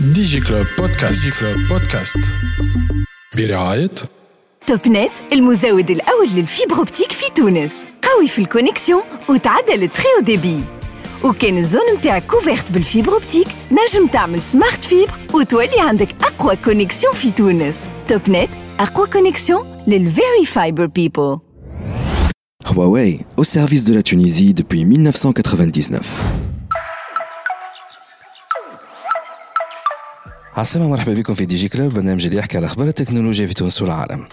دي جي كلوب بودكاست دي كلوب بودكاست برعاية توب نت المزود الأول للفيبر اوبتيك في تونس قوي في الكونيكسيون وتعدل التري او ديبي وكان الزون متاعك كوفيرت بالفيبر اوبتيك نجم تعمل سمارت فيبر وتولي عندك أقوى كونيكسيون في تونس توب نت أقوى كونيكسيون للفيري فايبر بيبل Huawei, au service de la Tunisie depuis 1999. عسلامة مرحبا بكم في دي جي برنامج اللي يحكي على أخبار التكنولوجيا في تونس والعالم.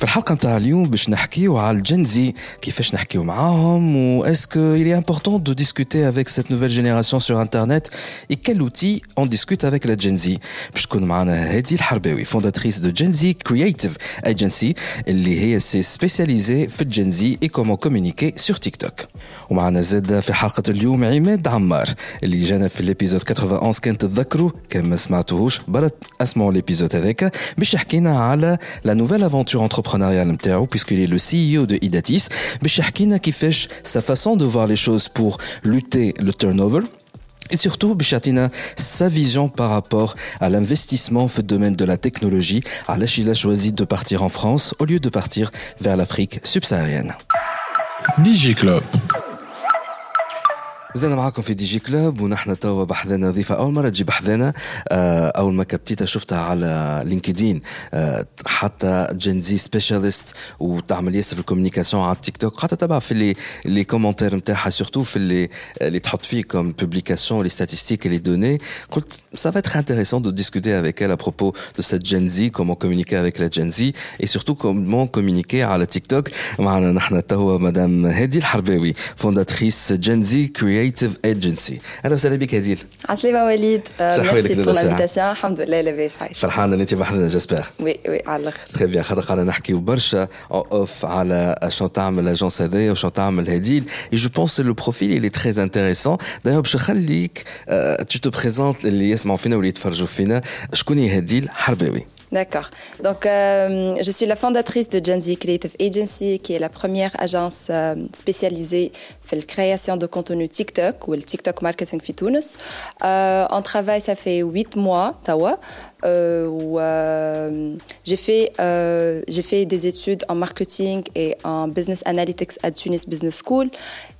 في الحلقة متاع اليوم باش نحكيو على الجنزي كيفاش نحكيو معاهم و اسكو est important de discuter avec cette nouvelle génération sur internet et outil on discute avec la Gen Z. باش تكون معنا هادي الحرباوي de Gen Z Creative Agency اللي هي سي سبيسياليزي في الجن زي et comment communiquer sur TikTok. ومعنا زاد في حلقة اليوم عماد عمار اللي جانا في الابيزود 91 كان تتذكروا كان ما سمعتوهوش برا أسمعوا الابيزود هذاك باش يحكينا على لا نوفيل افونتور puisqu'il est le CEO de Idatis, Bishakina qui fait sa façon de voir les choses pour lutter le turnover, et surtout, Bichatina, sa vision par rapport à l'investissement dans le domaine de la technologie, à il a choisi de partir en France au lieu de partir vers l'Afrique subsaharienne. DigiClub. زينا معاكم في دي جي كلوب ونحن توا بحذانا ضيفة أول مرة تجي بحذانا آه، أول ما كبتيتها شفتها على لينكدين آه، حتى جنزي سبيشاليست وتعمل ياسر في الكوميونيكاسيون على التيك توك حتى تبع في لي لي كومنتير نتاعها سورتو في اللي اللي تحط فيه كوم بوبليكاسيون لي ستاتيستيك لي دوني قلت ça va être intéressant de discuter avec elle à propos de cette Gen Z comment communiquer avec la Gen Z et على تيك توك معنا نحن توا مدام هادي الحرباوي فونداتريس جن زي كرييتيف ايجنسي اهلا وسهلا بك هديل عسلامة وليد آه، صح ميرسي ويلك بور لاباس لانفيتاسيون الحمد لله لاباس عايش فرحانه ان انت بحثنا جاسبير وي وي على الاخر تري بيان خاطر قاعدة نحكيو برشا اون اوف على شنو تعمل الاجونس هذايا وشنو تعمل هديل اي جو بونس لو بروفيل اللي تري انتريسون دايوغ باش نخليك تو تو بريزونت اللي يسمعوا فينا واللي يتفرجوا فينا شكون هي هديل حرباوي D'accord. Donc, euh, je suis la fondatrice de Gen Z Creative Agency, qui est la première agence euh, spécialisée dans la création de contenu TikTok ou le TikTok marketing في تونس. Euh, on travaille, ça fait huit mois, tawa, euh, où euh, j'ai fait, euh, j'ai fait des études en marketing et en business analytics à Tunis Business School.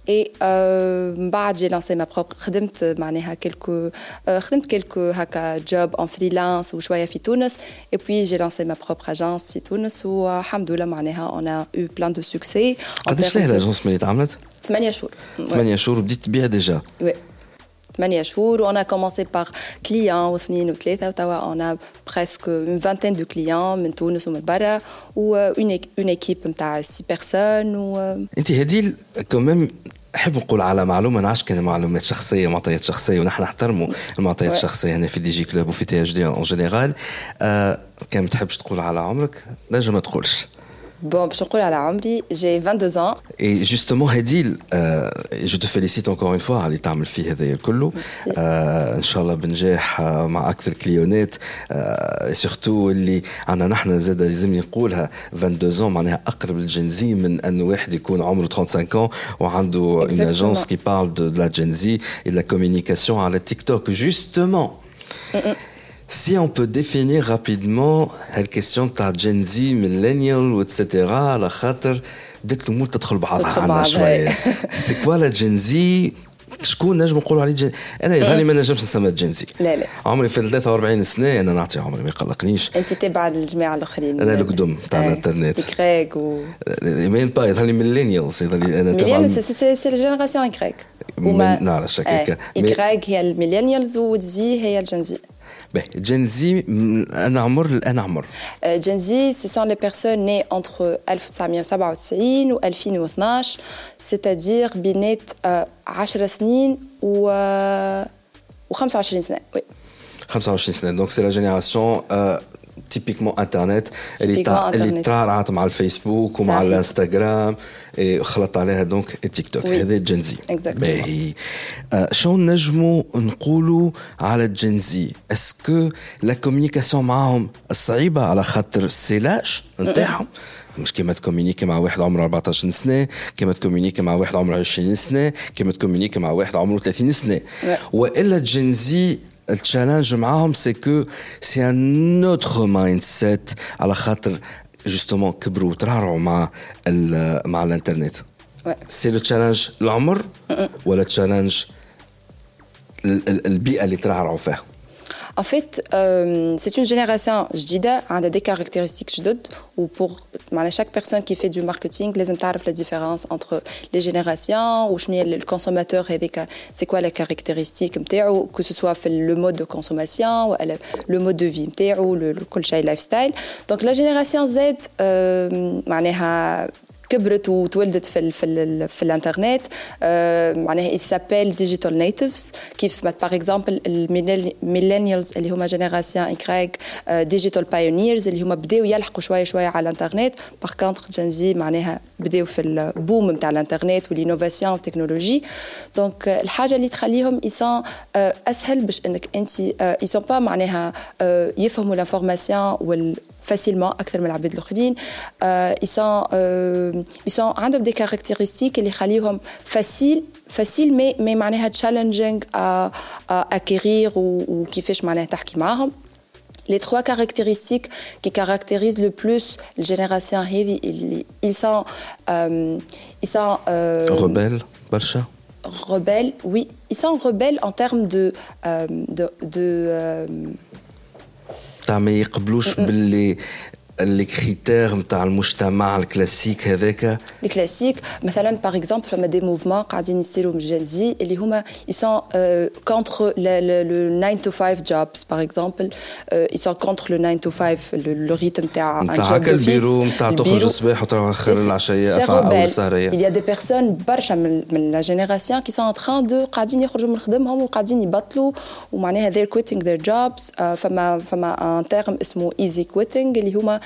Et euh, بعد j'ai lancé ma propre خدمت معناها quelques euh, خدمت quelques هكا job en freelance وشوية في تونس et puis j'ai lancé ma propre agence في تونس والحمد لله معناها on a eu plein de succès En قداش termes لها ثمانية شهور. 8 شهور وبديت تبيع ديجا. Oui. ثمانية شهور a commencé par clients واثنين وثلاثة وتوا a presque une vingtaine de clients من تونس ومن برا و une équipe نتاع six personnes و انت هديل كمان نحب نقول على معلومة نعرفش كان معلومات شخصية معطيات شخصية ونحن نحترموا المعطيات. الشخصية هنا في دي جي كلوب وفي تي إتش دي اون جينيرال آه كان ما تحبش تقول على عمرك؟ نجم ما تقولش. bon باش نقول على عمري j'ai 22 ans Et justement, Hedil, euh, je te félicite encore une fois على اللي تعمل فيه هذايا الكل. Merci. آه ان شاء الله بنجاح آه مع اكثر كليونات آه سورتو اللي عندنا نحن زاد لازم نقولها 22 معناها اقرب للجنزي من انه واحد يكون عمره 35 ans وعنده اون Exactement. اجونس qui parle de, de la Gen Z et de la communication على تيك توك. Justement, Si on peut définir rapidement la question تاع Gen Z, millennial, etc. على خاطر بدات الامور تدخل بعضها تدخل عنا بعضها. شويه سي كوا لا جين زي شكون نجم نقولوا عليه جن انا يظهر ما نجمش نسمى جين زي لا لا عمري في 43 سنه انا نعطي عمري ما يقلقنيش انت تابعه الجماعه الاخرين أنا القدم تاع الإنترنت. كريك و مين با يظهر لي ميلينيالز يظهر لي انا ميلينيال تبع سي سي الجينيراسيون كريك من- نعرف هكاك. مي- كريك هي الميلينيالز وزي هي الجنزي باهي جين زي م- انا عمر انا عمر Gen Z, ce sont les personnes nées entre 1997 و 2012 c'est-à-dire بينات آه، 10 سنين و و 25 سنة oui. 25 سنه دونك سي لا جينيراسيون تيبيكمون انترنت اللي اللي. ترعرعت مع الفيسبوك ومع. الانستغرام خلط عليها دونك التيك توك. هذا جنزي. باهي شو نجموا نقولوا على الجنزي اسكو لا كوميونيكاسيون معاهم صعيبة على خاطر السلاش نتاعهم مش كيما تكومينيكي مع واحد عمره 14 سنة كيما تكومينيكي مع واحد عمره 20 سنة كيما تكومينيكي مع واحد عمره 30 سنة. وإلا جنزي التشالنج معاهم سي كو سي ان اوتر مايند سيت على خاطر جوستومون كبروا وترعرعوا مع مع الانترنت. سي لو تشالنج العمر ولا تشالنج البيئة اللي ترعرعوا فيها. En fait, euh, c'est une génération jdida, elle a des hein, caractéristiques jdoud, ou pour chaque personne qui fait du marketing, les savoir la différence entre les générations, ou le consommateur, euh, c'est quoi les caractéristiques, que ce soit le mode de consommation, euh, le mode de vie, ou le, le lifestyle. Donc la génération Z, euh, كبرت وتولدت في في, في الانترنت. آه، معناها سابيل ديجيتال نيتيفز كيف باغ اكزومبل الميلينيالز اللي هما جينيراسيون اكرايك ديجيتال بايونيرز اللي هما بداو يلحقوا شوية شوية على الانترنت. باغ كونتر جنزي معناها بداو في البوم نتاع الانترنت والانوفاسيون والتكنولوجي. دونك الحاجة اللي تخليهم يسون آه، أسهل باش إنك انت يسون با معناها آه، يفهموا لافورماسيون وال facilement اكثر من العباد الاخرين ils sont ils sont عندهم des caractéristiques اللي يخليهم facile facile mais mais معناها challenging à, à acquérir ou كيفاش معناها تحكي معاهم les trois caractéristiques qui caractérisent le plus la génération heavy ils sont euh, ils sont euh, rebelles برشا rebelles oui ils sont rebelles en termes de euh, de, de تاع ما يقبلوش باللي لي كريتير نتاع المجتمع الكلاسيك هذاك لي كلاسيك مثلا باغ اكزومبل فما دي موفمون قاعدين يصيروا من جنزي اللي هما يسون كونتر لو 9 تو 5 جوبز باغ اكزومبل يسون كونتر لو 9 تو 5 لو ريتم تاع نتاع البيرو نتاع تخرج الصباح وتروح اخر العشيه أو السهريه il y a des personnes برشا من من لا جينيراسيون كي سون ان تران دو قاعدين يخرجوا من خدمهم وقاعدين يبطلوا ومعناها they're quitting their jobs فما فما ان تيرم اسمه easy quitting اللي هما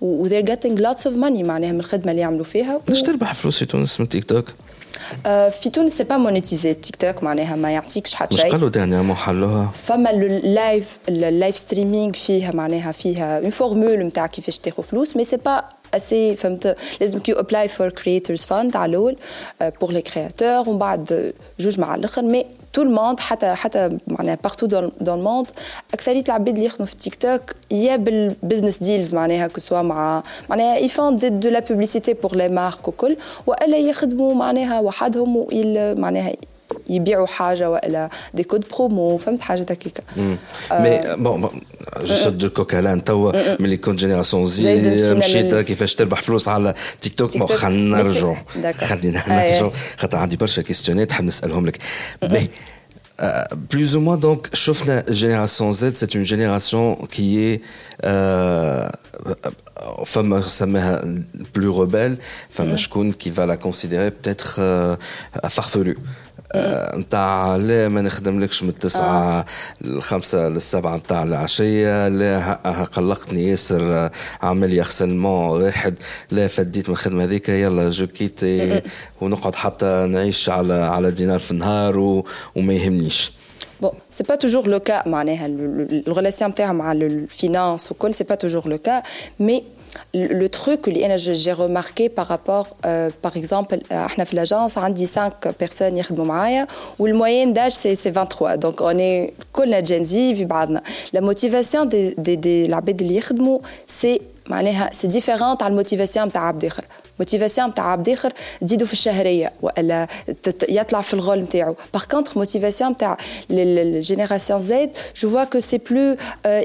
و they're getting lots of money معناها من الخدمة اللي يعملوا فيها. إيش تربح فلوس في تونس من تيك توك؟ في تونس سي با مونيتيزي تيك توك معناها ما يعطيكش حتى شيء. مش قالوا دانيامون حلوها؟ فما اللايف اللايف ستريمينغ فيها معناها فيها اون فورمول نتاع كيفاش تاخذ فلوس مي سي با اسي فهمت؟ لازم كي ابلاي فور كريترز فاند على الأول بور لي كرياتور ومن بعد جوج مع الآخر مي تو الموند حتى حتى معناها بارتو دون الموند أكثرية العباد اللي يخدموا في تيك توك يا بالبزنس ديلز معناها كسوا مع معناها يفون دو لا بوبليسيتي بور لي مارك وكل وألا يخدموا معناها وحدهم معناها يبيعوا حاجه والا دي كود برومو فهمت حاجه هكاك مي بون جو دو كوكالان توا ملي كنت جينيراسيون زي مشيت كيفاش تربح فلوس على تيك توك بون خلينا نرجعوا خلينا نرجعوا خاطر عندي برشا كيستيونات حاب نسالهم لك باهي plus ou moins, donc, la génération Z, c'est une génération qui est euh, femme plus rebelle, femme qui va la considérer peut-être euh, farfelue. نتاع لا ما نخدملكش من التسعة الخمسة للسبعة نتاع العشية لا قلقني ياسر عمل لي خسلمون واحد لا فديت من الخدمة هذيك يلا جو كيت ونقعد حتى نعيش على على دينار في النهار وما يهمنيش. Bon, c'est pas toujours le cas, معناها الريلاسيون نتاعها مع الفينانس وكل c'est pas toujours le cas, mais le truc que j'ai remarqué par rapport, euh, par exemple, euh, à l'agence, on a 5 personnes qui travaillent avec ou le moyen d'âge c'est 23. Donc on est tous les Gen la motivation des des des qui c'est c'est différente à la motivation de l'abd موتيفاسيون نتاع عبد آخر تزيدوا في الشهرية والا يطلع في الغول نتاعو باغ كونتر موتيفاسيون نتاع الجينيراسيون زيد جو فوا كو سي بلو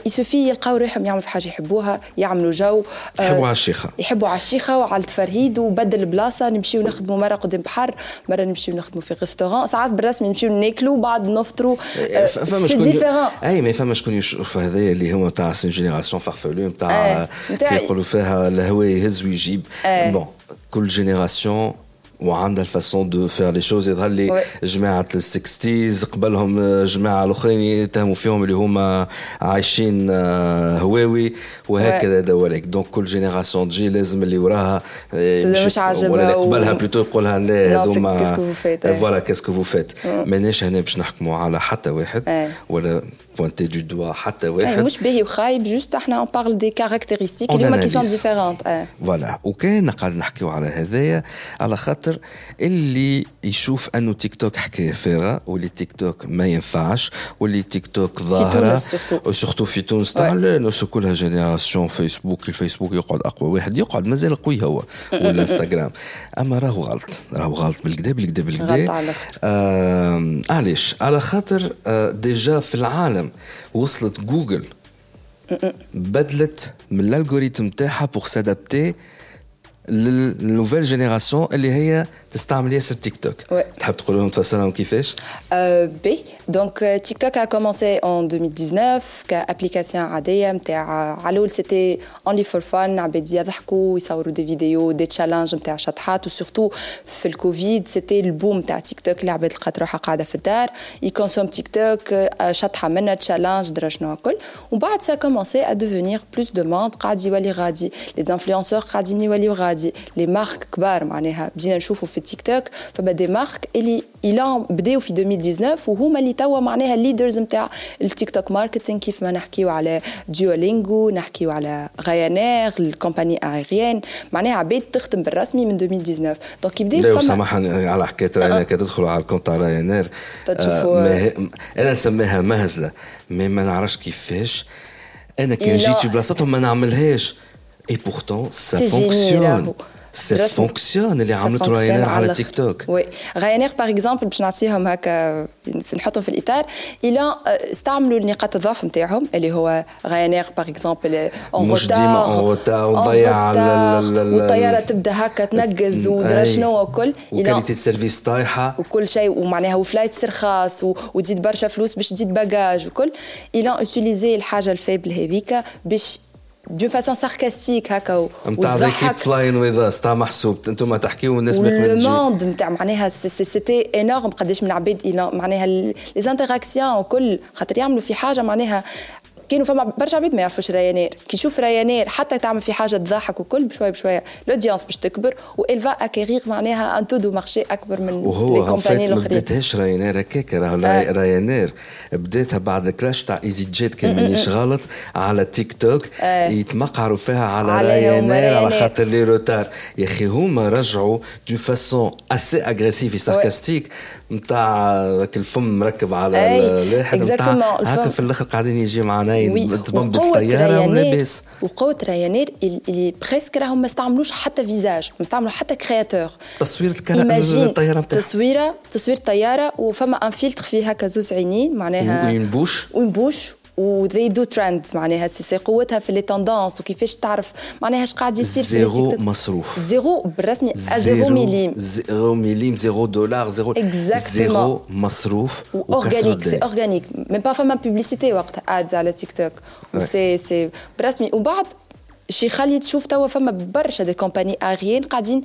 يسوفي يلقاو روحهم يعملوا في حاجة يحبوها يعملوا جو يحبوا على الشيخه يحبوا على الشيخه وعلى التفرهيد وبدل بلاصه نمشيو نخدموا مرة قدام بحر مرة نمشيو نخدموا في ريستوران ساعات بالرسمي نمشيو ناكلوا بعد نفطروا. فما شكون اي ما فما شكون يشوف هذايا اللي هو نتاع سين جينيراسيون فارفلو نتاع كيقولوا فيها الهواء يهز ويجيب. بون كل جينيراسيون وعندها الفاسون دو فير لي شوز. يظهر لي جماعة السكستيز قبلهم جماعة الأخرين يتهموا فيهم اللي هما عايشين هواوي. وهكذا دواليك دونك كل جينيراسيون تجي لازم اللي وراها مش عاجبها ولا اللي قبلها بلوتو يقولها لا هذوما. فوالا كاسكو فو فيت ماناش هنا باش نحكموا على حتى واحد ولا pointer du doigt حتى واحد مش باهي وخايب جوست إحنا اون بارل دي كاركتيرستيك اللي هما كي سون ديفيرونت فوالا وكان قاعد نحكيو على هذايا على خاطر اللي يشوف انه تيك توك حكايه فارغه واللي تيك توك ما ينفعش واللي تيك توك ظاهره وسورتو في تونس تاع الناس كلها جينيراسيون فيسبوك الفيسبوك يقعد اقوى واحد يقعد مازال قوي هو والانستغرام اما راهو غلط راهو غلط بالكدا بالكدا بالكدا آه علاش على خاطر ديجا في العالم العالم وصلت جوجل. بدلت من الالغوريتم تاعها بوغ سادابتي للنوفيل جينيراسيون اللي هي تستعمل ياسر تيك توك تحب تقول لهم تفسرهم كيفاش بي دونك تيك توك a commencé en 2019 كابليكاسيون عاديه نتاع على الاول سيتي اونلي فور فان عباد يضحكوا يصوروا دي فيديو دي تشالنج نتاع شطحات وسورتو في الكوفيد سيتي البوم نتاع تيك توك اللي عباد لقات روحها قاعده في الدار يكونسوم تيك توك شطحه منها تشالنج درا شنو الكل ومن بعد سا كومونسي ا ديفونير بلوس دوموند قاعد يولي غادي لي انفلونسور قاعدين يوليو غادي لي مارك كبار معناها. بدينا نشوفوا في تيك توك فما دي مارك اللي إلى بداو في 2019 وهما اللي توا معناها الليدرز نتاع التيك توك ماركتينغ كيف ما نحكيو على ديولينغو نحكيو على غايانير الكومباني ايريان معناها عباد تخدم بالرسمي من 2019 دونك يبدا لا سامحني على حكاية راينير كي تدخلوا على الكونت تاع راينير آه أنا نسميها مهزلة مي ما نعرفش كيفاش. أنا كان جيت في بلاصتهم ما نعملهاش. اي بورتون سا فونكسيون سي فونكسيون اللي عملته راينير على تيك توك وي راينير باغ اكزومبل باش نعطيهم هكا نحطهم في الإطار. إلى استعملوا نقاط الضعف نتاعهم اللي هو راينير باغ اكزومبل اون مش ديما اون روتار وضيع والطيارة تبدأ هكا تنقز ودرا شنو وكل. وكاليتي السيرفيس طايحة. وكل شيء ومعناها وفلايت رخاص وتزيد برشا فلوس باش تزيد باجاج وكل. إلى اوتيليزي الحاجة الفيبل هذيك باش دون فاسون ساركاستيك هكا نتاع ذا كيب فلاين وذ اس تاع محسوب أنتم تحكيو والناس ما يقبلوش الموند نتاع معناها سيتي انورم قداش من عباد معناها لي زانتراكسيون وكل خاطر يعملوا في حاجة معناها كانوا فما برشا عباد ما يعرفوش رايانير. كي يشوف رايانير حتى تعمل في حاجة تضحك وكل بشويه بشويه لودينس باش تكبر والفا اكيغيغ معناها ان تو دو مارشي أكبر من وهو لي كومباني الاخرين ما بداتهاش رايانير هكاك راهو آه. رايانير. بداتها بعد الكراش تاع ايزي جيت كان مانيش غلط على تيك توك آه. يتمقعروا فيها على, على رايانير على خاطر لي روتار. يا أخي هما رجعوا دو فاسون اسي اغريسيف ساركاستيك نتاع الفم مركب على الواحد نتاع هكا في الآخر قاعدين يجي معنا باين تبان بالطيارة ولاباس وقوة ريانير اللي بريسك راهم ما استعملوش حتى فيزاج ما استعملوا حتى كرياتور تصوير الطيارة نتاعها تصويرة تصوير طيارة وفما ان فيلتر فيه هكا زوز عينين معناها وين بوش؟ وين بوش و they do trend معناها سي قوتها في لي توندونس وكيفاش تعرف معناها إيش قاعد يصير في زيرو مصروف. زيرو بالرسمي زيرو ميليم. زيرو ميليم زيرو دولار زيرو زيرو مصروف اورجانيك سي اورجانيك ميم با فما بوبليسيتي وقتها ادز على تيك توك سي سي بالرسمي. وبعد شي خلي تشوف توا فما برشا دي كومباني اغيين قاعدين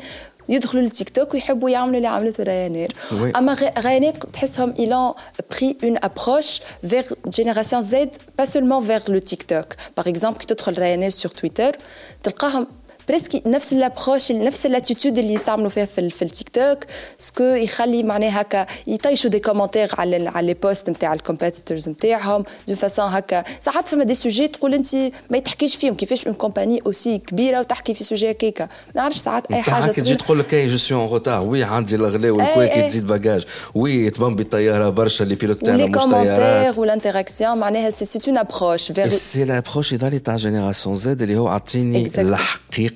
يدخلوا للتيك توك ويحبوا يعملوا اللي عملته رايانير اما رايانير تحسهم ils بري اون ابروش فيغ جينيراسيون زد با سولمون فيغ لو تيك توك باغ اكزومبل كي تدخل رايانير سور تويتر تلقاهم بريسكي نفس الابروش نفس الاتيتود اللي يستعملوا فيها في, في التيك توك سكو يخلي معناها هكا يطيشوا دي كومنتير على على لي بوست نتاع الكومبيتيتورز نتاعهم دون فاسون هكا ساعات فما دي سوجي تقول انت ما يتحكيش فيهم كيفاش اون كومباني اوسي كبيره وتحكي في سوجي هكاكا ما نعرفش ساعات اي حاجه تجي تقول لك اي جو سوي اون روتار وي عندي الاغلاء والكويك تزيد باجاج وي تبان بالطياره برشا اللي بيلوت تاعنا مش طيارات والانتراكسيون معناها سي سي اون ابروش سي لابروش يظهر تاع جينيراسيون زد اللي هو اعطيني الحقيقه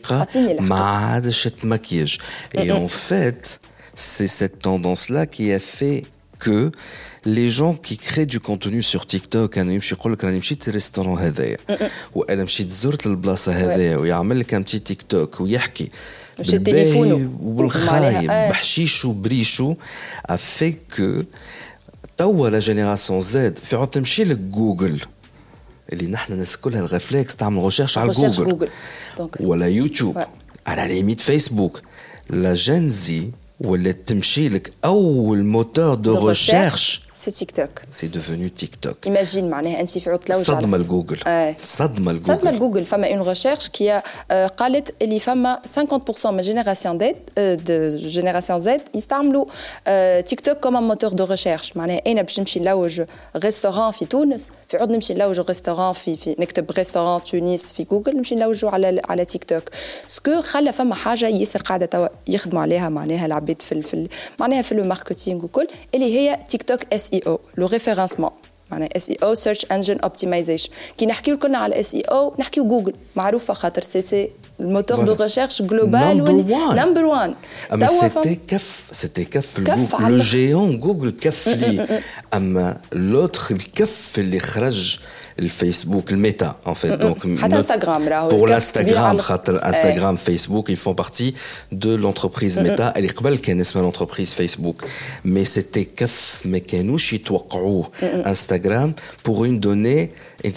مع Et en fait, c'est cette tendance-là qui a fait que les gens qui créent du contenu sur TikTok انا يمشي يقول لك راني مشيت الريستورون هذايا وانا مشيت زرت البلاصه هذايا ويعمل لك ان تيك توك ويحكي بالتليفون والخايب بحشيش وبريشو افي كو توا لا جينيراسيون زاد في عود تمشي لك جوجل اللي نحن الناس كلها الريفلكس تعمل ريشيرش على جوجل ولا يوتيوب. Limite Facebook. La Gen Z ولات تمشي لك أول موتور دو ريشيرش سي تيك توك سي ديفونو تيك توك ايماجين معناها أنت في عطله صدمة لجوجل. صدمة لجوجل. صدمة لجوجل. فما اون ريشيرش كي قالت اللي فما 50% من جينيراسيون زد دو جينيراسيون زد يستعملوا تيك توك كوم موتور دو ريشيرش معناها أنا باش نمشي نلوج ريستوران في تونس في عود نمشي نلوج ريستوران في في نكتب ريستوران تونس في جوجل نمشي نلوجه على على تيك توك سكو خلى فما حاجة ياسر قاعدة توا يخدموا عليها معناها العباد في, في معناها في لو ماركتينغ وكل اللي هي تيك توك اس SEO le référencement. معناها SEO search engine optimization. كي نحكيو كلنا على SEO نحكيو جوجل معروفة خاطر سي سي الموتور دو ريشيرش جلوبال نمبر 1 أما سيتي كف سيتي كف لو جيون جوجل كف لي. أما لوتر الكف اللي خرج Facebook, le méta, en fait. Donc, Instagram, là, pour l'Instagram, Instagram, Facebook, ils font partie de l'entreprise Meta. Elle est qu'elle l'entreprise Facebook. Mais c'était kaf, mais Instagram pour une donnée, et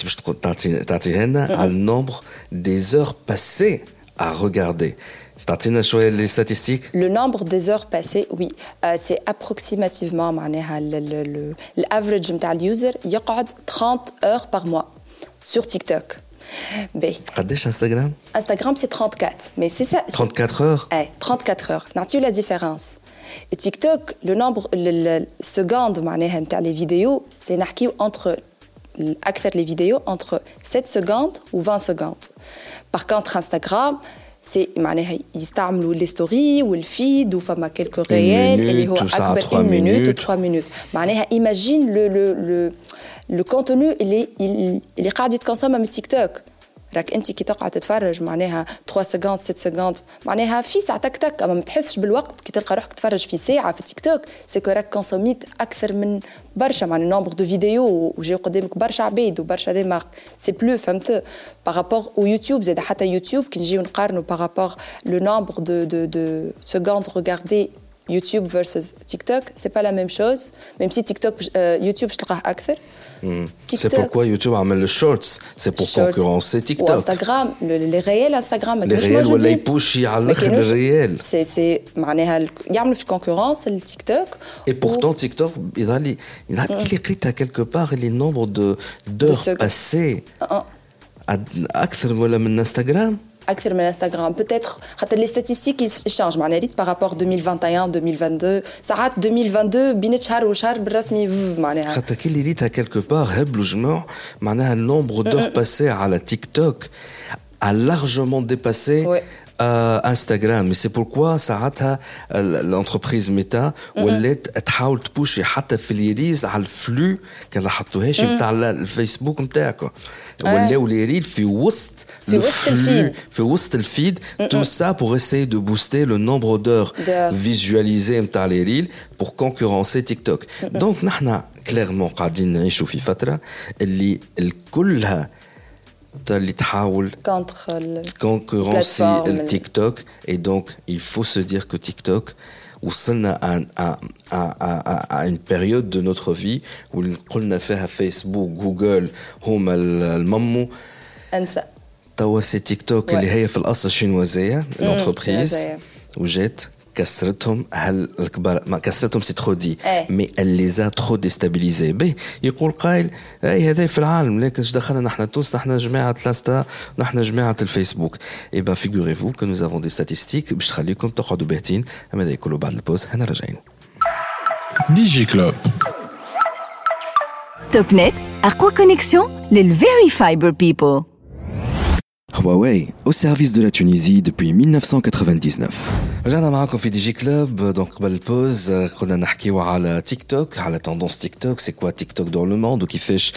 le nombre des heures passées à regarder les statistiques? Le nombre des heures passées, oui. Euh, c'est approximativement, l'average de user, il y a 30 heures par mois sur TikTok. Instagram? Instagram, c'est 34. Mais c'est ça. 34 heures? Eh, 34 heures. tu la différence? Et TikTok, le nombre, le, seconde, les vidéos, c'est entre les vidéos entre 7 secondes ou 20 secondes. Par contre, Instagram, سي معناها يستعملوا لي ستوري والفيد وفما كيلكو ريال اللي هو اكبر 1 مينوت و 3 مينوت معناها ايماجين لو لو لو لو كونتوني اللي اللي قاعد يتكونسوم من تيك توك راك انت كي تقعد تتفرج معناها 3 سكوند 6 سكوند معناها في ساعة تك أما ما تحسش بالوقت كي تلقى روحك تتفرج في ساعة في تيك توك سيكو راك كونسوميت أكثر من برشا معناها نومبر دو فيديو وجاو قدامك برشا عباد وبرشا دي مارك سي بلو فهمت؟ بارابور أو يوتيوب زاد حتى يوتيوب كي نجيو نقارنوا بارابور لو نومبر دو دو دو سكوند ريغاردي يوتيوب versus تيك توك سي با لا ميم شوز ميم سي تيك توك يوتيوب باش تلقاه أكثر. C'est pourquoi YouTube a mis le Shorts. C'est pour shorts. concurrencer TikTok. Ou Instagram, le, les réels Instagram. Les réels, ou les push, les réels. C'est, il y a une concurrence, le TikTok. Et pourtant, TikTok, il a, il a écrit à quelque part les nombres de, d'heures passées. à Acteur, voilà, Instagram. اكثر من انستغرام بوتيتر خاطر لي ستاتيستيك يشانج معناها ريت بارابور 2021 2022 ساعات 2022 بين شهر وشهر بالرسمي معناها خاطر كي اللي ريتها كيلكو بار هبلوا جماع معناها النومبر دور باسي على تيك توك a largement dépassé euh, Instagram. Mais c'est pourquoi ساعتها l'entreprise Meta ولات تحاول تبوشي حتى في الريلز على الفلو كان لا حطوهاش نتاع الفيسبوك نتاعك ولاو لي ريل في وسط في وسط الفيد في وسط الفيد tout ça pour essayer de booster le nombre d'heures visualisées نتاع les reels pour concurrencer TikTok. Donc نحن كليرمون قاعدين نعيشوا في فتره اللي كلها اللي تحاول concurrencer le TikTok et donc il faut se dire que TikTok وصلنا à, à, à, à une période de notre vie où قلنا فيها فيسبوك جوجل هما الممو انسى توا سي تيك توك اللي هي في الاصل شينوازيه لونتربريز وجات كسرتهم هل الكبار ما كسرتهم سي ترو دي مي ليزا ترو ديستابيليزي. به يقول قائل اي هذا في العالم لكن إيش دخلنا نحن تونس نحن جماعة الانستا نحن جماعة الفيسبوك. اي با فيغوري فو كو نوز افون دي ستاتيستيك باش تخليكم تقعدوا باهتين. اما هذا كله بعد البوز؟ هنا راجعين. دي جي كلوب توب نت اقوى كونيكسيون للفيري فايبر بيبل Huawei, au service de la Tunisie depuis 1999. رجعنا معاكم في دي جي كلوب دونك قبل البوز كنا نحكيو على تيك توك على توندونس تيك توك سي كوا تيك توك دون لو موند وكيفاش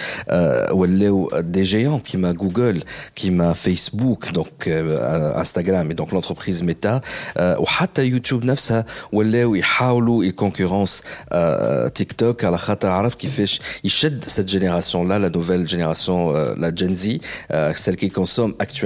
ولاو دي جيون كيما جوجل كيما فيسبوك دونك انستغرام دونك لونتربريز ميتا وحتى يوتيوب نفسها ولاو يحاولوا الكونكورونس تيك توك على خاطر عرف كيفاش يشد سيت جينيراسيون لا لا نوفيل جينيراسيون لا جين زي سيل كي كونسوم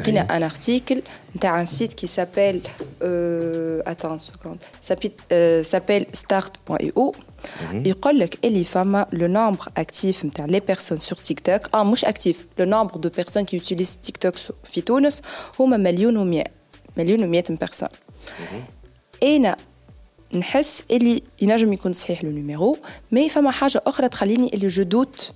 لقينا ان ارتيكل نتاع ان سيت كي سابيل اتون سكوند سابيل ستارت بوان اي او يقول لك اللي فما لو نومبر اكتيف نتاع لي بيرسون سور تيك توك اه مش اكتيف لو نومبر دو بيرسون كي يوتيليز تيك توك في تونس هما مليون و100 مليون و100 بيرسون انا نحس اللي ينجم يكون صحيح لو نيميرو مي فما حاجه اخرى تخليني اللي جو دوت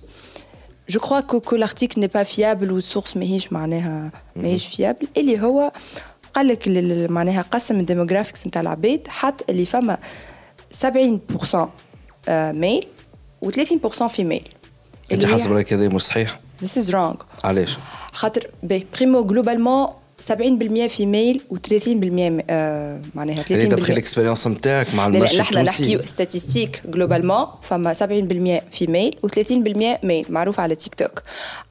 جو كخوا كو لارتيكل ني با فيابل والسورس ماهيش معناها ماهيش فيابل اللي هو قال لك معناها قسم الديموغرافيكس نتاع العباد حط اللي فما 70% ميل و30% فيميل أنت حسب رأيك هذا مش صحيح؟ This is wrong علاش؟ خاطر بريمو جلوبالمون 70% فيميل و30% معناها 30% يعني دابخي الاكسبيريونس نتاعك مع لا إحنا نحكيو ستاتيستيك جلوبالمون فما 70% فيميل و30% ميل معروف على تيك توك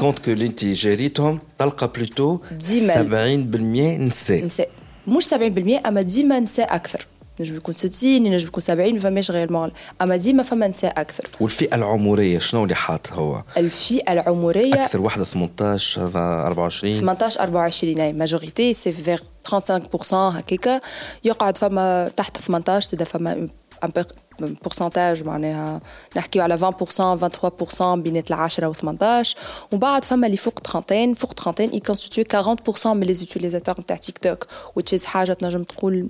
كونت كو اللي انت جريتهم تلقى بلوتو 70% نساء نساء مش 70% اما ديما نساء أكثر نجم يكون 60 ينجم يكون 70 ما فماش غير مال اما ديما فما نساء أكثر والفئة العمرية شنو اللي حاط هو؟ الفئة العمرية أكثر وحده 18 24 18 24 أي ماجوريتي سي فيغ 35% هكاكا. يقعد فما تحت 18 زاد فما ان بورسنتاج معناها نحكيو على 20% 23% بين العشرة و 18 ومن بعد فما اللي فوق 30 فوق 30 يكونستيتيو 40% من لي زوتيليزاتور نتاع تيك توك which is حاجه تنجم تقول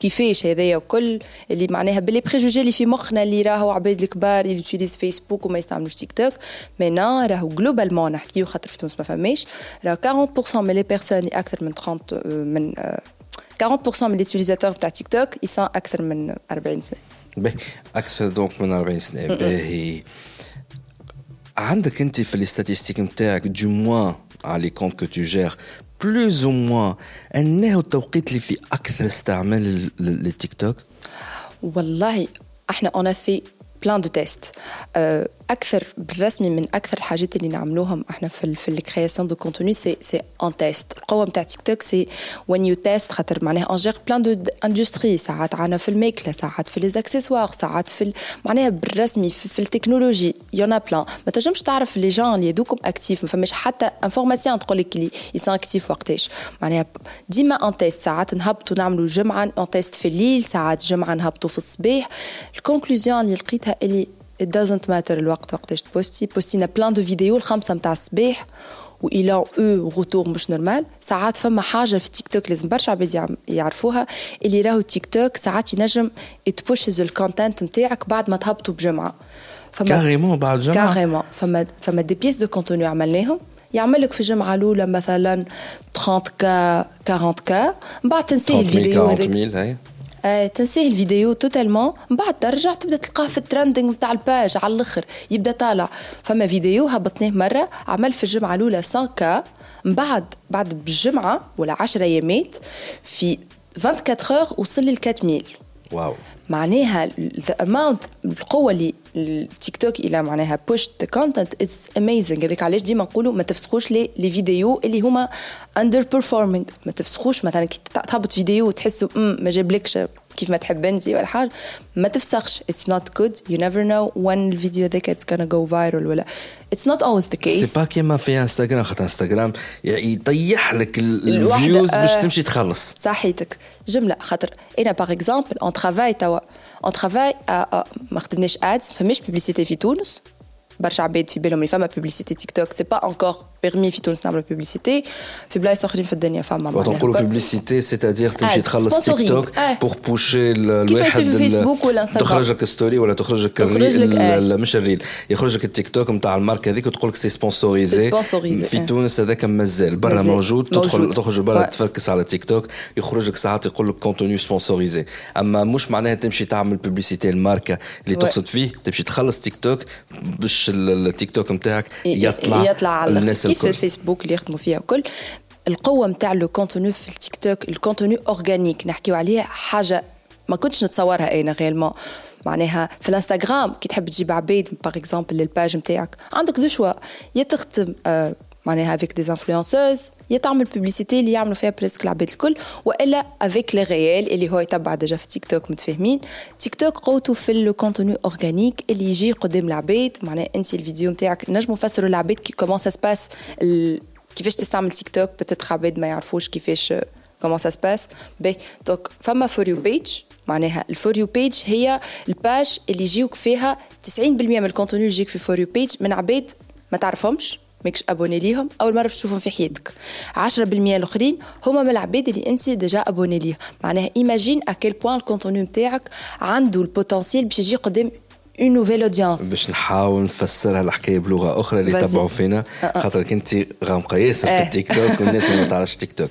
كيفاش هذايا وكل اللي معناها باللي بريجوجي اللي في مخنا اللي راهو عباد الكبار اللي يوتيليز فيسبوك وما يستعملوش تيك توك مي نا راهو جلوبالمون نحكيو خاطر في تونس ما فماش راهو 40% من لي بيرسون اكثر من 30 من 40% من ليتيليزاتور تاع تيك توك يسون اكثر من 40 سنه باهي أكثر دونك من 40 سنه. باهي عندك انت في الاستاتيستيك نتاعك دو موان على لي كونت كو تو جير بلوز أو موان انه التوقيت اللي فيه أكثر استعمال للتيك توك؟ والله إحنا اون في بلان دو تيست أكثر بالرسمي من أكثر الحاجات اللي نعملوهم إحنا في في الكرياسيون دو كونتوني سي سي ان تيست القوة نتاع تيك توك سي وين يو تيست خاطر معناها اون جير بلان دو اندستري ساعات عنا في الماكله ساعات في لي زاكسيسوار ساعات في معناها بالرسمي في, في التكنولوجي. يونا بلان ما تنجمش تعرف لي جان اللي يذوكم اكتيف ما فماش حتى انفورماسيون تقول لك اللي يسون اكتيف وقتاش. معناها ديما ان تيست ساعات نهبطوا نعملوا جمعه ان تيست في الليل ساعات جمعه نهبطوا في الصباح. الكونكلوزيون اللي لقيتها اللي it doesn't matter الوقت وقتاش تبوستي بوستينا بلان دو فيديو الخمسة متاع الصباح والى أو روتور مش نورمال ساعات فما حاجة في تيك توك لازم برشا عباد يعرفوها اللي راهو تيك توك ساعات ينجم يتبوشز الكونتنت نتاعك بعد ما تهبطوا بجمعه فما كاريمون بعد جمعه كاريمون فما فما دي بيس دو كونتوني عملناهم يعمل لك في الجمعه الاولى مثلا 30 كا 40 كا من بعد تنسيه الفيديو هذاك تنسيه الفيديو توتالمون من بعد ترجع تبدأ تلقاه في الترندنج نتاع الباج على الأخر يبدأ طالع. فما فيديو هبطناه مرة عمل في الجمعة الأولى 100 كا من بعد بعد بالجمعه ولا 10 ايامات في 24 اور وصل ل 4000 واو. معناها ذا اماونت القوة اللي التيك توك إلى معناها بوش ذا كونتنت اتس اميزنج هذاك علاش ديما نقولوا ما تفسخوش لي لي فيديو اللي هما اندر بيرفورمينج ما تفسخوش مثلا كي تهبط فيديو وتحسوا ما جابلكش كيف ما تحب أنت ولا حاجة. ما تفسخش. اتس نوت جود يو نيفر نو وين الفيديو هذاك اتس gonna جو فايرال ولا. اتس نوت اولويز ذا كيس سي با كيما في انستغرام خاطر انستغرام يطيح لك الفيوز باش تمشي تخلص. صحيتك. جملة. خاطر إنا باغ اكزومبل اون ترافاي توا. اون ترافاي ما خدمناش ادز فماش بوبليسيتي في تونس برشا عباد في بالهم اللي فما بوبليسيتي تيك توك سي با انكور بيرمي في تونس نعملوا بيبليسيتي في بلايص اخرين في الدنيا فما وقت نقولوا بيبليسيتي سيتادير تمشي تخلص تيك. توك. بور بوشي الواحد في فيسبوك ولا انستغرام. تخرج لك ستوري ولا تخرج لك الريل مش الريل يخرج لك التيك توك نتاع الماركه هذيك وتقول لك سي سبونسوريزي في. تونس هذاك مازال برا. موجود تدخل. تخرج برا. تفركس على تيك توك يخرج لك ساعات يقول لك كونتوني سبونسوريزي اما مش معناها تمشي تعمل بوبليسيتي الماركه اللي. تقصد فيه تمشي تخلص تيك توك باش ال- التيك توك نتاعك يطلع يطلع على الناس كيف الكل الفيسبوك اللي يخدموا فيها الكل القوه نتاع لو كونتوني في التيك توك الكونتوني اورجانيك نحكيو عليه حاجة ما كنتش نتصورها أنا غيرمون معناها في الانستغرام كي تحب تجيب عبيد باغ اكزومبل للباج نتاعك عندك دو شوا يا تخدم آه معناها افيك دي انفلونسوز يا تعمل بوبليسيتي اللي يعملوا فيها بريسك العباد الكل وإلا افيك لي ريال اللي هو يتبع ديجا في تيك توك متفاهمين؟ تيك توك قوته في لو كونتوني اورجانيك اللي يجي قدام العباد معناها أنت الفيديو نتاعك نجموا نفسروا العباد كي كومون سا سباس كيفاش تستعمل تيك توك بتتر عباد ما يعرفوش كيفاش كومون سا سباس باهي. دونك فما فور يو بيج معناها الفور يو بيج هي الباج اللي يجيوك فيها 90% من الكونتوني اللي يجيك في فور يو بيج من عباد ما تعرفهمش. ماكش أبوني ليهم أول مرة باش تشوفهم في حياتك. 10% الأخرين هما من العباد اللي أنت ديجا أبوني ليهم. معناها ايماجين اكيل بوان الكونتوني نتاعك عنده البوتنسيال باش يجي قدام اون نوفيل اودينس باش نحاول نفسرها الحكاية بلغة أخرى اللي Vas-y. يتبعوا فينا خاطرك أنت غامقه ياسر في. التيك توك والناس اللي ما تعرفش تيك توك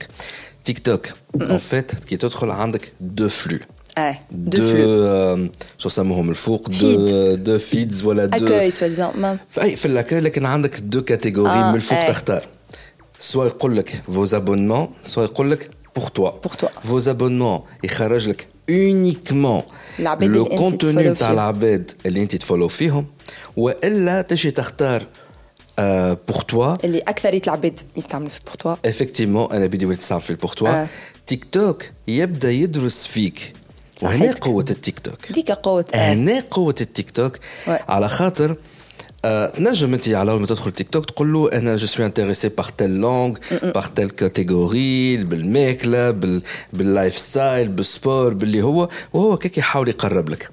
تيك توك اون فيت كي تدخل عندك دو فلو اه دو دو فلو آم، شو سموهم الفوق دو Feed. دو فيدز ولا دو اكوي سوا ديزون في اي في الاكاي لكن عندك دو كاتيجوري آه، من الفوق إيه. تختار سوا يقول لك فوز ابونمون سوا يقول لك بور توا Pour toi. فوز ابونمون يخرج لك اونيكمون العباد لو اللي أنت كونتوني تفولو تاع فيهم. العباد اللي انت تفولو فيهم والا تمشي تختار بور توا اللي اكثريه العباد يستعملوا في بورتوا افكتيمون انا بدي وليت نستعمل في البور توا آه. تيك توك يبدا يدرس فيك وهنا. قوة التيك توك هذيك قوة آه. هنا قوة التيك توك. على خاطر آه، تنجم أنت على اول ما تدخل تيك توك تقول له أنا جو سوي انتريسي باغ تيل لونغ باغ تيل كاتيجوري بالماكلة بال باللايف ستايل بالسبور باللي هو وهو كيك يحاول يقرب لك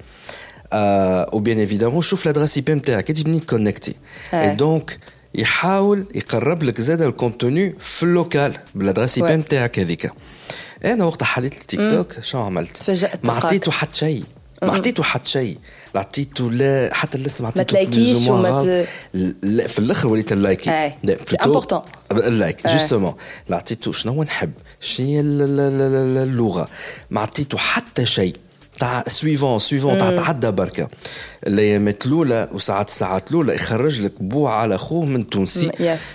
آه وبيان ايفيدامون شوف لادريس اي بي نتاعك انت منين تكونكتي آه. اي دونك يحاول يقرب لك زاد الكونتوني في اللوكال بالادريس اي بي. نتاعك هذيك أنا وقت حليت التيك توك شنو عملت؟ تفاجأت ما. عطيته حتى شيء. ما عطيته حتى شيء. لا عطيته لا حتى الاسم عطيته تلايكيش ou moins وما. ت- لا في الأخر وليت اللايكي plutôt important. اللايك. جوستومون لا عطيته شنو نحب؟ شنو هي ال- ال- ال- ال- اللغة؟ ما عطيته حتى شيء. تاع سويفون سويفون تاع تعدى بركة. الأيامات الأولى وساعات الساعات الأولى يخرج لك بوع على اخوه من تونسي.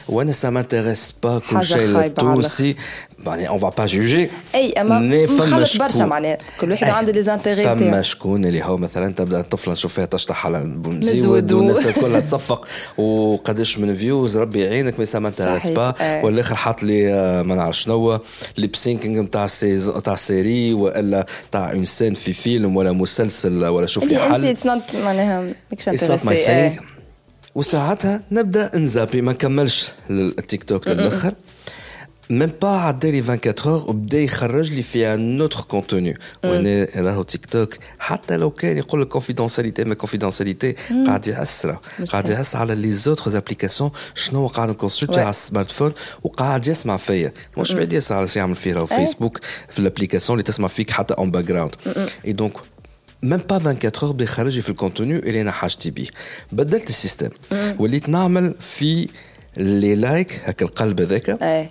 وأنا سا مانتيريس با كل شيء التونسي. يعني اون فا با جوجي أي أما مي مخلط برشا معناها. كل واحد. عنده لي زانتيغي فما شكون اللي هو مثلا تبدأ الطفله نشوف فيها تشطح على مزود والناس كلها تصفق وقداش من فيوز ربي يعينك مي سا مانتيريس صحيح. با أي. والآخر حاط لي آه، ما نعرف شنو ليب سينكينغ نتاع تاع سيري وإلا تاع اون سين في فيلم ولا مسلسل ولا شوف لي حل. اتس نوت معناها ماكش انتريسي thing. وساعتها نبدأ نزابي ما نكملش التيك توك للاخر ميم با عدالي 24 اور وبدا يخرج لي في ان اوتر كونتوني وانا راهو تيك توك حتى لو كان يقول لك كونفيدونسياليتي ما كونفيدونسياليتي قاعد يهس راه مش قاعد صحيح. يهس على لي زوتر ابليكاسيون شنو قاعد نكونسلتي Ouais. على السمارت فون وقاعد يسمع فيا مش بعيد يسمع على شي يعمل فيه راهو إيه. فيسبوك في الابليكاسيون اللي تسمع فيك حتى اون باك جراوند اي دونك ميم با 24 اور بدا يخرج لي في الكونتوني اللي انا حاجتي بيه بدلت السيستم وليت نعمل في لي لايك هكا القلب هذاك اي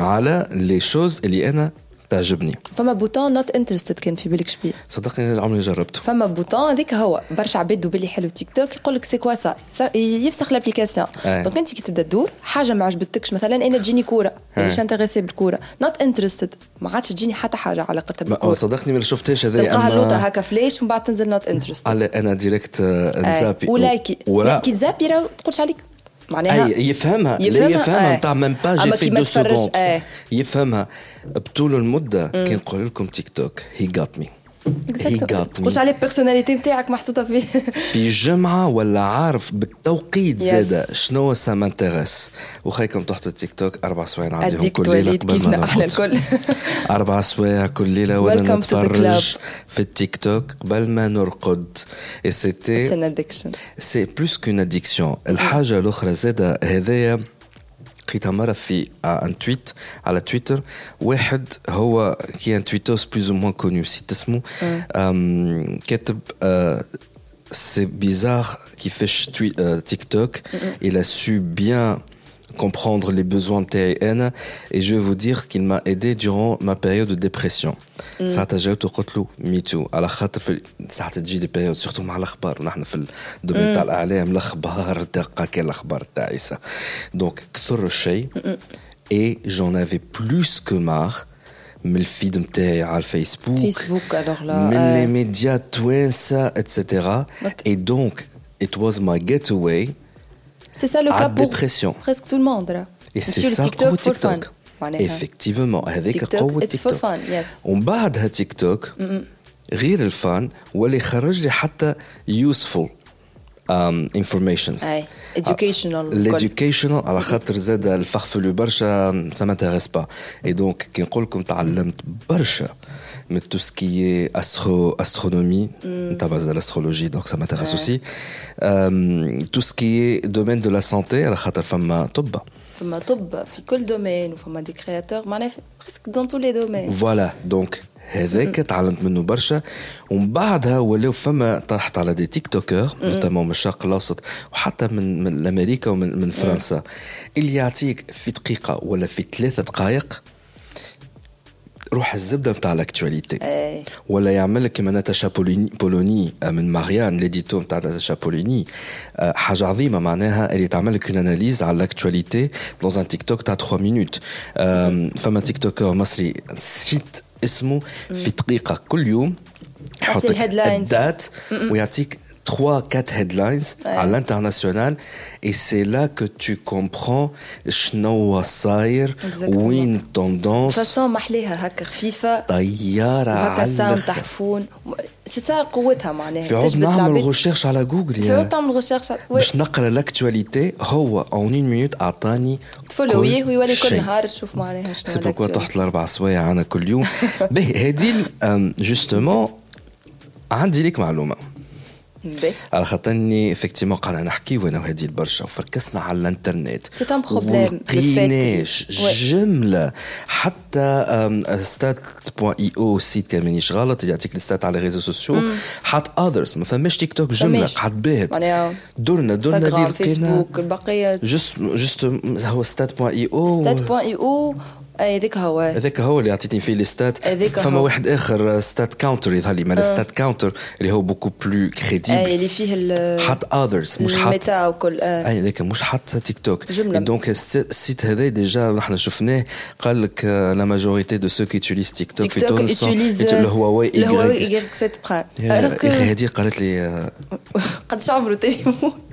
على لي شوز اللي أنا تعجبني. فما بوتون نوت انترستد كان في بالك شبيه. صدقني عمري جربته. فما بوتون هذيك هو برشا عباد باللي حلو تيك توك يقول لك سي كوا سا يفسخ لابليكاسيون آه. دونك انت كي تبدأ تدور حاجة ما عجبتكش مثلا أنا تجيني كورة مانيش انتريسي بالكورة. نوت انترستد ما عادش تجيني حتى حاجة علاقتها بالكوره صدقني ما شفتهاش هذا تلقاها لوطة اما هكا فلاش ومن بعد تنزل نوت انترستد أنا ديريكت آه، نزابي ولايكي. ولا كي تزابي راه تقولش عليك معناها أي يفهمها لا يفهمها، يفهمها آه. نتاع ميم با جي في دو سكوند. يفهمها بطول المدة كي نقول لكم تيك توك هي جات مي قلت عليه البيرسوناليتي نتاعك محطوطه في في جمعه ولا عارف بالتوقيت زاده شنو سا مانتيغيس وخيكم تحت التيك توك أربع سوايع عندي كل ليله كيفنا إحنا الكل أربع سوايع كل ليله وأنا نتفرج في التيك توك قبل ما نرقد سيتي سي بلوس كون اديكسيون الحاجة الاخرى زاده هذايا لقيتها مره في ان تويت على تويتر واحد هو كي ان تويتوس بلوز او موان كونيو سيت اسمه أم، كاتب سي بيزار كيفاش توي- euh, تيك توك il a su bien comprendre les besoins نتاعي انا et je vais vous dire qu'il m'a aidé durant ma période de dépression ساعتها جاوبته قلت له ميتو على خاطر في ساعتها تجي دي بيريود سورتو مع الاخبار ونحن في الدومين تاع الاعلام الاخبار دقه كان الاخبار تاعيسه دونك كثر الشيء et j'en avais plus que marre من الفيد نتاعي على الفيسبوك فيسبوك alors là من آه. les médias توانسه etc Ok. et donc it was my getaway C'est ça le à cas pour dépression. presque tout le monde là. et c'est Monsieur le ça TikTok قوة for تيك fun. توك معناها. effectivement هذيك TikTok قوة it's تيك for توك fun yes. ومن بعدها تيك توك غير الفان ولا يخرج لي حتى useful um, informations أي. educational l'éducational على خاطر زاد الفخفلو برشا ça m'intéresse pas et donc كي نقول لكم تعلمت برشا من tout ce qui est astro astronomie نتاع base de l'astrologie donc ça m'intéresse aussi Euh, tout ce qui est domaine de la santé على خاطر فما طب فما طب في كل دومين وفما دي كرياتور معناها في- presque dans tous les domaines. فوالا دونك هذاك تعلمت منه برشا ومن بعدها ولاو فما طرحت على دي تيك توكر نوتامون من الشرق الاوسط وحتى من من امريكا ومن من فرنسا اللي يعطيك في دقيقه ولا في ثلاثه دقائق روح الزبدة نتاع الاكتواليتي أي. ولا يعمل لك كيما ناتاشا بولوني, آه، من ماريان ليديتو نتاع ناتاشا بولوني. آه، حاجة عظيمة معناها اللي تعمل لك اون اناليز على الاكتواليتي دون ان تيك توك تاع 3 مينوت فما تيك توكر مصري سيت اسمه في دقيقة كل يوم يحط. الدات ويعطيك 3 4 headlines على l'international et c'est là que tu comprends شنو صاير Exactement. وين tendance فاسون محليها هكا خفيفه طياره وهكا على ساوند الآخر. تحفون سي سا قوتها معناها في عود تجبد نعمل العباد. ريشيرش على جوجل في يا عود تعمل ريشيرش باش نقرا لاكتواليتي هو اون اون مينوت اعطاني تفولويه ويولي كل شيء. نهار تشوف معناها شنو سي بوكوا l'actualité. تحت الاربع سوايع انا كل يوم باهي هذه جوستومون عندي لك معلومه باهي. على خاطرني افكتيمون قاعدة نحكي وأنا وهذه برشا وفركسنا على الإنترنت. Fait. ولقيناش que- Ouais. جملة. حتى ستات بوان اي أو سيت كان مانيش غلط اللي يعطيك الستات على ريزو سوسيو. حط اذرز ما فماش تيك توك جمله. قعد باهت درنا درنا اللي لقينا فيسبوك البقية. جست جست هو ستات بوان اي أو ستات بوان اي أو أي ذيك هو. هذاك هو اللي عطيتني فيه الستات هذاك فما. واحد آخر ستات كاونتر يظهر لي ما ستات كاونتر اللي هو بوكو بلو أي كريديبل اللي فيه ال- حط اذرز مش حط. الميتا وكل آه. أي لكن مش حتى تيك توك جملة. دونك السيت هذا ديجا نحن شفناه قال لك لا ماجوريتي دو سو كي تيك توك في تونس الهواوي الهواوي اي اي 7 برايم يا أخي هذه قالت لي آه، قداش عمره تليفون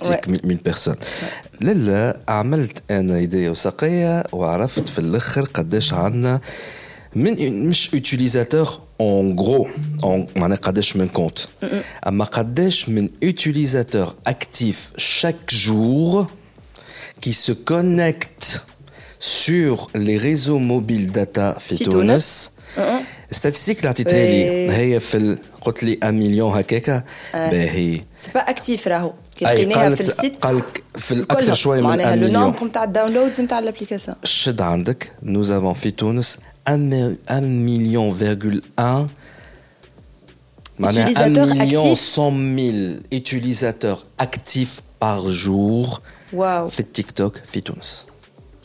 1000 بيرسون لا عملت أنا ايديا وساقية وعرفت في الأخر قداش عندنا من مش يوتيليزاتور اون غرو معناها قداش من كونت أما قداش من يوتيليزاتور اكتيف شاك جور qui se connectent sur les réseaux mobiles data في تونس. ستاتيستيك اللي عطيتها لي. هي في قلت لي 1 مليون هكاكا باهي. سي با اكتيف راهو. كي أي لقيناها قالت- في السيت قالك في الأكثر كلهم. شوية من معناها 1 لو مليون. نومبر نتاع الداونلودز نتاع الابليكاسيون شد عندك nous avons في تونس 1 مليون فيرغول 1 معناها 1 Utilisateurs مليون actifs. 100 000 utilisateurs actifs par jour واو في التيك توك في تونس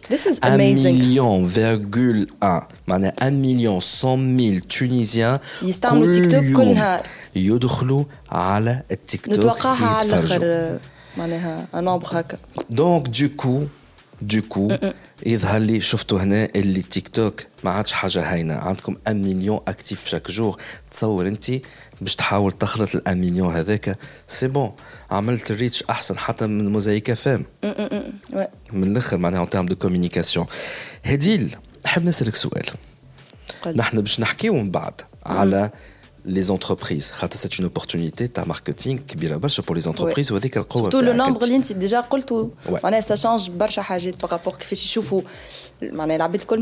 This is 1 amazing. مليون فيرغول 1 معناها 1 مليون 100 000 تونيزيان يستعملوا تيك توك كل نهار. يدخلوا على التيك توك نتوقعها على. الآخر معناها ان نومبر هكا Donc, du coup, du coup, يظهر لي شفتوا هنا اللي تيك توك ما عادش حاجة هاينه عندكم 1 مليون اكتيف شاك جور تصور انت باش تحاول تخلط الامينيون هذاك سي بون عملت الريتش احسن حتى من موزايك فام من الآخر معناها اون تيرم دو كوميونيكاسيون هديل نحب نسالك سؤال نحن باش نحكيو من بعد على les entreprises. C'est une opportunité de marketing pour les entreprises. Ouais. Surtout le nombre de lignes, c'est déjà tout. Ouais. Ça change beaucoup par rapport à ce qu'ils voient. Les gens qui ont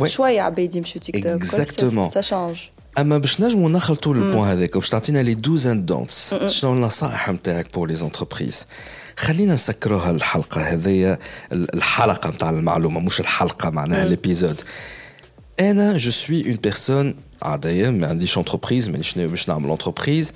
le choix, ils ont TikTok. Exactement. Ça change. أما باش نجموا نخلطوا البوان هذاك باش تعطينا لي دوز اند دونتس شنو النصائح نتاعك بور لي زونتربريز خلينا نسكروها الحلقة هذيا الحلقة نتاع المعلومة مش الحلقة معناها ليبيزود أنا جو سوي اون بيرسون عاديه ما عنديش انتربريز مانيش باش نعمل انتربريز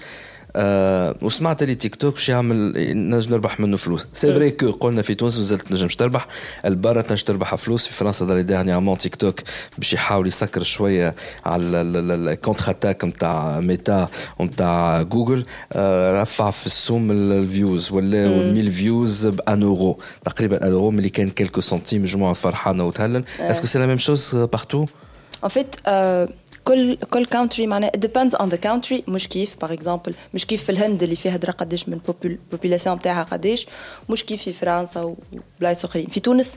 آه وسمعت لي تيك توك باش يعمل نجم نربح منه فلوس. سي فري كو قلنا في تونس مازلت نجمش تربح. البرا تنجم تربح فلوس. في فرنسا داري ديرنيامون تيك توك باش يحاول يسكر شوية على الكونتر اتاك نتاع ميتا ونتاع جوجل آه رفع في السوم الفيوز ولا 1000 فيوز ب 1 اورو تقريبا 1 اورو ملي كان كيلكو سنتيم مجموعة فرحانة وتهلل. اسكو سي لا ميم شوز بارتو En fait, euh, كل كل كونتري معناها depends on the country. مش كيف باغ اكزومبل مش كيف في الهند اللي فيها درا قداش من البوبولاسيون تاعها قداش مش كيف في فرنسا وبلايص اخرين في تونس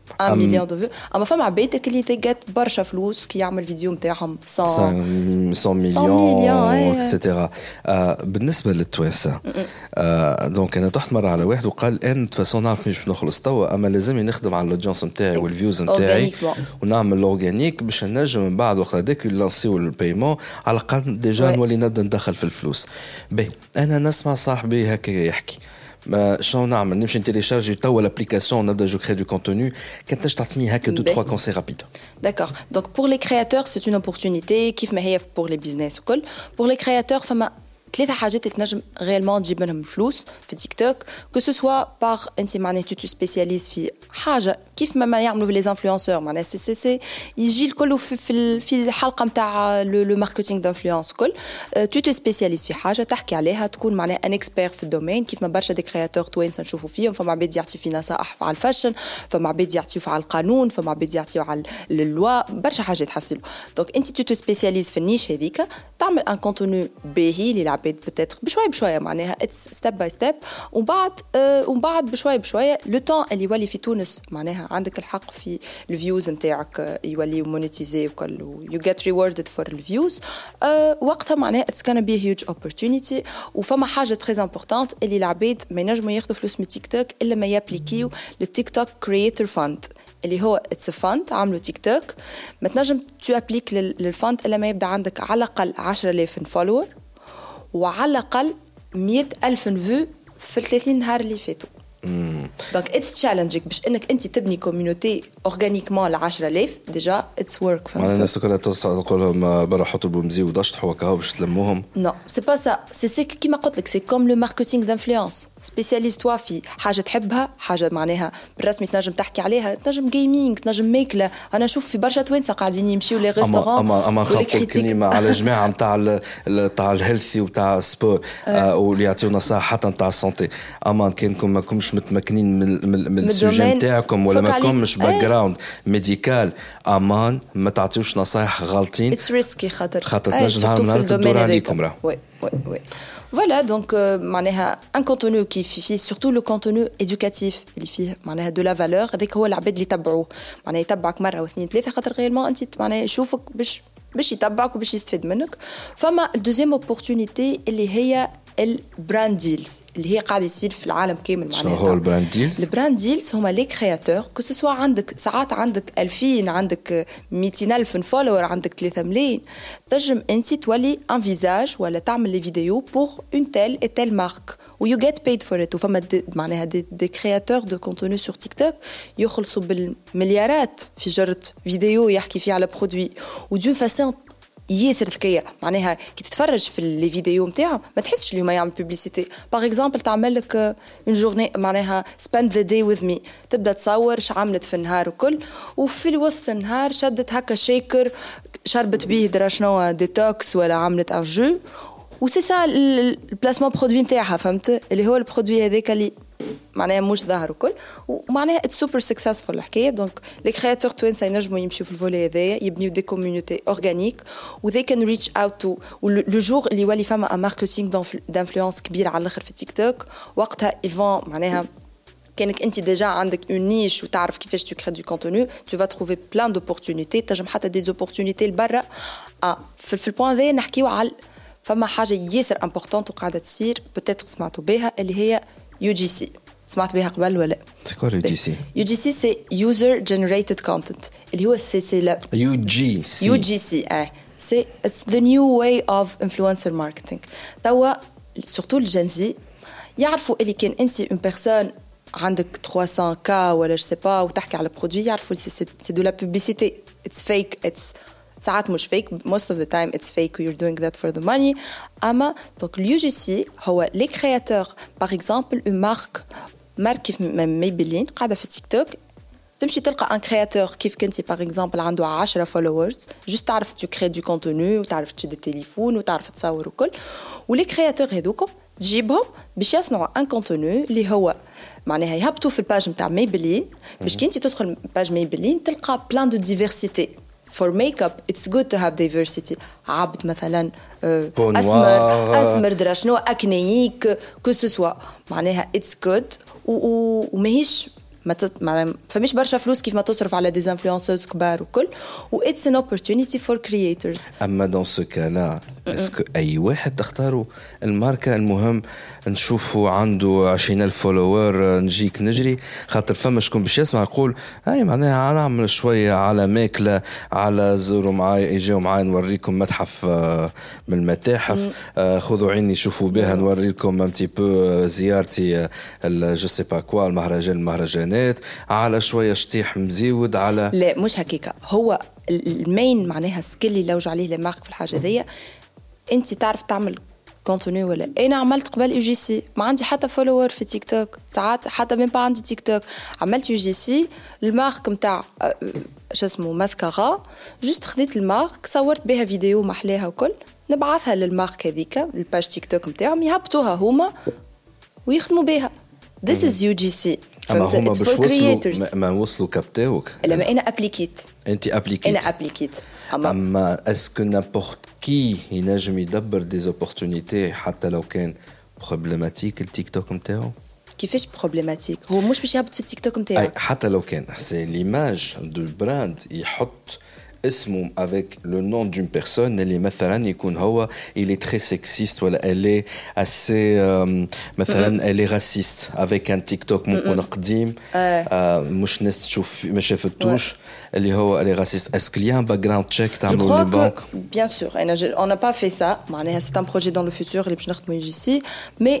1 مليون دو فيو أما فما عباد اللي تيجت برشا فلوس كي يعمل فيديو نتاعهم. 100 100 مليون اكسترا بالنسبة للتوانسه دونك أنا تحت مرة على واحد وقال إن فاسون نعرف مش نخلص توا أما لازمني نخدم على الاودينس نتاعي والفيوز نتاعي ونعمل الاورجانيك باش نجم من بعد وقت هذاك نلانسيو البيمون على الأقل ديجا نولي نبدأ ندخل في الفلوس. باهي أنا نسمع صاحبي هكا يحكي. شنو نعمل نمشي نتيليشارجي توا لابليكاسيون نبدا جو كري دو كونتوني كانت تنجم تعطيني هكا دو تخوا كونسي رابيد D'accord. Donc pour les créateurs, c'est une opportunité كيف ما هي pour les business وكل. Pour les créateurs فما ثلاثة حاجات اللي تنجم ريالمون تجيب منهم فلوس في تيك توك كو سو سوا باغ انت معناها تو سبيسياليز في حاجه كيف ما يعملوا في لي انفلونسور معناها سي سي سي يجي الكل في في, في الحلقة نتاع لو ماركتينغ دانفلونس كل تو تو سبيسياليز في حاجة تحكي عليها تكون معناها ان اكسبير في الدومين كيف ما برشا دي كرياتور توانسة نشوفوا فيهم فما عباد يعطيو في نصائح على الفاشن فما عباد يعطيو على القانون فما عباد يعطيو على اللوا برشا حاجات حصلوا دونك انت تو تو سبيسياليز في النيش هذيك تعمل ان كونتوني باهي للعباد بتاتر بشوية بشوية معناها ستيب باي ستيب ومن بعد آه ومن بعد بشوية بشوية لو تون اللي يولي في تونس معناها عندك الحق في الفيوز نتاعك يولي مونيتيزي وكل يو جيت ريوردد فور الفيوز وقتها معناها اتس كان بي هيوج اوبورتونيتي وفما حاجة تري امبورتونت اللي العباد ما ينجموا ياخذوا فلوس من تيك توك إلا ما يابليكيو للتيك توك كرييتور فاند اللي هو اتس فاند عملوا تيك توك ما تنجم تو ابليك للفاند إلا ما يبدأ عندك على الأقل 10000 فولور وعلى الأقل 100 ألف فيو في ال 30 نهار اللي فاتوا. دونك اتس تشالنجينغ باش إنك أنت تبني كوميونيتي اورجانيكمون ل 10000 ديجا اتس ورك فهمت؟ الناس كلها تقول لهم برا حطوا البومزي ودشط هكا باش تلموهم. نو سي با سا سي كيما قلت لك سي كوم لو ماركتينغ دانفلونس سبيسياليز توا في حاجة تحبها حاجة معناها بالرسمي تنجم تحكي عليها تنجم جيمنج تنجم ماكله أنا نشوف في برشا توانسه قاعدين يمشيو لي ريستورون اما اما الكلمة على جماعة نتاع نتاع الهيلثي وتاع السبور واللي يعطيو نصائح حتى نتاع السونتي اما كانكم ماكمش متمكنين من من, من السوجي نتاعكم ولا ماكمش باك جراوند ميديكال أمان ما تعطيوش نصائح غالطين اتس ريسكي خاطر خاطر تنجم نهار نهار تدور عليكم راه وي وي وي فوالا دونك معناها ان كونتوني كي فيه سورتو لو كونتوني ايدوكاتيف اللي فيه معناها دو لا فالور هذاك هو العباد اللي يتبعوه معناها يتبعك مره واثنين ثلاثه خاطر غيرمون انت معناها يشوفك باش باش يتبعك وباش يستفيد منك فما الدوزيام اوبورتونيتي اللي هي البراند ديلز اللي هي قاعدة يصير في العالم كامل شنو هو البراند ديلز؟ البراند ديلز هما لي كرياتور كو سوا عندك ساعات عندك 2000 عندك 200 ألف فولور عندك 3 ملايين. تنجم أنت تولي ان فيزاج ولا تعمل لي فيديو بور اون تيل اي تيل مارك و يو جيت بيد فور ات وفما معناها دي, دي كرياتور دو كونتوني سور تيك توك يخلصوا بالمليارات في جرة فيديو يحكي فيه على برودوي ودون فاسون ياسر ذكيه معناها كي تتفرج في لي فيديو نتاعهم ما تحسش اللي هما يعمل بوبليسيتي باغ اكزومبل تعمل لك اون جورني معناها سبند ذا داي وذ مي تبدأ تصور اش عملت في النهار وكل. وفي وسط النهار شدت هكا شيكر شربت بيه درا شنو ديتوكس ولا عملت ان جو وسي سا البلاسمون برودوي نتاعها فهمت؟ اللي هو البرودوي هذاك اللي معناها مش ظاهر وكل ومعناها اتس سوبر سكسسفول الحكاية. دونك لي كرياتور توانسه ينجموا يمشيو في الفولي هذايا يبنيو دي كوميونيتي اورغانيك و they can reach out to لو جور اللي يولي فما ان ماركتينغ دانفلونس كبير على الآخر في تيك توك وقتها ils معناها كأنك أنت ديجا عندك اون نيش وتعرف كيفاش تو كري دو كونتوني تو فا تروفي بلان دوبورتونيتي تنجم حتى دي زوبورتونيتي لبرا. آه في, البوان ذا نحكيو على فما حاجة ياسر امبورطونت وقاعدة تصير بوتيتر سمعتوا بها اللي هي يو جي سي سمعت بها قبل ولا سي كوا يو جي سي يو جي سي سي يوزر جنريتد كونتنت اللي هو سي سي لا. يو جي سي يو جي سي آه. سي اتس ذا نيو واي اوف انفلونسر ماركتينغ توا سورتو الجنزي يعرفوا اللي كان انت اون بيرسون عندك 300 كا ولا جو سي با وتحكي على برودوي يعرفوا سي سي دو لا بوبليسيتي اتس فيك اتس ساعات مش فيك most of the time it's fake you're doing that for the money. أما دونك اليو جي سي هو لي كرياتور باغ اكزومبل اون مارك مارك كيف ميبلين قاعدة في تيك توك تمشي تلقى ان كرياتور كيف كنتي باغ اكزومبل عنده 10 فولورز جوست تعرف تو كري دو كونتوني وتعرف تشد التليفون وتعرف تصور وكل. ولي كرياتور هذوكم تجيبهم باش يصنعوا ان كونتوني اللي هو معناها يهبطوا في الباج نتاع ميبلين. باش كي انت تدخل باج ميبلين تلقى بلان دو ديفرسيتي for makeup it's good to have diversity. عبد مثلا أسمر أسمر درا شنو أكنيك كو سوا معناها it's good. وماهيش ما تت... ما فماش برشا فلوس كيف ما تصرف على دي انفلونسوز كبار وكل. و اتس ان اوبورتونيتي فور كرييترز أما دون سو كالا اسكو أي واحد تختاروا الماركة المهم نشوفوا عنده 20000 فولوور نجيك نجري. خاطر فما شكون باش يسمع يقول هاي معناها نعمل شوية على ماكلة على زوروا معايا اجاو معايا نوريكم متحف من المتاحف. خذوا عيني شوفوا بها نوري لكم ان تي بو زيارتي جو سي با كوا المهرجان المهرجانات. على شوية شطيح مزيود على لا مش هكيكا هو المين معناها سكيل اللي لوج عليه المارك في الحاجة ذي انت تعرف تعمل كونتوني ولا أنا عملت قبل يو جي سي ما عندي حتى فولور في تيك توك ساعات حتى مين با عندي تيك توك عملت يو جي سي المارك نتاع شو اسمه ماسكارا. جوست خديت المارك صورت بها فيديو محلاها وكل. نبعثها للمارك هذيك الباج تيك توك نتاعهم يهبطوها هما ويخدموا بها. This is UGC أما هما باش وصلوا ما وصلوا كابتاوك لما أنا ابليكيت أنت ابليكيت أنا ابليكيت اما أما اسكو نابورت كي ينجم يدبر دي زوبورتونيتي حتى لو كان بروبليماتيك التيك توك نتاعو كيفاش بروبليماتيك هو مش باش يهبط في التيك توك نتاعك حتى لو كان سي ليماج دو براند يحط اسمه avec le nom d'une personne اللي مثلا يكون هو il est très sexiste ولا elle est assez euh, مثلا elle est raciste avec un TikTok ممكن قديم آه مش ناس تشوف ما شافتوش اللي هو elle est raciste est-ce qu'il y a un background check تعملوا لي بانك bien sûr انا on n'a pas fait ça معناها c'est un projet dans le futur اللي باش نخدموا يجي mais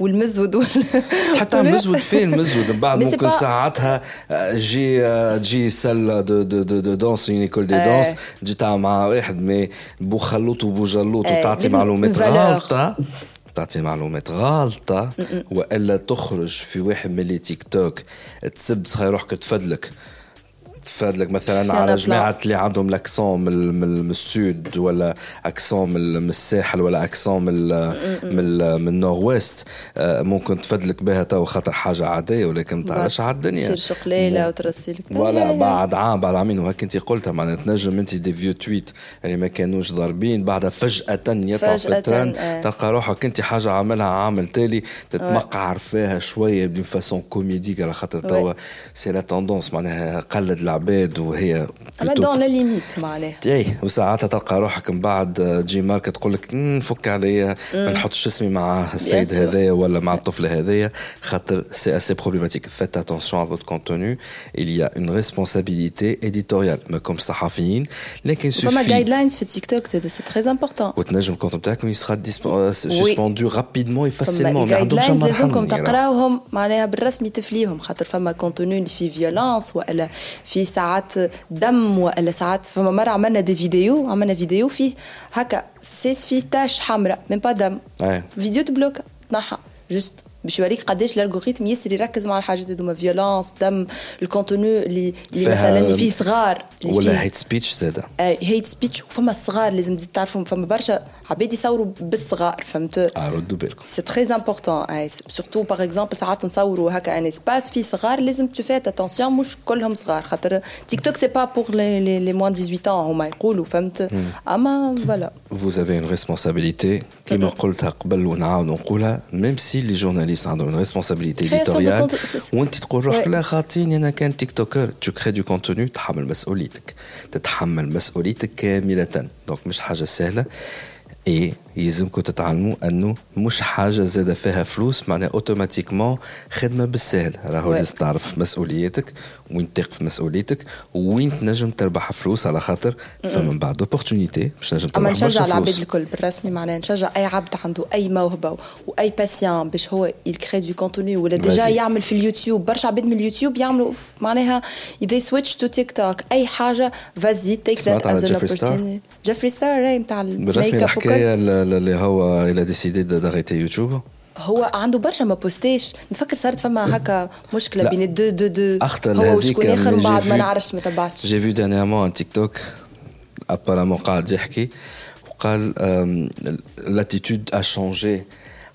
والمزود حتى المزود فين المزود من بعد ممكن ساعتها تجي تجي سل دو دو دو دو دونس اون ايكول دي دونس تجي تعمل مع واحد مي بو خلوط وبو جلوط وتعطي معلومات غلطة. تعطي معلومات غلطة. وإلا تخرج في واحد من لي تيك توك تسب روحك تفدلك. تفادلك مثلا على جماعة اللي عندهم لاكسون من, السود ولا أكسون من, الساحل ولا أكسون من من, من النور ويست آه، ممكن تفادلك بها تو خاطر حاجة عادية ولكن ما تعرفش على الدنيا. تصير شقليله وترسل لك. ولا بعد عام بعد عامين. وهيك انت قلتها. معناها تنجم انت دي فيو تويت اللي ما كانوش ضاربين. بعدها فجأة يطلع في الترند آه. تلقى روحك انت حاجة عاملها عامل تالي تتمقعر فيها شوية بدون فاسون كوميديك على خاطر توا سي لا توندونس معناها قلد العباد وهي دون لا ليميت معناها. اي وساعات تلقى روحك من بعد تجي ماركه تقول لك نفك عليا ما نحطش اسمي مع السيد هذايا ولا مع الطفل هذايا خاطر سي اسي بروبليماتيك فيت اتونسيون ا فوت كونتوني il y a une responsabilité éditoriale. ما كوم صحفيين لكن سوفي فما جايد لاينز في تيك توك سي تري امبورطون وتنجم الكونت نتاعك يسرا سسبوندو رابيدمون اي فاسيلمون ما عندهمش لازمكم تقراوهم معناها بالرسمي تفليهم خاطر فما كونتوني اللي فيه فيولونس ولا في ساعات دم ولا ساعات فما مرة عملنا دي فيديو عملنا فيديو فيه هكا سيس فيه تاش حمراء من با دم. فيديو تبلوك تنحى جوست باش يوريك قداش الالغوريثم ياسر يركز مع الحاجات هذوما فيولونس دم الكونتوني اللي اللي مثلا اللي فيه صغار اللي ولا هيت سبيتش زادا هيت سبيتش وفما الصغار لازم تزيد تعرفهم فما برشا عباد يصوروا بالصغار فهمت؟ آه ردوا بالكم. سي تري امبورتون سورتو باغ اكزومبل ساعات نصوروا هكا ان اسباس فيه صغار لازم تو فيت اتونسيون مش كلهم صغار خاطر تيك توك سي با بور لي لي موان 18 هما يقولوا فهمت؟ أما فوالا. Vous avez une responsabilité كما قلتها قبل ونعاود نقولها ميم سي لي جورناليست عندهم une responsabilité éditoriale وأنت تقول روحك لا خاطيني أنا كان تيك توكر تو كري دو كونتوني تحمل مسؤوليتك. تتحمل مسؤوليتك كاملة. دونك مش حاجة سهلة. 诶、يلزمكم تتعلموا أنه مش حاجة زادة فيها فلوس معناها أوتوماتيكمون خدمة بالسهل. راهو لازم تعرف مسؤوليتك وين تقف مسؤوليتك وين تنجم تربح فلوس على خاطر فمن بعد اوبورتونيتي باش نجم تربح اما نشجع العباد الكل بالرسمي معناها نشجع أي عبد عنده أي موهبة واي باسيون باش هو يكري دو كونتوني ولا ديجا يعمل في اليوتيوب برشا عباد من اليوتيوب يعملوا معناها اذا سويتش تو تيك توك أي حاجة فازي تيك ذات از ان اوبورتونيتي جيفري ستار راي نتاع بالرسمي الحكاية اللي هو إلى ديسيدي داغيتي يوتيوب؟ هو عنده برشا ما بوستيش. نتفكر صارت فما هكا مشكلة بين دو دو دو. اخطر هو وشكون اخر من بعد ما نعرفش ما تبعتش. جي في دانيامون تيك توك ابارامون قاعد يحكي وقال لاتيتود ا شونجي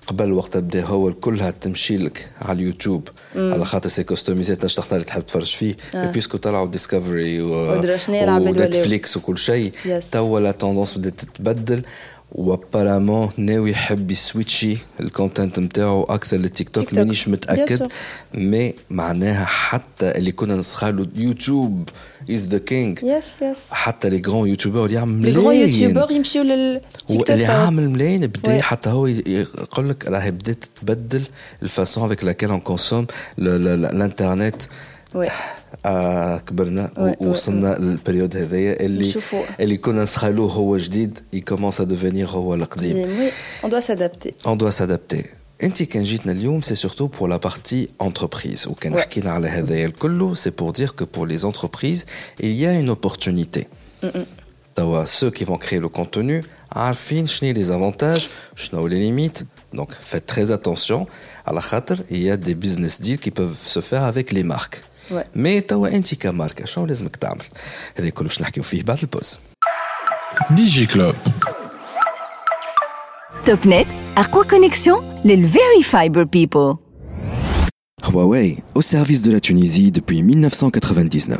قبل وقت بدا هو كلها تمشي لك على اليوتيوب. على خاطر سي كوستوميزي تنجم تختار اللي تحب تفرج فيه. آه. بيسكو طلعوا ديسكفري و... ونتفليكس وكل شيء توا لا توندونس بدات تتبدل. وابارامون ناوي يحب يسويتشي الكونتنت نتاعو أكثر للتيك توك مانيش متأكد. مي معناها حتى اللي كنا نسخالو يوتيوب از ذا كينج يس يس حتى لي غران يوتيوبر اللي يعمل ملايين لي غران يوتيوبر يمشيو للتيك توك اللي عامل ملايين بدا حتى هو يقول لك راهي بدات تبدل الفاسون افيك لاكيل اون كونسوم الانترنت آه كبرنا ووصلنا للبريود هذايا اللي اللي كنا نسخالوه هو جديد يكومونس ا دوفينير هو القديم وي اون دو سادابتي اون دو سادابتي انت كان جيتنا اليوم سي سورتو بور لا بارتي انتربريز وكان حكينا على هذايا الكل سي بور دير كو بور لي انتربريز il y a une opportunité توا ceux qui vont créer le contenu عارفين شنو les avantages شنو les limites donc faites très attention على خاطر il y a des business deals qui peuvent se faire avec les marques مي توا انت كماركة. شنو لازمك تعمل؟ هذا كله باش نحكيو فيه بعد البوز. دي جي كلوب. توب نت أقوى كونيكسيون للفيري فايبر بيبل Huawei, au service de la Tunisie depuis 1999.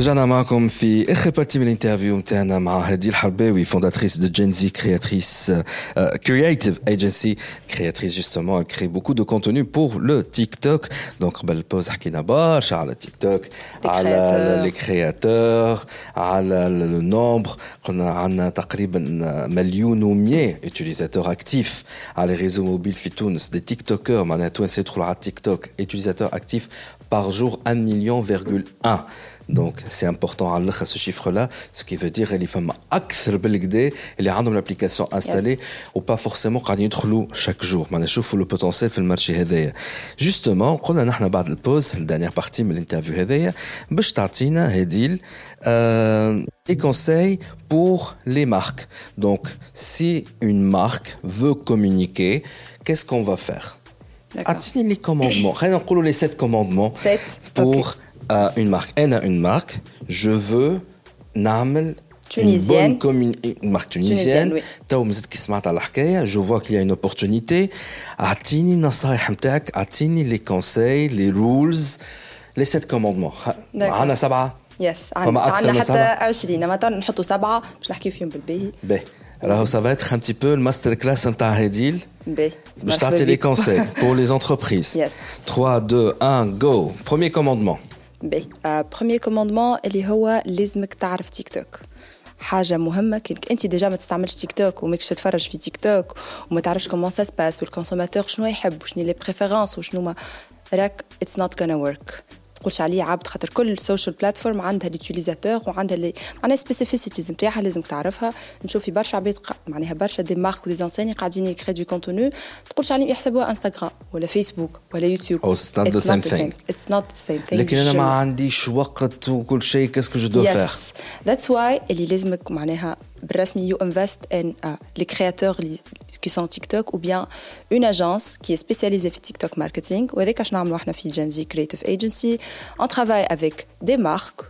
جانا معكم في اخر بارتي من الانترفيو نتاعنا مع هدي الحرباوي فondاtrice de Gen Z créatrice euh, creative agency créatrice justement elle crée beaucoup de contenu pour le TikTok donc قبل البوز حكينا برشا على تيك توك على لي كرياتور على لو نومبر قلنا عندنا تقريبا مليون و100 utilisateur actifs على les réseaux mobiles في تونس des tiktokers معناها توانسه يدخلوا على تيك توك utilisateurs actifs par jour 1 million, donc c'est important à l'heure ce chiffre-là, ce qui veut dire qu'il y a أكثر بالكدا اللي عندهم l'application installée ou pas forcément قاعدين يدخلوا chaque jour. ما نشوفوا le potentiel في المارشي هذايا. Justement قلنا نحن بعد البوز الدانيير بارتي من الانترفيو هذايا باش تعطينا هديل euh, les conseils pour les marques. Donc si une marque veut communiquer, qu'est-ce qu'on va faire Attenez les commandements. les sept commandements. Sept. Pour euh, une marque. Elle a une marque. Je veux Namel. Tunisienne. Une, bonne marque tunisienne. Je vois qu'il y a une opportunité. Les conseils, les rules, les sept commandements? Yes. Anna Sabah. Anna Sabah. Anna Sabah. Anna Sabah. Anna راهو سافا اتر ان تي بو الماستر كلاس نتاع هديل باهي باش تعطي لي كونساي بور لي انتربريز 3 2 1 جو بروميير كوموندمون باهي بروميير كوموندمون اللي هو لازمك تعرف تيك توك حاجه مهمه كانك انت ديجا ما تستعملش تيك توك وماكش تتفرج في تيك توك وما تعرفش كومون سا سباس والكونسوماتور شنو يحب وشنو لي بريفيرونس وشنو ما راك اتس نوت غانا ورك تقولش عليه عبد خاطر كل سوشيال بلاتفورم عندها ليوتيليزاتور وعندها لي معناها سبيسيفيسيتيز نتاعها لازم تعرفها. نشوف في برشا عباد معناها برشا دي مارك ودي انساني قاعدين يكري دو كونتوني تقولش عليهم يحسبوها انستغرام ولا فيسبوك ولا يوتيوب أو اتس نوت ذا سيم ثينغ اتس نوت ذا سيم ثينغ لكن أنا ما عنديش وقت وكل شيء كاسكو جو دو فير ذاتس واي اللي لازمك معناها بالرسمي you invest in uh, les créateurs qui sont TikTok ou bien une agence qui est spécialisée في TikTok marketing وهذاك اش نعملوا احنا في Gen Z Creative Agency on travaille avec des marques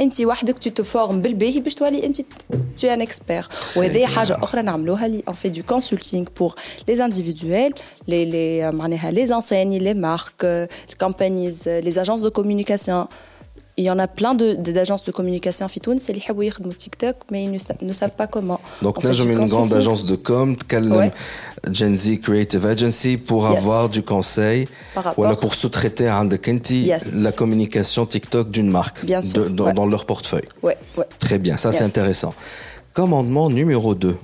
انت وحدك tu te formes بالباهي باش تولي انت tu es un expert وهذه حاجه اخرى نعملوها اللي on fait du consulting pour les individuels les les معناها les enseignes les marques les compagnies les agences de communication il y en a plein d'agences de, de, communication في تونس اللي يحبوا يخدموا تيك توك mais ils ne savent pas comment. Donc نجم une grande agence de com تكلم ouais. Gen Z Creative Agency pour yes. avoir du conseil ou pour sous-traiter عندك انت yes. la communication TikTok d'une marque bien sûr, de, dans, ouais. dans leur portefeuille. Ouais, ouais. Très bien, ça yes. c'est intéressant. Commandement numéro 2.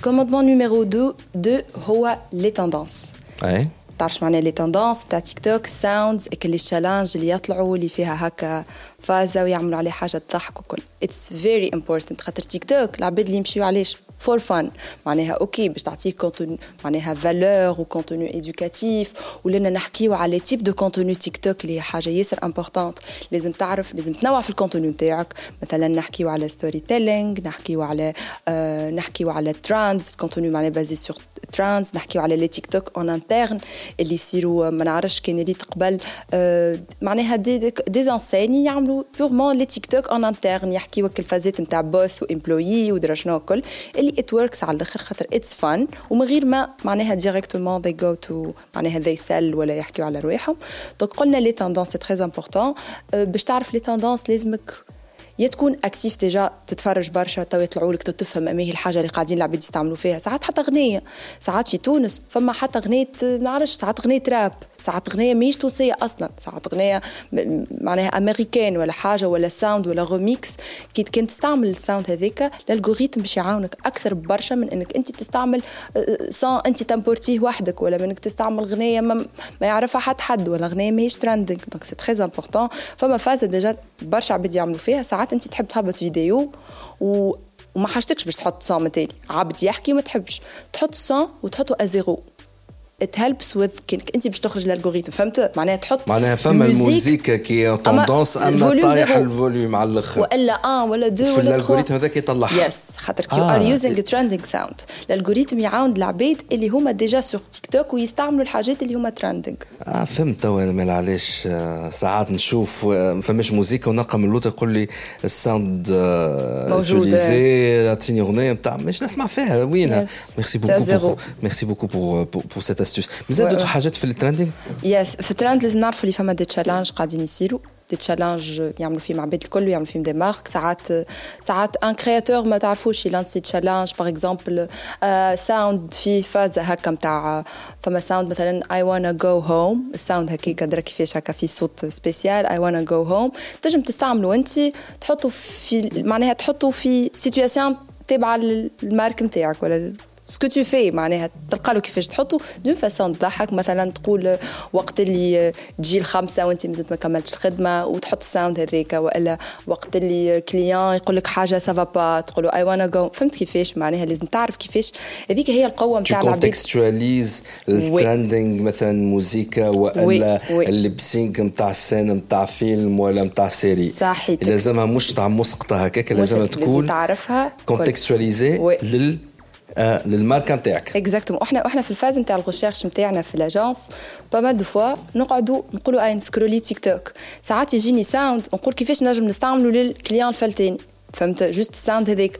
Commandement numéro 2 de هو les tendances. Ouais. تعرفش معناها لي توندونس بتاع تيك توك ساوندز لي تشالنج اللي يطلعوا اللي فيها هكا فازة ويعملوا عليه حاجة تضحك وكل اتس فيري امبورتنت خاطر تيك توك العباد اللي يمشيو عليه فور فان معناها أوكي باش تعطيك كونتوني معناها فالور وكونتوني ايدوكاتيف ولنا نحكيو على تيب دو كونتوني تيك توك اللي هي حاجة ياسر امبورتونت لازم تعرف لازم تنوع في الكونتوني نتاعك. مثلا نحكيو على ستوري تيلينغ نحكيو على آه نحكيو على ترانز كونتوني معناها بازي سور ترانز نحكيو على لي تيك توك اون انترن اللي يصيروا ما نعرفش كان اللي قبل آه معناها دي دي, دي انسيني يعملوا بيغمون لي تيك توك اون انترن يحكيو الفازات نتاع بوس وامبلوي ودرا شنو الكل اللي ات وركس على الأخر خاطر اتس فن ومن غير ما معناها ديريكتومون they go to معناها they sell ولا يحكيو على رواحهم. دونك قلنا لي تندونس سي تري امبورطون باش تعرف لي تندونس لازمك يا تكون اكتيف ديجا تتفرج برشا تو يطلعوا لك تفهم ما هي الحاجة اللي قاعدين العباد يستعملوا فيها. ساعات حتى أغنية ساعات في تونس فما حتى أغنية نعرفش ساعات أغنية راب ساعات أغنية ماهيش تونسيه أصلا. ساعات أغنية معناها أمريكان ولا حاجة ولا ساوند ولا روميكس كي كان تستعمل الساوند هذاك الالغوريثم باش يعاونك أكثر برشا من إنك أنت تستعمل سون انت تمبورتيه وحدك ولا من إنك تستعمل أغنية ما, ما يعرفها حد حد ولا أغنية ماهيش ترندنج دونك سي تري امبورطون فما فاز ديجا برشا عباد يعملوا فيها. ساعات أنت تحب تهبط فيديو و وما حاجتكش باش تحط صون تاني عبد يحكي وما تحبش. تحط صون وتحطه ازيرو it helps with كانك انت باش تخرج الالغوريثم فهمت؟ معناها تحط معناها فما الموزيكا كي توندونس اما طايح الفوليوم على الآخر. وإلا ان ولا دو ولا الالغوريثم هذاك يطلعها. يس خاطر كيو ار يوزينغ ترندينغ ساوند الالغوريثم يعاون العباد اللي هما ديجا سور تيك توك ويستعملوا الحاجات اللي هما ترندينغ آه فهمت تو أنا مال علاش ساعات نشوف ما فماش موزيكا ونلقى من اللوطه يقول لي الساوند موجود اعطيني أغنية نتاع مش نسمع فيها وينها؟ ميرسي بوكو ميرسي بوكو بور بور سيت استوس مازال دوت حاجات في الترندينغ يس في الترند لازم نعرفوا اللي فما دي تشالنج قاعدين يصيروا دي تشالنج يعملوا فيهم عباد الكل ويعملوا فيهم دي مارك ساعات ساعات ان كرياتور ما تعرفوش يلانسي تشالنج باغ اكزومبل ساوند في فاز هكا نتاع فما ساوند مثلا اي وأنا جو هوم الساوند هكاك درا كيفاش هكا في صوت سبيسيال اي وأنا جو هوم تنجم تستعملوا انت تحطوا في معناها تحطوا في سيتوياسيون تابعه للمارك نتاعك ولا سكو تو في معناها تلقى له كيفاش تحطه دون فاسون تضحك مثلا تقول وقت اللي تجي الخمسة وانت مازلت ما كملتش الخدمة وتحط الساوند هذاك وإلا وقت اللي كليون يقول لك حاجة سافا با تقول له اي وأنا جو فهمت كيفاش؟ معناها لازم تعرف كيفاش. هذيك هي القوة نتاع العباد كونتكستواليز الترندينغ مثلا موزيكا وإلا اللبسينغ نتاع السين نتاع فيلم ولا نتاع سيري صحيح. لازمها مش تاع مسقطه هكاك لازمها تكون تعرفها كونتكستواليزي لل للماركة نتاعك. اكزاكتومون إحنا إحنا في الفاز نتاع الغوشيرش نتاعنا في لاجونس با مال دو فوا نقعدوا نقولوا اي نسكرولي تيك توك ساعات يجيني ساوند نقول كيفاش نجم نستعملوا للكليان الفلتاني فهمت؟ جوست الساوند هذاك.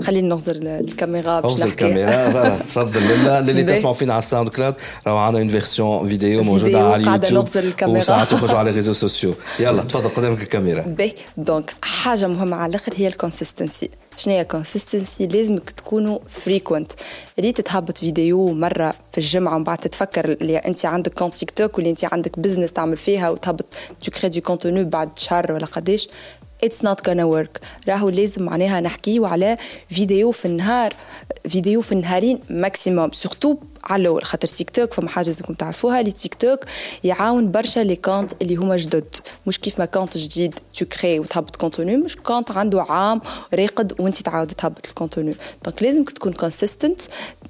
خليني نغزر الكاميرا باش نحكي. الكاميرا. تفضل لله اللي تسمعوا فينا على الساوند كلاود راهو عندنا اون فيرسيون فيديو موجودة على اليوتيوب قاعدة نغزر الكاميرا. وساعات يخرجوا على الريزو سوسيو يلا تفضل قدامك الكاميرا. بي دونك حاجة مهمة على الأخر هي الكونسيستنسي شنو هي كونسيستنسي لازمك تكونوا فريكونت اللي تتهبط فيديو مرة في الجمعة ومن بعد تتفكر اللي أنت عندك كونت تيك توك واللي أنت عندك بزنس تعمل فيها وتهبط تو كري دو كونتوني بعد شهر ولا قداش اتس نوت gonna ورك راهو لازم معناها نحكيو على فيديو في النهار فيديو في النهارين ماكسيموم سورتو على الأول. خاطر تيك توك فما حاجة لازمكم تعرفوها لي تيك توك يعاون برشا لي كونت اللي هما جدد. مش كيف ما كونت جديد تو كري وتهبط كونتوني مش كونت عنده عام راقد وانت تعاود تهبط الكونتوني دونك لازمك تكون كونسيستنت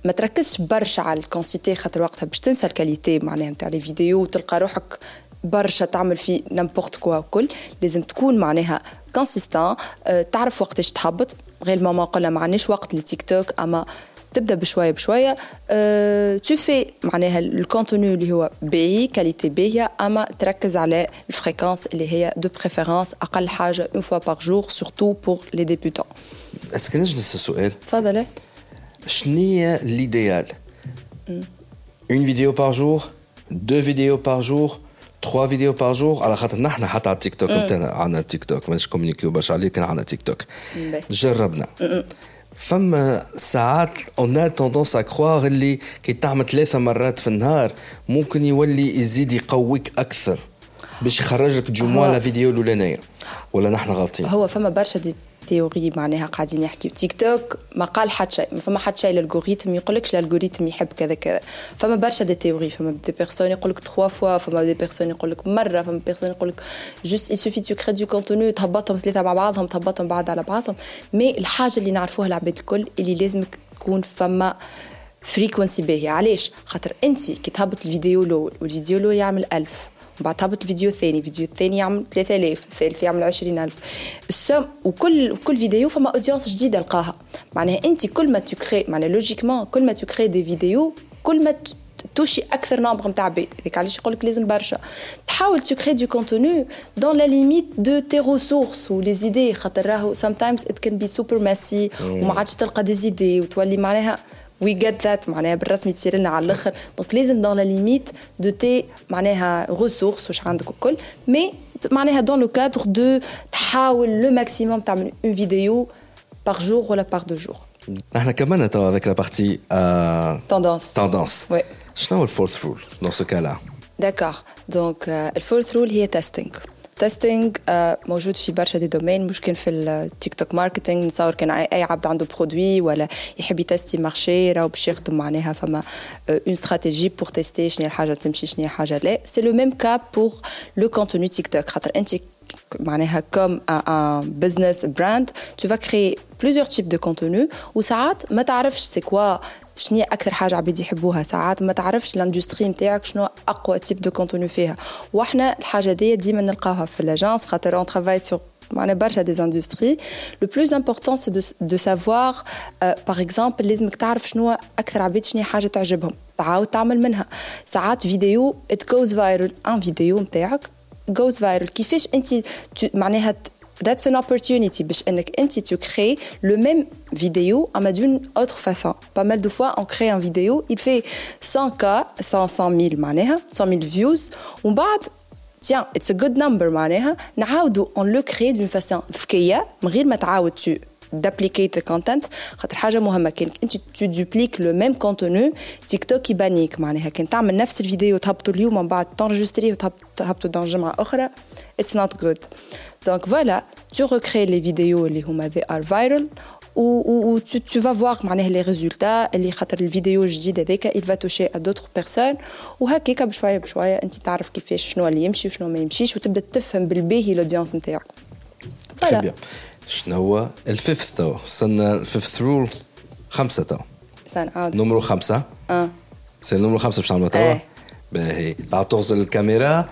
ما تركزش برشا على الكونتيتي خاطر وقتها باش تنسى الكاليتي معناها نتاع لي فيديو وتلقى روحك برشا تعمل فيه نمبورت كوا وكل لازم تكون معناها كونسيستون أه تعرف وقتاش تهبط غير ماما قلنا ما عندناش وقت للتيك توك أما تبدأ بشوية بشوية. أه تو في معناها الكونتوني اللي هو باهي كاليتي باهية أما تركز على الفريكونس اللي هي دو بريفيرونس أقل حاجة اون فوا بار جور سورتو بور لي ديبوتون اسكو نجم نسأل سؤال؟ تفضل. شنو ليديال اون فيديو بار جور دو فيديو بار جور 3 فيديو بار جور على خاطر نحن حتى على التيك توك نتاعنا عندنا تيك توك مانيش كومونيكيو برشا عليه كان عندنا تيك توك جربنا فما ساعات اون توندونس ا كروار اللي كي تعمل ثلاثة مرات في النهار ممكن يولي يزيد يقويك أكثر باش يخرجك جموع لا فيديو الاولانيه ولا نحن غلطين هو فما برشا دي تيوري معناها قاعدين يحكيو. تيك توك ما قال حتى شيء ما فما حتى شيء الالغوريثم يقول لكش الالغوريثم يحب كذا كذا. فما برشا دي تيوري فما دي بيرسون يقول لك 3 فوا فما دي بيرسون يقول لك مرة فما بيرسون يقول لك جوست اي سوفي تو كري دو كونتوني تهبطهم ثلاثة مع بعضهم تهبطهم بعض على بعضهم. مي الحاجة اللي نعرفوها العباد الكل اللي لازمك تكون فما فريكونسي باهية. علاش؟ خاطر أنت كي تهبط الفيديو الأول والفيديو الأول يعمل ألف. بعد هبط الفيديو الثاني الفيديو الثاني يعمل 3000 الثالث يعمل 20000 السم وكل كل فيديو فما اودينس جديدة لقاها. معناها أنت كل ما تكري معناها لوجيكمون كل ما تكري دي فيديو كل ما توشي أكثر نمبر نتاع عباد هذاك علاش يقول لك لازم برشا. تحاول تكري دو كونتوني دون لا ليميت دو تي ريسورس ولي زيدي خاطر راهو سام تايمز ات كان بي سوبر ماسي وما عادش تلقى دي زيدي وتولي معناها وي جيت ذات معناها بالرسمي تصير لنا على الاخر دونك لازم دون لا ليميت دو تي معناها ريسورس واش عندك الكل مي معناها دون لو كادر دو تحاول لو ماكسيموم تعمل اون فيديو بار جور ولا بار دو جور نحن كملنا توا افيك لا بارتي توندونس توندونس وي شنو هو الفورث رول دون سو كالا داكور دونك الفورث رول هي تيستينغ تيستينغ موجود في برشا دي دومين مش كان في التيك توك ماركتينغ نتصور كان اي عبد عنده برودوي ولا يحب يتستي مارشي راهو باش يخدم معناها فما اون استراتيجي بور تيستي شنو الحاجة تمشي شنو الحاجة لا. سي لو ميم كا بور لو كونتوني تيك توك خاطر أنت معناها كوم ان بزنس براند تو فا كري بليزيور تيب دو كونتوني وساعات ما تعرفش سي كوا شنو أكثر حاجة عباد يحبوها؟ ساعات ما تعرفش الاندستري نتاعك شنو أقوى تيب دو كونتوني فيها. وإحنا الحاجة دي ديما نلقاوها في لاجونس خاطر اون ترافاي سور معناها برشا دي اندستري لو بلوز امبورطون سي دو سافوار باغ اكزومبل لازمك تعرف شنو أكثر عباد شنو حاجة تعجبهم. تعاود تعمل منها. ساعات فيديو ات جوز فايرل ان فيديو نتاعك جوز فايرل كيفاش انت معناها that's an opportunity باش انك انت tu crées le même vidéo mais d'une autre façon pas mal de fois on crée un vidéo il fait 100k 100 100 000 معناها 100 000 views ومن بعد tiens it's a good number معناها نعاودو on le crée d'une façon ذكيه من غير ما تعاود tu d'appliquer le content خاطر حاجه مهمه كانك انت tu dupliques le même contenu تيك توك يبانيك معناها كان تعمل نفس الفيديو تهبطوا اليوم ومن بعد تنجستري وتهبطوا dans جمعه اخرى it's not good Donc voilà tu recrées les vidéos اللي هما they are viral ou, tu, tu, vas voir les résultats اللي خاطر الفيديو الجديد هذاك il va toucher à d'autres personnes وهكاك بشويه بشويه انت تعرف كيفاش شنو اللي يمشي وشنو ما يمشيش وتبدا تفهم بالباهي الاودينس نتاعك فوالا شنو هو الفيفث تو وصلنا الفيفث رول خمسه تو نمرو خمسه آه سي نمرو خمسه باش نعملوا توا باهي تعال تغزل الكاميرا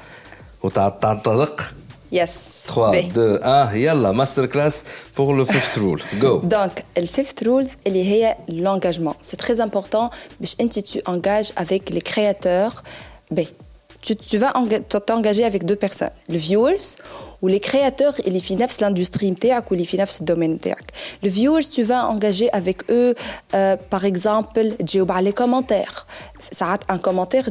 وتنطلق Yes. 3, 2, 1, yalla, masterclass pour le fifth rule. Go. Donc, le fifth rule, c'est l'engagement. C'est très important. Tu engages avec les créateurs. Ben, tu, tu vas t'engager avec deux personnes. Le viewers ou les créateurs, ils finissent l'industrie ou ils finissent le domaine. Le viewers, tu vas engager avec eux, euh, par exemple, les commentaires. Ça un commentaire,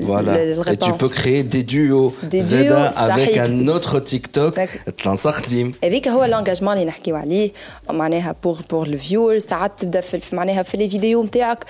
Voilà. Et tu peux créer des duos. Des Zeda avec un autre TikTok. هذيك هو l'engagement اللي نحكيو عليه معناها pour pour le viewer ساعات تبدا في معناها في لي فيديو نتاعك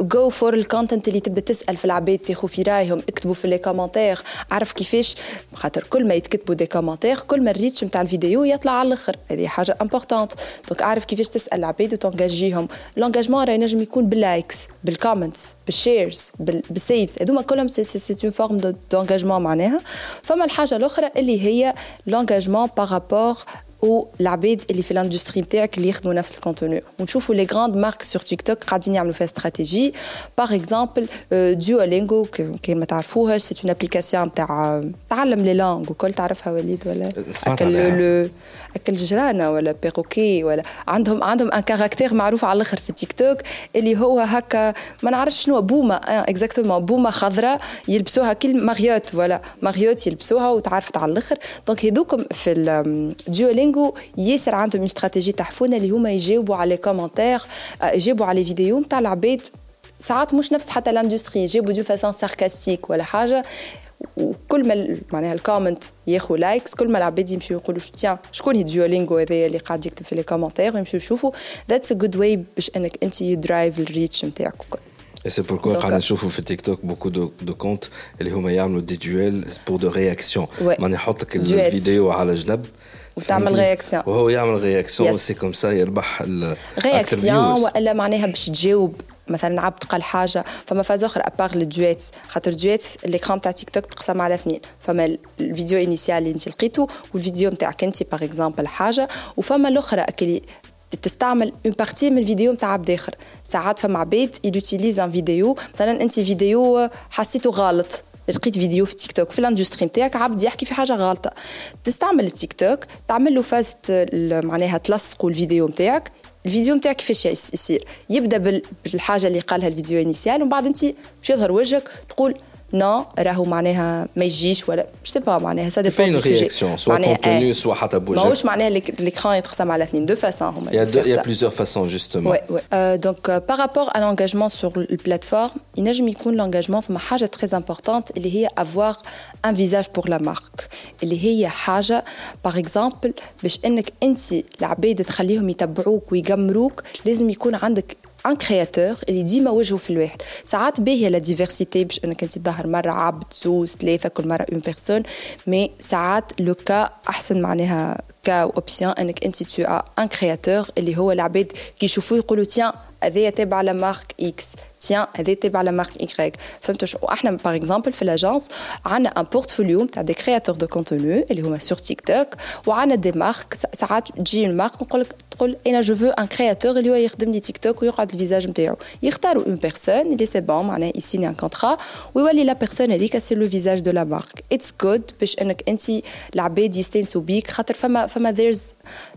جو فور الكونتنت اللي تبدا تسال في العباد تاخذ في رايهم اكتبوا في لي كومنتير عرف كيفاش خاطر كل ما يتكتبوا دي كومنتير كل ما الريتش نتاع الفيديو يطلع على الآخر هذه حاجة امبورطونت دونك اعرف كيفاش تسال العباد وتنجاجيهم لونجاجمون راه ينجم يكون باللايكس بالكومنتس بالشيرز بالسيفز هذوما كلهم سي اون فورم دونجاجمون معناها فما الحاجه الاخرى اللي هي لونجاجمون بارابور والعباد اللي في الاندستري نتاعك اللي يخدموا نفس الكونتوني ونشوفوا لي غراند مارك سور تيك توك قاعدين يعملوا فيها استراتيجي باغ اكزومبل ديولينغو كان ما تعرفوهاش سي اون ابليكاسيون نتاع تعلم لي لانغ وكل تعرفها وليد ولا اكل أكل جرانه ولا بيروكي ولا عندهم عندهم ان كاركتير معروف على الآخر في التيك توك اللي هو هكا ما نعرفش شنو بومة اكزاكتومون بومة خضراء يلبسوها كل ماريوت ولا ماريوت يلبسوها وتعرفت على الآخر. دونك هذوكم في الديولينغو ياسر عندهم استراتيجي تحفونة اللي هما يجاوبوا على كومنتير يجاوبوا على فيديو نتاع العباد. ساعات مش نفس حتى الاندستري يجاوبوا دو فاسون ساركاستيك ولا حاجة. وكل ما معناها الكومنت ياخذ لايكس كل ما العباد يمشيو يقولوا تيان شكون هي ديولينغو هذايا اللي قاعد يكتب في لي كومنتير يمشيو يشوفوا؟ ذاتس ا جود واي باش إنك أنت درايف الريتش نتاعك وكل. Et c'est pourquoi قاعدين نشوفوا في تيك توك beaucoup de, de comptes اللي هما يعملوا دي دويل pour de réaction ماني يحط لك الفيديو على جنب. وتعمل رياكسيون وهو يعمل رياكسيون سي كوم سا يربح رياكسيون وإلا معناها باش تجاوب مثلا عبد قال حاجة فما فاز آخر ابار الدويت خاطر الدويت ليكران تاع تيك توك تقسم على اثنين. فما الفيديو انيسيال اللي انت لقيته والفيديو نتاعك انت باغ اكزومبل حاجة وفما الأخرى اللي تستعمل اون بارتي من الفيديو نتاع عبد آخر. ساعات فما عباد يوتيليز ان فيديو مثلا انت فيديو حسيته غلط. لقيت فيديو في تيك توك في الاندستري نتاعك عبد يحكي في حاجة غلطة. تستعمل التيك توك تعمل له فاست معناها تلصقوا الفيديو نتاعك الفيديو نتاعك كيفاش يصير يبدأ بالحاجة اللي قالها الفيديو انيسيال ومن بعد أنت يظهر وجهك تقول نو راهو معناها ما يجيش ولا مش با معناها سا ديبون دو رياكسيون سوا كونتوني سوا حتى بوجهك ماهوش معناها ليكران يتقسم على اثنين. دو فاسون هما il y a plusieurs façons justement. Ouais, ouais. Euh, donc euh, par rapport à l'engagement sur la plateforme ينجم يكون l'engagement فما حاجة très importante اللي هي avoir un visage pour la marque. اللي هي حاجة باغ اكزومبل باش إنك انت العباد تخليهم يتبعوك ويقمروك لازم يكون عندك ان كرياتور اللي ديما وجهه في الواحد ساعات باهيه لا ديفرسيتي باش انك انت تظهر مره عبد زوز ثلاثة كل مره اون بيرسون مي ساعات لو كا احسن معناها كا اوبسيون انك انت تو ان كرياتور اللي هو العباد كي يشوفوه يقولوا تيان هذايا تابع لمارك اكس تيان هذا تابع لمارك ايكغيك فهمت واحنا باغ اكزومبل في الاجونس عندنا ان بورتفوليو تاع دي كرياتور دو كونتوني اللي هما سور تيك توك وعندنا دي مارك ساعات تجي المارك نقول لك تقول انا جو فو ان كرياتور اللي هو يخدم لي تيك توك ويقعد الفيزاج نتاعو يختاروا اون بيرسون اللي سي بون معناها يسيني ان كونترا ويولي لا بيرسون هذيك سي لو فيزاج دو لا مارك اتس جود باش انك انت العباد يستانسوا بيك خاطر فما فما ذيرز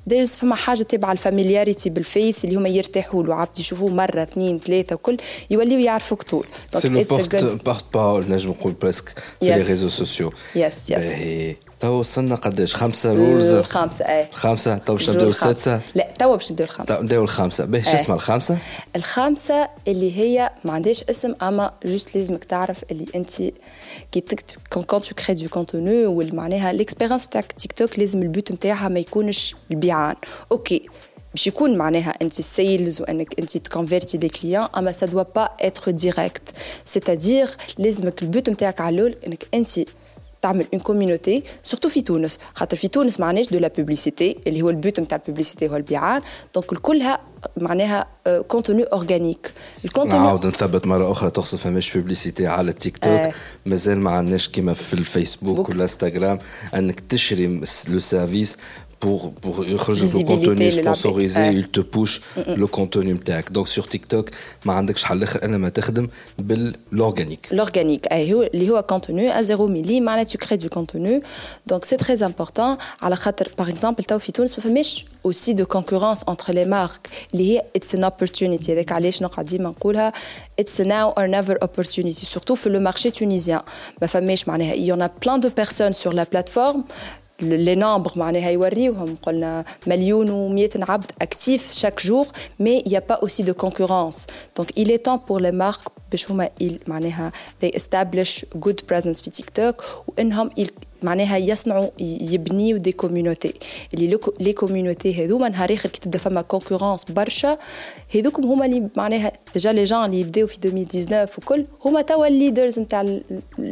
ذيرز فما حاجة تبع الفاميلياريتي بالفيس اللي هما يرتاحوا له عبد يشوفوه مرة اثنين ثلاثة وكل يوليو يعرفوك طول. سي لو بورت بارول نجم نقول بريسك في لي ريزو سوسيو يس يس تو وصلنا قداش خمسة رولز؟ الخامسة اي الخامسة تو باش نبداو السادسة؟ لا تو باش نبداو الخامسة. نبداو الخامسة. باهي شو اسمها الخامسة؟ الخامسة اللي هي ما عندهاش اسم أما جوست لازمك تعرف اللي أنت كي تكتب كون تو كري دو كونتوني معناها ليكسبيرونس بتاعك تيك توك لازم البوت نتاعها ما يكونش البيعان. أوكي باش يكون معناها أنت سيلز وأنك أنت تكونفيرتي دي كليون أما سا دوا با اتر ديريكت سيتادير لازمك البوت نتاعك على الأول إنك أنت تعمل اون كوميونيتي سورتو في تونس. خاطر في تونس معناش دو لا بوبليسيتي اللي هو البوت نتاع البوبليسيتي هو البيعان. دونك الكلها معناها كونتوني اورجانيك الكونتوني نعاود نثبت مرة أخرى تقصد فماش بوبليسيتي على التيك توك آه. مازال ما عندناش كيما في الفيسبوك ولا انستغرام أنك تشري لو سيرفيس pour, pour يخرج لك كونتوني سبونسوريزي il te push لو كونتوني نتاعك دونك سور تيك توك ما عندكش حل اخر الا ما تخدم بالاورجانيك الاورجانيك اي هو اللي هو كونتوني ا زيرو ميلي معناها تو كري دو كونتوني دونك سي تري امبورطون على خاطر باغ اكزومبل تو في تونس ما فماش aussi de concurrence entre les marques اللي هي it's an opportunity هذاك علاش نقعد ديما نقولها it's now or never opportunity surtout في le marché tunisien ما فماش معناها il y en a plein de personnes sur la plateforme لي نومبر معناها يوريوهم قلنا مليون و100 عبد اكتيف شاك جور مي يا با اوسي دو كونكورونس دونك il est temps pour les marques باش هما معناها they establish good presence في تيك توك وانهم معناها يصنعوا يبنيوا دي كوميونيتي اللي لي كوميونيتي هذوما نهار اخر كي تبدا فما كونكورونس برشا هذوكم هما اللي معناها ديجا لي جان اللي يبداو في 2019 وكل هما توا الليدرز نتاع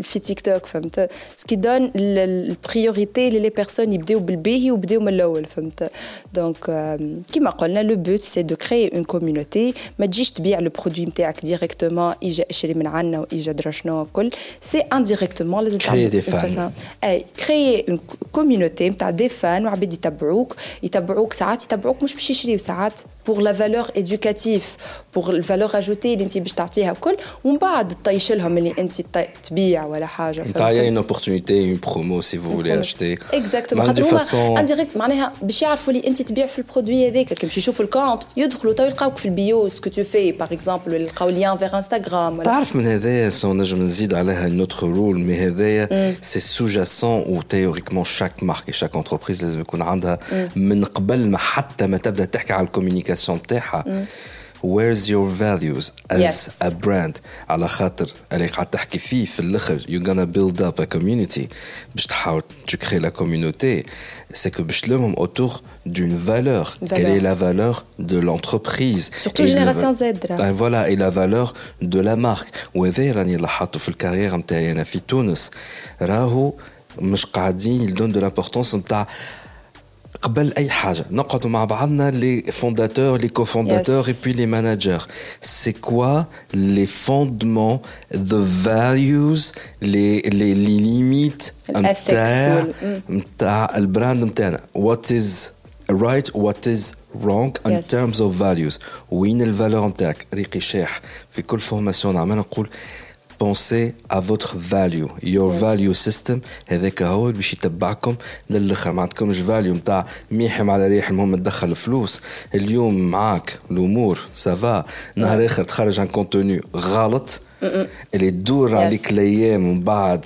في تيك توك فهمت سكي دون البريوريتي لي بيرسون يبداو بالباهي وبداو من الاول فهمت دونك كيما قلنا لو بوت سي دو كري اون كوميونيتي ما تجيش تبيع لو برودوي نتاعك ديريكتومون اجا اشري من عنا واجا درا شنو وكل سي انديريكتومون لازم تعمل دي فان كريي اون كوميونيتي نتاع دي فان وعباد يتبعوك يتبعوك ساعات يتبعوك مش باش يشريو ساعات بور لا فالور ايدوكاتيف بور الفالور اجوتي اللي انت باش تعطيها الكل ومن بعد تطيش لهم اللي انت تبيع ولا حاجه تعطي اون اوبورتونيتي اون برومو سي فو فولي اشتي اكزاكتومون خاطر هما انديريكت معناها باش يعرفوا اللي انت تبيع في البرودوي هذاك كي باش يشوفوا الكونت يدخلوا تو يلقاوك في البيو سكو تو في باغ اكزومبل يلقاو ليان فيغ انستغرام تعرف من هذايا سو نجم نزيد عليها نوتر رول مي هذايا سي سوجاسون و تيوريكمون شاك مارك شاك انتربريز لازم يكون عندها من قبل ما حتى ما تبدا تحكي على الكوميونيكاسيون تاعها where's your values as yes. a brand على خاطر اللي قاعد تحكي فيه في الاخر you're gonna build up a community باش تحاول tu crées la communauté c'est que باش تلمهم autour d'une valeur. valeur quelle est la valeur de l'entreprise surtout et génération Z ben voilà et la valeur de la marque وهذا راني لاحظته في الكارير نتاعي انا في تونس راهو مش قاعدين يدون دو لامبورطونس نتاع قبل اي حاجه نقعدوا مع بعضنا لي فونداتور لي كوفونداتور اي بي لي ماناجر سي كوا لي فوندمون ذا فاليوز لي لي لي ليميت نتاع نتاع البراند نتاعنا وات از right what is wrong in yes. terms of values وين الفالور نتاعك ريقي شاح في كل فورماسيون نعمل نقول à votre value. Your yeah. value system هذاك هو باش يتبعكم للاخر ما عندكمش فاليو نتاع ميحم على ريح المهم تدخل فلوس. اليوم معاك الأمور سافا نهار آخر تخرج عن كونتوني غلط. اللي تدور. عليك الأيام ومن بعد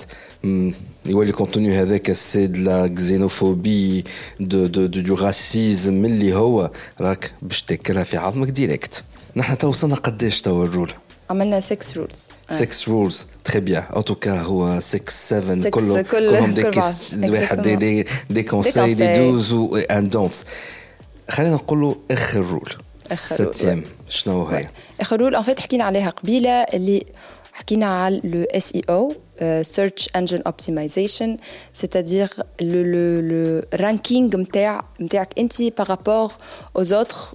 يولي كونتوني هذاك سي دو لا xénophobie دو دو دو راسيزم اللي هو راك باش تاكلها في عظمك ديريكت نحن تو وصلنا قداش توا الرول؟ عملنا 6 رولز 6 رولز تري بيان ان توكا هو 6 7 كلهم كلهم دي واحد دي دي دي كونساي دي دوز ان دونتس خلينا نقولوا آخر رول الساتيام شنو هي؟ آخر رول ان فيت حكينا عليها قبيلة اللي حكينا على لو اس اي أو search engine optimization. C'est-à-dire le le le ranking نتاع نتاعك انت rapport aux autres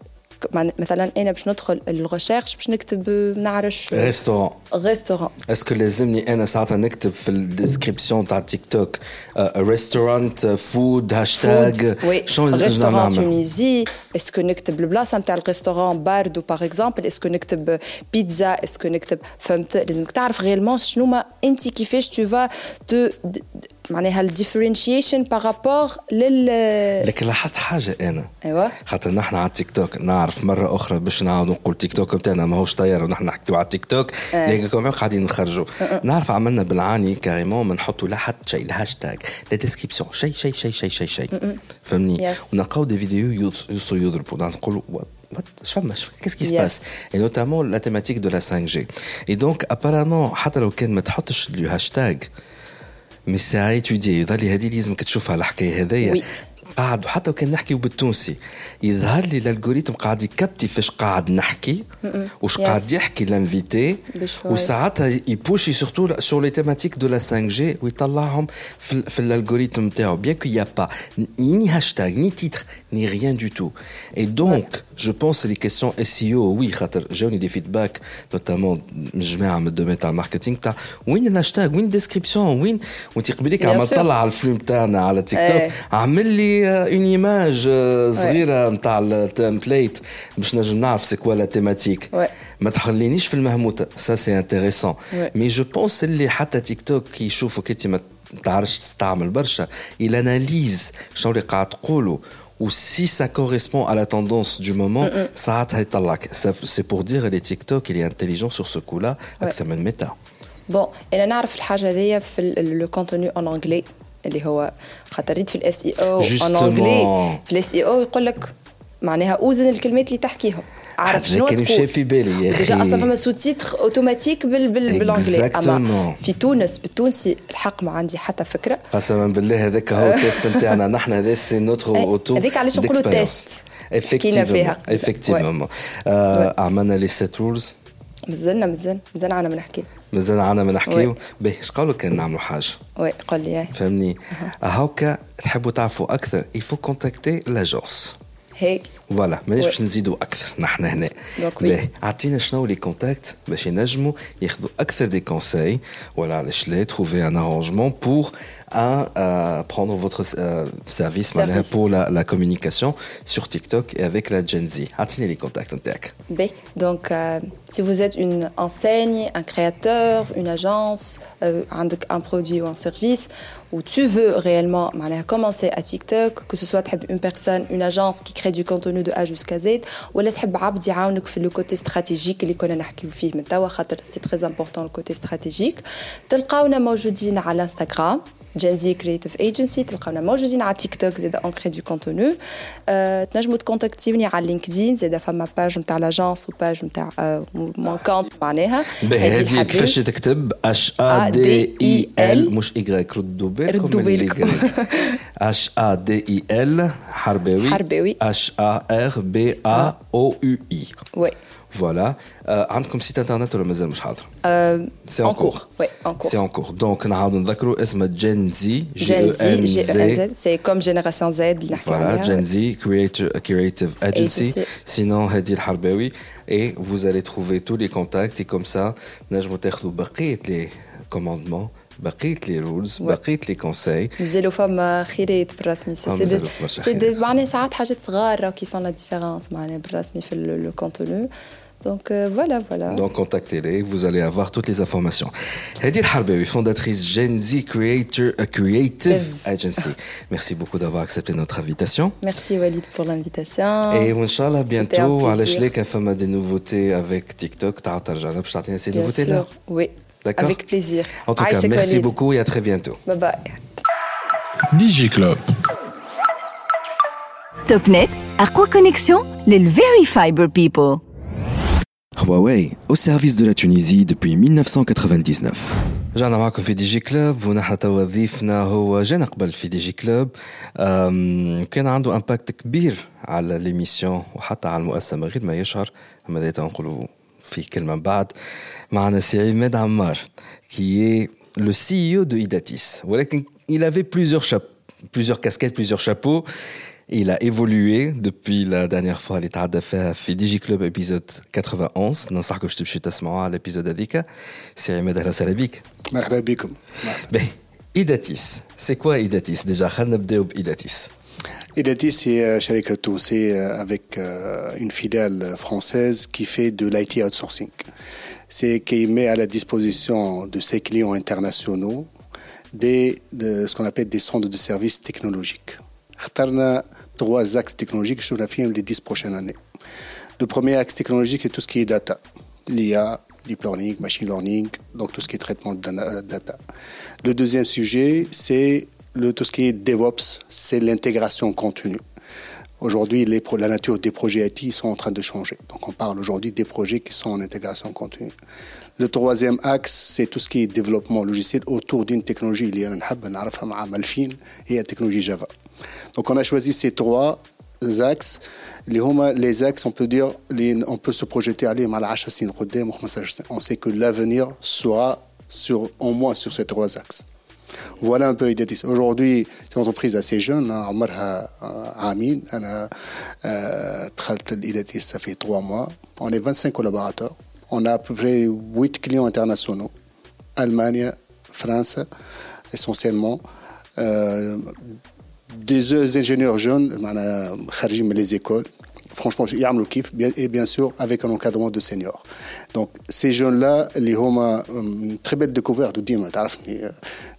مثلا انا باش ندخل الريشيرش باش نكتب نعرف ريستورون ريستورون اسكو لازمني انا ساعتها نكتب في الديسكريبسيون تاع تيك توك ريستورانت فود هاشتاج شنو ريستورون تونيزي اسكو نكتب البلاصه نتاع الريستورون باردو باغ اكزومبل اسكو نكتب بيتزا اسكو نكتب فهمت لازمك تعرف غيرمون شنو ما انت كيفاش تو فا معناها الديفرنشيشن بارابور لل لكن لاحظت حاجة أنا. ايوا خاطر نحن على التيك توك نعرف مرة أخرى باش نعاود نقول تيك توك بتاعنا ماهوش طياره ونحن نحكيو على التيك توك آه. لكن قاعدين نخرجوا. نعرف عملنا بالعاني كاريمون ما نحطوا لا حتى شيء الهاشتاج لا ديسكريبسيون شيء شيء شيء شيء شيء شيء فهمني. ونلقاو دي فيديو يوصلوا يضربوا. نقولوا qu'est-ce qui se Yes. passe et notamment la thématique de la 5G et donc apparemment حتى لو كان ما تحطش لو هاشتاج مي سي ا ايتودي يظهر لي هذه لازمك تشوفها الحكاية Oui. قاعد حتى لو كان نحكيو بالتونسي يظهر لي الألغوريتم قاعد يكبتي فاش قاعد نحكي وش Yes. قاعد يحكي لانفيتي. وساعتها يبوشي سورتو سور لي تيماتيك دو لا 5 جي ويطلعهم في, في الألغوريتم تاعو بيان كو يا با ni hashtag ni titre ni rien du tout et donc je pense les questions SEO oui خاطر جاوني دي فيدباك نوتامون من جماعه من الدومين تاع الماركتينغ تاع وين الهاشتاج وين الديسكريبسيون وين وانت قبليك Bien عم sûr. تطلع على الفلوم تاعنا على تيك توك إيه. عمل لي اون ايماج صغيره نتاع التمبليت باش نجم نعرف سي كوا لا تيماتيك Ouais. ما تخلينيش في المهموته سا سي انتريسون Ouais. مي جو بونس اللي حتى تيك توك كي يشوفوا انت ما تعرفش تستعمل برشا il analyse شنو اللي قاعد تقولوا و si ça correspond à la tendance du moment ساعتها يطلعك سي بور دير لي تيك توك il est intelligent sur ce coup là اكثر من ميتا بون انا نعرف الحاجه هذيا في لو كونتوني اون انجلي اللي هو خاطر ريت في الاس اي او Justement. اون انجلي في الاس اي او يقول لك معناها اوزن الكلمات اللي تحكيهم عارف شنو كان مشى في بالي يا ديجا أخي. أصلا فما سو تيتر أوتوماتيك بال بال بالانجلي أما. في تونس بالتونسي الحق ما عندي حتى فكرة. قسما بالله هذاك هو التيست نتاعنا. نحن هذا سي نوتر أي، أوتو هذيك علاش نقولوا تيست. حكينا فيها. افكتيفمون Ouais. عملنا لي سيت رولز. مازلنا مازال مازال عنا ما نحكي مازال عنا ما نحكيو. باهي اش قالوا كان نعملوا حاجة؟ وي قول لي. إيه. فهمني هاكا تحبوا تعرفوا أكثر. يفو كونتاكتي لاجونس هي. فوالا مانيش Ouais. باش نزيدوا اكثر نحن هنا Donc oui. باهي اعطينا شنو لي كونتاكت باش ينجموا ياخذوا اكثر دي كونساي ولا علاش لا trouver un arrangement pour un, euh, prendre votre euh, service معناها Service. pour la, la communication sur TikTok et avec la Gen Z اعطيني لي كونتاكت نتاعك B. Donc, euh, si vous êtes une enseigne, un créateur, une agence, euh, un, un produit ou un service, où tu veux réellement معناها, commencer à TikTok, que ce soit تحب une personne, une agence qui crée du contenu تعاونوا دو أ جوسكا زيد ولا تحب عبد يعاونك في لو كوتي استراتيجيك اللي كنا نحكيو فيه من توا خاطر سي تري امبورطون الكوتي استراتيجيك تلقاونا موجودين على انستغرام جنزي كريتيف ايجنسي تلقاونا موجودين على تيك توك زاد اون كري دو كونتوني أه تنجموا تكونتاكتيوني على لينكدين زاد فما باج نتاع لاجونس وباج نتاع مون كونت معناها. هذه. كيفاش تكتب؟ اش ا دي اي ال مش ايغريك ردوا بالكم ردوا بالكم. اش ا دي اي ال حرباوي. حرباوي. اش ا ار بي ا أو يو اي وي. فوالا آه، عندكم سيت انترنت ولا مازال مش حاضر؟ سي en ان كور cours. Oui, en cours. سي ان كور دونك نعاودوا نذكروا اسمه جين زي جين زي جي ان زد سي كوم جينيراسيون زد اللي نحكي Voilà, عليها Gen Z Creator- Creative Agency. Agency. Sinon, Hadi Harbawi. Et vous allez trouver tous les contacts. Et comme ça, نجموا تاخذوا بقية les commandements, بقية les rules, بقية les conseils. مازالوا فما خيرات بالرسمي سي آه، سي مازالوا دي- برشا سي دي- خيرات. معناها ساعات حاجات صغار راهو كيفان لا ديفيرونس معناها بالرسمي في لو كونتوني دونك فوالا فوالا Donc, contactez-les, vous allez avoir toutes les informations. Hadi Harbawi, fondatrice Gen Z Creator, euh, Creative Agency. Merci beaucoup d'avoir accepté notre invitation. Merci Walid pour l'invitation. Et Inch'Allah, C'était un bientôt, à plaisir. l'échelle, quand même des nouveautés avec TikTok, t'as ترجعنا باش تعطينا ces Bien nouveautés-là. sûr, oui. D'accord Avec plaisir. En tout cas, Aïcha merci Khalid. beaucoup et à très bientôt. Bye bye. ديجي كلوب توب نت أقوى كونيكسيون للفيري فايبر بيبل Huawei, au service de la Tunisie depuis 1999. رجعنا معكم في دي جي كلوب ونحن توا ضيفنا هو جانا قبل في دي جي كلوب كان عنده امباكت كبير على ليميسيون وحتى على المؤسسه من غير ما يشعر اما هذا نقولوا في كلمه من بعد Marana Ahmed Ammar, qui est le CEO de Idatis. Il avait plusieurs, plusieurs casquettes, plusieurs chapeaux. Il a évolué depuis la dernière fois. Il a fait DigiClub épisode 91. Je vous que je à l'épisode d'Adika. C'est Ahmed Alassalabik. Marhaba bikum. Ben, Idatis, c'est quoi Idatis Déjà, Khanabdeob Idatis? Idatis, c'est euh, euh, avec euh, une fidèle française qui fait de l'IT outsourcing c'est qu'il met à la disposition de ses clients internationaux des, ce qu'on appelle des centres de services technologiques. Nous avons trois axes technologiques sur la fin des dix prochaines années. Le premier axe technologique est tout ce qui est data, l'IA, deep learning, machine learning, donc tout ce qui est traitement de euh, data. Le deuxième sujet, c'est tout ce qui est DevOps, c'est l'intégration continue. Aujourd'hui, la nature des projets IT sont en train de changer. Donc, on parle aujourd'hui des projets qui sont en intégration continue. Le troisième axe, c'est tout ce qui est développement logiciel autour d'une technologie. Il y a la technologie Java. Donc, on a choisi ces trois axes. Les axes, on peut dire, on peut se projeter aller On sait que l'avenir sera sur, au moins sur ces trois axes. Voilà un peu Idetis. Aujourd'hui, c'est une entreprise assez jeune, hein. Amarha euh, Amin. Euh, Idetis, ça fait trois mois. On est 25 collaborateurs. On a à peu près 8 clients internationaux. Allemagne, France, essentiellement. Euh, des ingénieurs jeunes, les écoles, franchement, le kiff, et bien sûr avec un encadrement de seniors. Donc, ces jeunes-là, les ont une très belle découverte de Dima.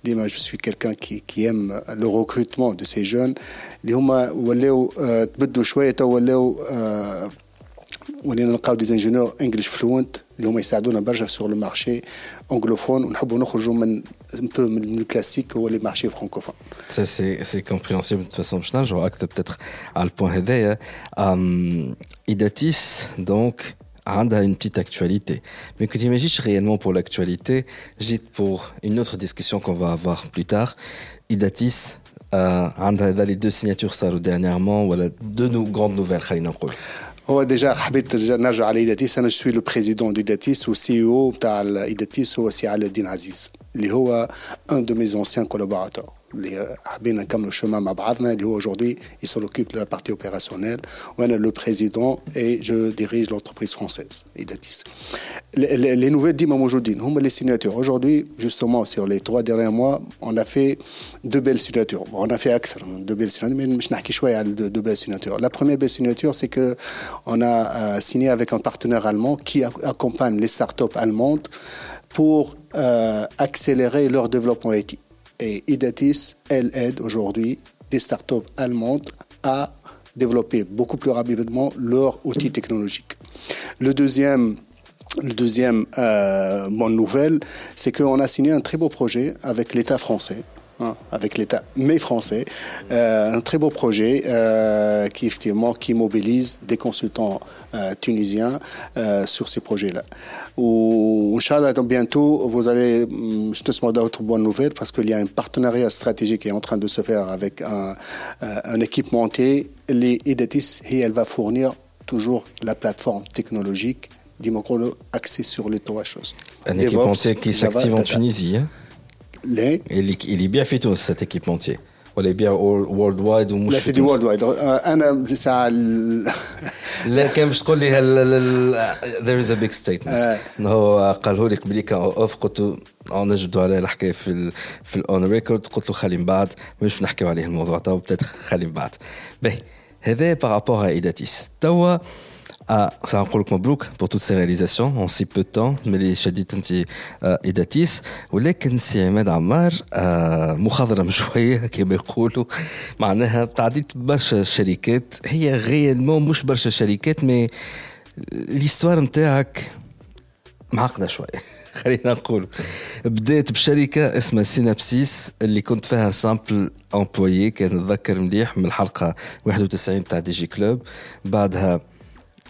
Dima, je suis quelqu'un qui, qui, aime le recrutement de ces jeunes. Les ont تبدوا شويه تولوا ولينا نلقاو des ingénieurs English fluent اللي هما يساعدونا برشا sur le marché anglophone ونحبوا نخرجوا من un peu من الكلاسيك هو les marchés francophones. Ça c'est c'est compréhensible de toute façon باش نرجعوا اكثر peut-être على البوان هذايا. Idatis donc a une petite actualité. Mais que tu imagines réellement pour l'actualité, j'ai pour une autre discussion qu'on va avoir plus tard. Idatis a les deux signatures ça dernièrement, voilà deux grandes nouvelles, خلينا نقول. هو ديجا حبيت نرجع على إيداتيس. أنا شوي لو بريزيدون ديداتيس والسي أو تاع ايداتيس هو سي علاء الدين عزيز. اللي هو ان دو مي زونسيان كولابوراتور اللي حبينا نكملوا الشومان مع بعضنا اللي هو aujourd'hui il s'en occupe de la partie opérationnelle وانا le président et je dirige l'entreprise française Idatis les nouvelles ديما موجودين هما les signatures aujourd'hui justement sur les trois derniers mois on a fait deux belles signatures on a fait اكثر من deux belles signatures mais مش نحكي شويه على deux belles signatures la première belle signature c'est que on a euh, signé avec un partenaire allemand qui accompagne les startups allemandes pour euh, accélérer leur développement IT et Idatis, elle aide aujourd'hui des startups allemandes à développer beaucoup plus rapidement leurs outils technologiques. Le deuxième le deuxième euh, bonne nouvelle, c'est qu'on a signé un très beau projet avec l'État français Hein, avec l'État, mais français. Euh, un très beau projet euh, qui effectivement qui mobilise des consultants euh, tunisiens sur ces projets-là. Ou Inch'Allah, bientôt, vous allez, hum, justement d'autres bonnes nouvelles parce qu'il y a un partenariat stratégique qui est en train de se faire avec un, un équipementier, les Edatis, et elle va fournir toujours la plateforme technologique d'Imokolo axée sur les trois choses. Un équipementier qui s'active en Tunisie. Hein. اللي اللي يبيع في تونس ولا يبيع وورلد وايد ومش لا سيدي وورلد وايد أنا ساعه لا كان باش تقول لي ذير از ا بيج ستيتمنت هو قاله لي قبل كان اوف قلت له نجبدوا عليه الحكاية في ال في الاون ريكورد قلت له خلي من بعد مش نحكيو عليه الموضوع تو بتاتر خلي من بعد باهي. هذا بارابور ايداتيس توا Ah, ça نقول لك مبروك pour toutes ces réalisations en si peu de temps. ملي شديت انت ايداتيس ولكن سي عماد عمار مخضرم شوية كما يقولوا معناها تعديت برشا شركات هي غيالمون مش برشا شركات مي ليستوار نتاعك معقده شوية خلينا نقول بديت بشركه اسمها سينابسيس اللي كنت فيها سامبل امبلويي كان نتذكر مليح من الحلقة 91 تاع دي جي كلوب بعدها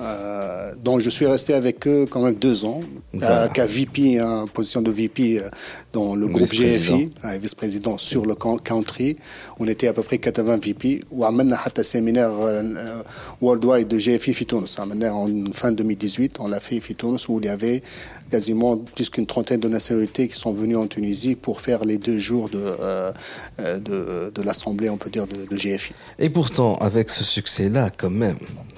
Euh, donc je suis resté avec eux quand même deux ans, voilà. qu'à VP, en position de VP euh, dans le groupe GFI, vice-président sur le country. On était à peu près 80 VP. Ou à un séminaire euh, worldwide de GFI Fitounos. En fin 2018, on l'a fait Fitounos où il y avait quasiment plus qu'une trentaine de nationalités qui sont venues en Tunisie pour faire les deux jours de, euh, de, de l'assemblée, on peut dire, de, de GFI. Et pourtant, avec ce succès-là, quand même,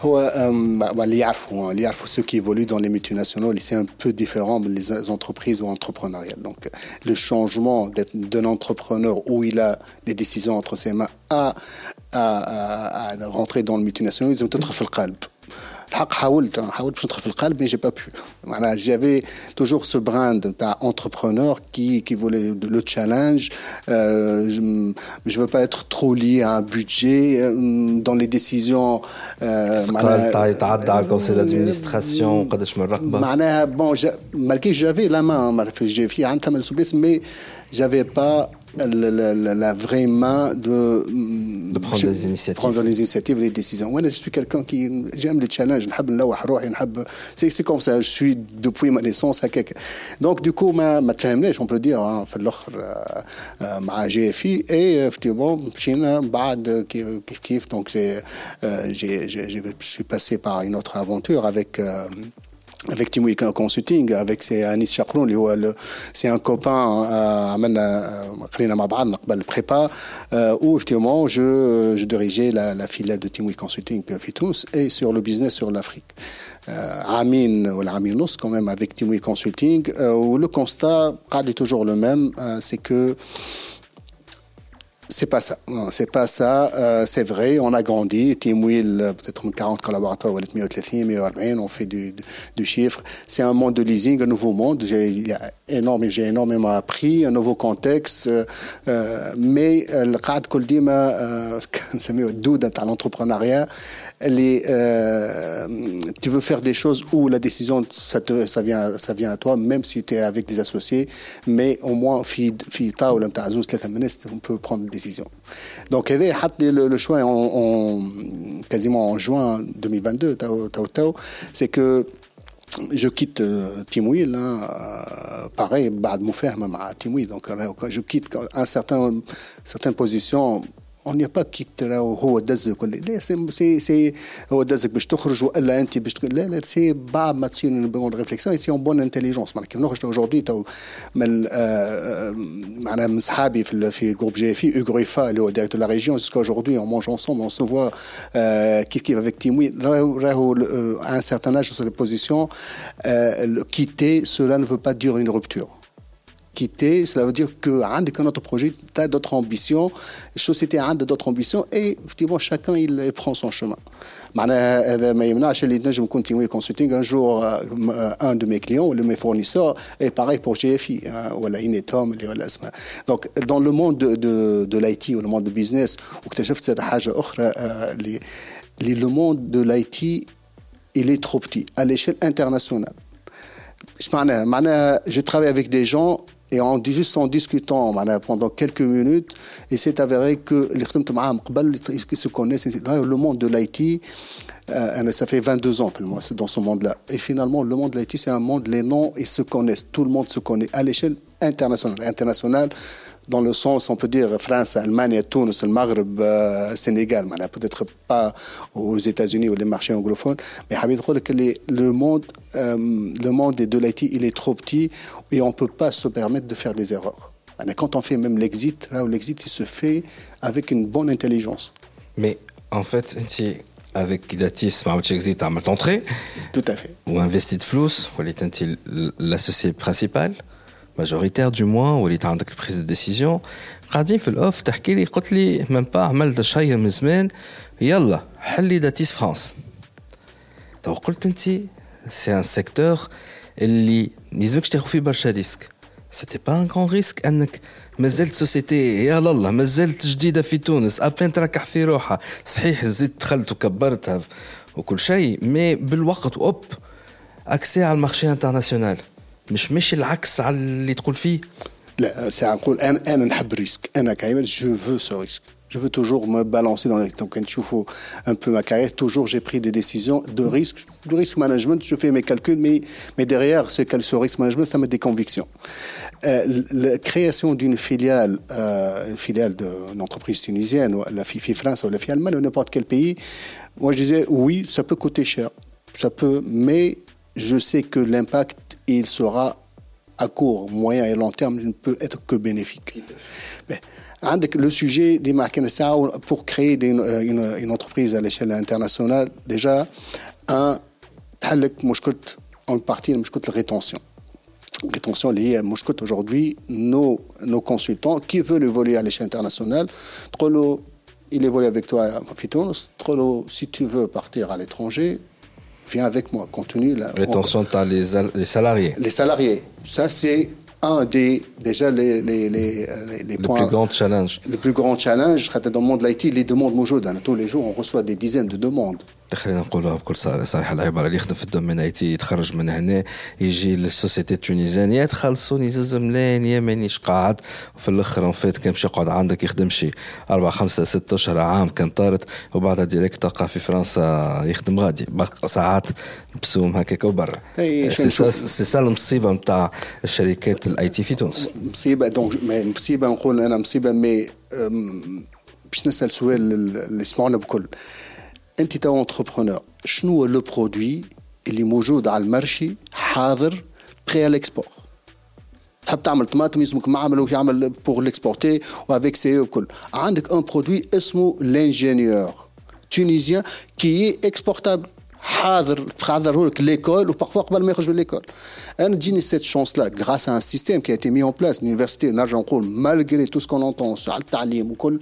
هو اللي يعرفوا اللي يعرفوا ceux qui évoluent dans les multinationales c'est un peu différent les entreprises ou entrepreneuriales donc le changement d'être d'un entrepreneur où il a les décisions entre ses mains à, à, à, à rentrer dans le multinational ils ont peut-être fait le qalb الحق حاولت حاولت باش ندخل في القلب مي جي با بو معناها جافي توجور سو براند تاع انتربرونور كي كي فولي لو تشالنج جو veux pas être trop lié à un budget dans les décisions معناها يتعدى على الكونسيل دادمينستراسيون وقداش من رقبه معناها بون مالكي جافي لا مان في في عندها مسؤوليات مي جافي با la, la, la, vraie main de, de prendre, les initiatives. prendre les initiatives, les décisions. Moi, je suis quelqu'un qui j'aime les challenges, c'est comme ça, je suis depuis ma naissance à quelque. Donc du coup, ma ma on peut dire hein, في الاخر مع جي اف اي اي effectivement مشينا بعد كيف كيف donc j'ai j'ai je suis passé par une autre aventure avec avec Team Consulting, avec Anis Chakroun, c'est un copain le prépa, où effectivement je, je dirigeais la, la filiale de Team Consulting Fitous et sur le business sur l'Afrique. Amin, ou Amin quand même avec Team Consulting, où le constat est toujours le même, c'est que c'est pas ça. C'est pas ça. Euh, c'est vrai, on a grandi. Team Wheel, peut-être 40 collaborateurs, on fait du, du, chiffre. C'est un monde de leasing, un nouveau monde. J'ai énorme, j'ai énormément appris, un nouveau contexte. Euh, mais le cadre que c'est mieux doute dans l'entrepreneuriat. Euh, tu veux faire des choses où la décision, ça, te, ça, vient, ça vient à toi, même si tu es avec des associés. Mais au moins, on peut prendre des décision. Donc, le, choix en, en, quasiment en juin 2022, c'est que je quitte euh, Timouy, là, euh, pareil, Bad Moufem à Timouy, donc je quitte un certain, certaines positions on n'y a pas quitté là هو دزك ولا لا سي سي هو دزك باش تخرج والا انت باش لا لا سي بعد ما تصير une bonne réflexion سي اون بون انتليجونس معناها كيف نخرج اجوردي تو من معناها من صحابي في في جروب جي في اوغريفا اللي هو ديريكتور لا ريجيون جوسكا اجوردي اون مونج انصومبل اون سو فوا كيف كيف افيك تيموي راهو à un certain âge sur cette position quitter cela ne veut pas dire une rupture cela veut dire que notre projet, tu as d'autres ambitions, la société a d'autres ambitions, et effectivement, chacun il prend son chemin. Euh, euh, je continue le consulting. Un jour, euh, un de mes clients, de mes fournisseurs, est pareil pour GFI, hein, voilà, Inetom, Donc, dans le monde de, de, l'IT ou le monde du business, le monde de l'IT, il est trop petit à l'échelle internationale. Je travaille avec des gens et en, juste en discutant pendant quelques minutes, il s'est avéré que les se connaissent, le monde de l'IT, euh, ça fait 22 ans dans ce monde-là. Et finalement, le monde de l'IT, c'est un monde, les noms, ils se connaissent, tout le monde se connaît à l'échelle internationale. Internationale, dans le sens, on peut dire France, Allemagne, Tunis, le Maghreb, euh, Sénégal, peut-être pas aux États-Unis ou les marchés anglophones, mais que le monde, euh, le monde de l'IT, il est trop petit et on ne peut pas se permettre de faire des erreurs. Quand on fait même l'exit, là où l'exit, il se fait avec une bonne intelligence. Mais en fait, avec Datis, exit à entrée. Tout à fait. Ou investi de flous, ou l'associé principal, du moins, ou il est prise de décision. قاعدين في الاوف تحكي لي قلت لي من با عملت شيء من زمان يلا حلي داتيس فرانس تو قلت انت سي ان سيكتور اللي يلزمكش تاخذ فيه برشا ريسك سيتي با ان كون ريسك انك مازلت سوسيتي يا الله مازلت جديده في تونس ابين تركح في روحها صحيح زدت دخلت وكبرتها وكل شيء مي بالوقت اوب اكسي على المارشي انترناسيونال مش مش العكس على اللي تقول فيه لا ساعه نقول انا انا نحب الريسك انا كايمن جو فو سو ريسك je veux toujours me balancer dans les donc quand je fais un peu ma carrière toujours j'ai pris des décisions de risque de risque management je fais mes calculs mais mais derrière ce, ce risque management ça me des convictions euh, la création d'une filiale euh, une filiale d'une entreprise tunisienne ou la FIFI France ou la FIFI Allemagne ou n'importe quel pays moi je disais oui ça peut coûter cher ça peut mais je sais que l'impact il sera à court, moyen et long terme ne peut être que bénéfique. Mais, le sujet des marques pour créer une, une, entreprise à l'échelle internationale, déjà, un, en partie, la rétention. Rétention liée à aujourd'hui, nos, nos consultants qui veulent évoluer à l'échelle internationale, il évolue avec toi à Fitons, si tu veux partir à l'étranger, viens avec moi, continue. La rétention, tu as les, les salariés. Les salariés. Ça, c'est un des déjà les, les, les, les le plus grand challenge. Le plus grand challenge, dans le monde de l'IT, les demandes Tous les jours, on reçoit des dizaines de demandes. خلينا نقولها بكل صراحة العبارة اللي يخدم في الدومين آي تي يتخرج من هنا يجي للسوسيتي التونيزيان يا تخلصوني زوز ملايين يا مانيش قاعد وفي الأخر أون فيت كان باش يقعد عندك يخدم شي أربع خمسة ستة أشهر عام كان طارت وبعدها ديريكت تلقى في فرنسا يخدم غادي. بقى ساعات بسوم هكاك وبرا. سي سا المصيبه نتاع الشركات الاي تي في تونس. مصيبة دونك مصيبة نقول أنا مصيبة مي باش نسأل سؤال اللي يسمعونا بكل. انت تو انتربرونور شنو هو لو برودوي اللي موجود على المرشي حاضر بري الاكسبور تحب تعمل طماطم يسمك معمل ويعمل بور ليكسبورتي وافيك سي وكل عندك ان برودوي اسمه لانجينيور تونيزيان كي اكسبورتابل حاضر حاضر لك ليكول وبارفوا قبل ما يخرج من ليكول انا تجيني سيت شونس لا غراس ان سيستيم كي اتي مي اون بلاس لونيفرسيتي نرجع نقول مالغري تو سكون اونتون على التعليم وكل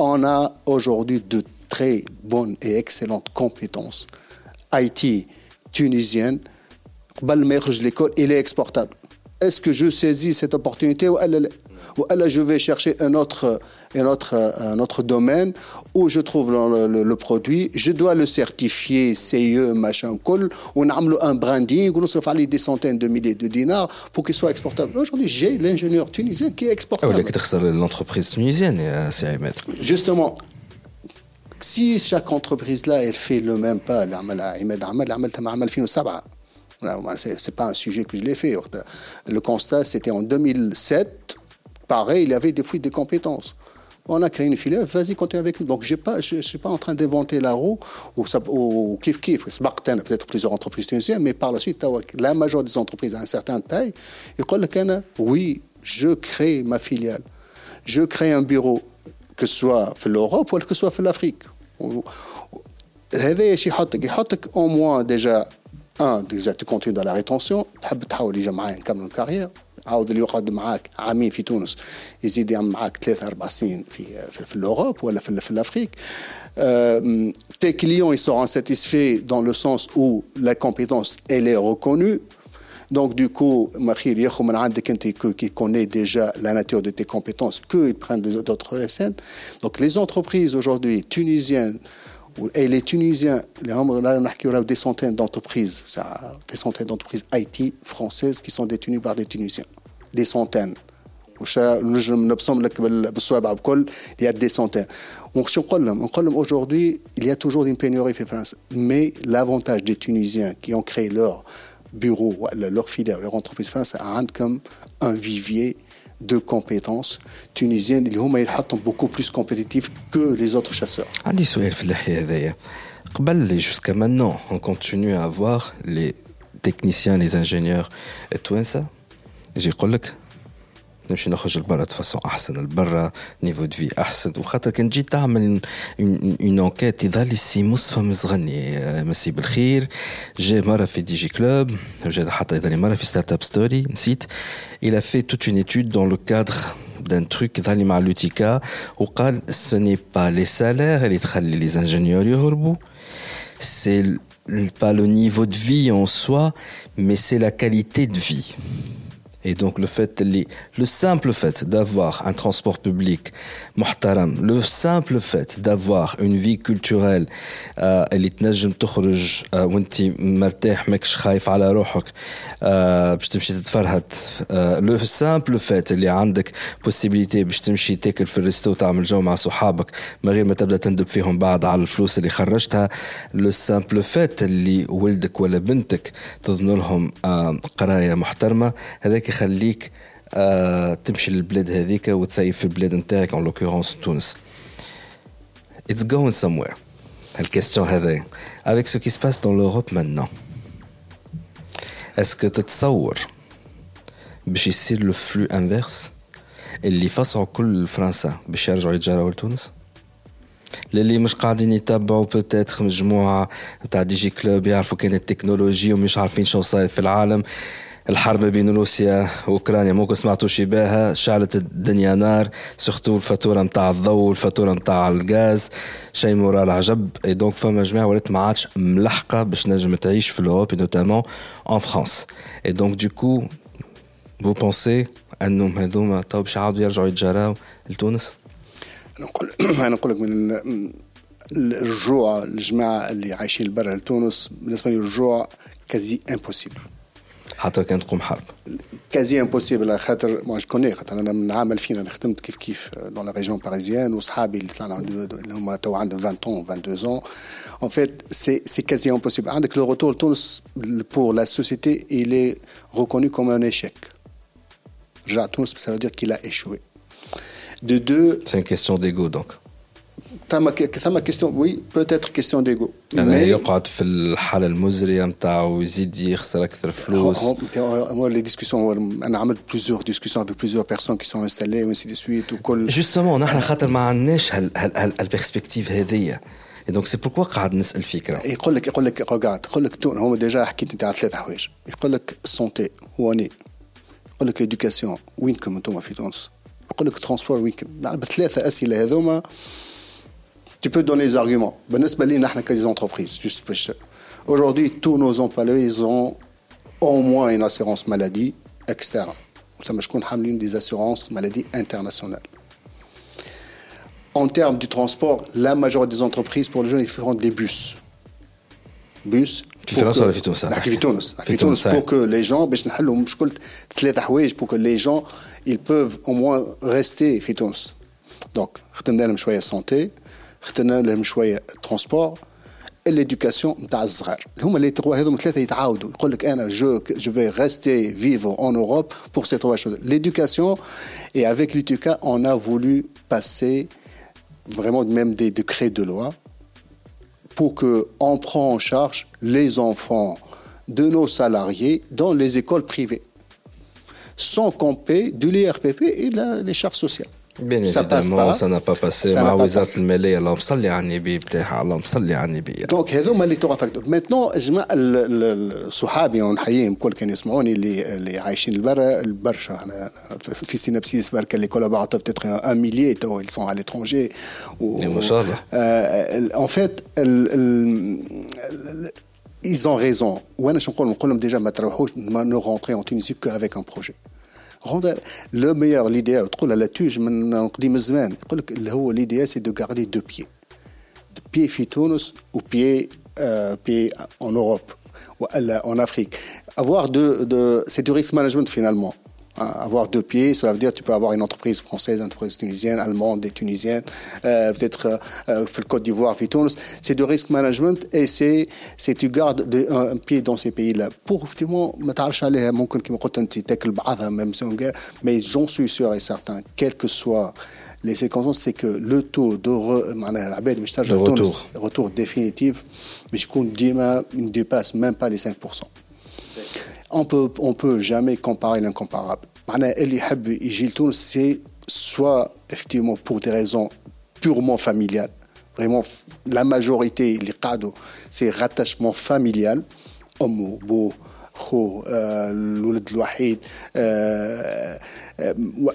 اون ا اجوردي دو très bonnes et excellentes compétences. IT tunisienne, l'école, il est exportable. Est-ce que je saisis cette opportunité ou là, je vais chercher un autre, un, autre, un autre domaine où je trouve le, le, produit, je dois le certifier CE, machin, col, on a un branding, on a des centaines de milliers de dinars pour qu'il soit exportable. Aujourd'hui, j'ai l'ingénieur tunisien qui est exportable. L'entreprise tunisienne, c'est à mettre. Justement, si chaque entreprise là elle fait le même pas c'est pas un sujet que je l'ai fait le constat c'était en 2007 pareil il y avait des fuites de compétences on a créé une filiale, vas-y, continue avec nous. Donc, je ne suis pas en train d'inventer la roue ou, ou kif kif. C'est peut-être plusieurs entreprises tunisiennes, mais par la suite, la majorité des entreprises à un certain taille, ils disent oui, je crée ma filiale. Je crée un bureau que ce soit في l'Europe ou que ce soit في l'Afrique هذا شيء يحطك يحطك au moins déjà un déjà tu continues dans la rétention تحب تحاول يجي معايا نكمل الكارير عاود اللي يقعد معاك عامين في تونس يزيد يعمل معاك ثلاثة أربع سنين في في, في الأوروب ولا في, في الأفريك euh, tes clients ils seront satisfaits dans le sens où la compétence elle est reconnue donc, du coup, qui connaît déjà la nature de tes compétences, qu'ils prennent d'autres SN. Donc, les entreprises aujourd'hui tunisiennes, et les Tunisiens, là, des centaines d'entreprises, des centaines d'entreprises IT françaises qui sont détenues par des Tunisiens. Des centaines. Il y a des centaines. Aujourd'hui, il y a toujours une pénurie en France. Mais l'avantage des Tunisiens qui ont créé leur bureau, leur filière, leur entreprise française a comme un vivier de compétences tunisiennes. Ils sont beaucoup plus compétitifs que les autres chasseurs. Jusqu'à maintenant, on continue à avoir les techniciens, les ingénieurs et tout ça. J'ai نمشي نخرج لبرا de façon احسن لبرا نيفو دو في احسن وخاطر كان تجي تعمل اون انكيت يظهر لي سي مصطفى مزغني مسي بالخير جا مره في دي جي كلوب جا حتى يظهر مره في ستارت اب ستوري نسيت il a fait toute une étude dans le cadre d'un truc يظهر لي مع لوتيكا وقال ce n'est pas les salaires اللي تخلي les ingénieurs يهربوا c'est pas le niveau de vie en soi mais c'est la qualité de vie Et donc le fait, le simple fait d'avoir un transport public محترم, le simple fait d'avoir une vie culturelle اللي تنجم تخرج وانت مرتاح ماكش خايف على روحك باش تمشي تتفرهد لو سامبل فات اللي عندك بوسيبيليتي باش تمشي تاكل في الريستو تعمل جو مع صحابك من غير ما تبدا تندب فيهم بعد على الفلوس اللي خرجتها لو سامبل فات اللي ولدك ولا بنتك تضمن لهم قرايه محترمه هذاك يخليك آه تمشي للبلاد هذيك وتسيف في البلاد نتاعك en l'occurrence تونس. It's going somewhere. الكيستيون هذايا avec ce qui se passe dans l'Europe maintenant que تتصور باش يصير لو فلو انفيرس اللي يفصعوا كل فرنسا باش يرجعوا يتجراو لتونس؟ للي مش قاعدين يتبعوا بوتيتر مجموعة نتاع دي جي كلوب يعرفوا كان التكنولوجي ومش عارفين شو صاير في العالم. الحرب بين روسيا وأوكرانيا. موكو سمعتوا شي بها شعلت الدنيا نار. سورتو الفاتورة نتاع الضوء والفاتوره نتاع الغاز. شيء مورا العجب اي دونك فما جماعة ولات ما عادش ملحقة باش نجم تعيش في الاوروب نوتامون ان فرانس اي دونك دو كو فو بونسي انهم هذوما تو باش يعاودوا يرجعوا يتجراو لتونس؟ أنا نقول أنا نقول لك من الرجوع الجماعة اللي عايشين برا لتونس بالنسبة لي الرجوع كازي امبوسيبل حتى كان تقوم حرب كازي امبوسيبل خاطر ما كوني خاطر انا من عام 2000 انا خدمت كيف كيف دون لا ريجيون باريزيان وصحابي اللي طلعنا اللي هما تو عندهم 20 ans 22 ans en fait c'est c'est quasi impossible عندك لو روتور تونس pour la société il est reconnu comme un échec رجع تونس ça veut dire qu'il a échoué de deux c'est une question d'ego donc ثم ثم كيستيون وي بوتيتر كيستيون ديغو انا يقعد في الحاله المزريه نتاعو ويزيد يخسر اكثر فلوس هو لي ديسكسيون انا عملت بليزيور ديسكسيون افيك بليزيور بيرسون كي سون انستالي وانسي دي سويت وكل جوستومون نحن خاطر ما عندناش البيرسبكتيف هذيا دونك سي بوركوا قاعد نسال فكره يقول لك يقول لك روغارد يقول لك تون هو ديجا حكيت انت على ثلاث حوايج يقول لك السونتي هو اني يقول لك ليدوكاسيون وينكم انتم في تونس يقول لك ترونسبور وينكم بثلاثه اسئله هذوما Tu peux donner des arguments. des entreprises, juste Aujourd'hui, tous nos employés, ils ont au moins une assurance maladie externe. Nous avons des assurances maladie internationales. En termes du transport, la majorité des entreprises, pour les jeunes, ils feront des bus. Bus. Pour que les gens, pour que les gens, ils peuvent au moins rester Fitons. Donc, santé, اخترنا لهم شويه ترونسبور l'éducation نتاع الصغار هما اللي تروا هذوما ثلاثه يتعاودوا يقول لك انا جو جو في ريستي فيفر اون اوروب بور سي تروا شوز l'éducation et avec l'éducation on a voulu passer vraiment même des décrets de loi pour que on prend en charge les enfants de nos salariés dans les écoles privées sans qu'on paie de l'IRPP et la, les charges sociales Ça évidemment, ça n'a pas passé. مع وزارة المالية اللهم صل على النبي بتاعها اللهم صل على النبي. دونك هذوما اللي تورا فاكتور. ميتنون جماعة صحابي ونحييهم الكل كانوا يسمعوني اللي اللي عايشين البرا البرشا أنا في سينابسيس بركا اللي كولابوراتور بتيتر ان ميليي تو ils sont à l'étranger. ما شاء الله. En fait ils ont raison. وأنا شو نقول نقول لهم ديجا ما تروحوش ما نو رونتري en Tunisie qu'avec un projet. لو ميور ليديال تقولها لا توج من قديم الزمان يقول لك اللي هو ليديال سي دو غاردي دو بيي بيي في تونس وبيي بيي اون اوروب والا اون افريك افوار دو دو سي دو ريسك مانجمنت فينالمون avoir deux pieds, cela veut dire que tu peux avoir une entreprise française, une entreprise tunisienne, allemande et tunisienne, euh, peut-être euh, euh le Côte d'Ivoire, Tunis. C'est de risk management et c'est c'est tu gardes de, un, un, pied dans ces pays-là. Pour effectivement, même mais j'en suis sûr et certain, quel que soit les circonstances, c'est que le taux de re, retour. retour définitif, mais je compte ne dépasse même pas les 5% on peut, on peut jamais comparer l'incomparable. C'est soit effectivement pour des raisons purement familiales, vraiment la majorité, les cadeaux, c'est rattachement familial, homme, euh, euh, euh, beau,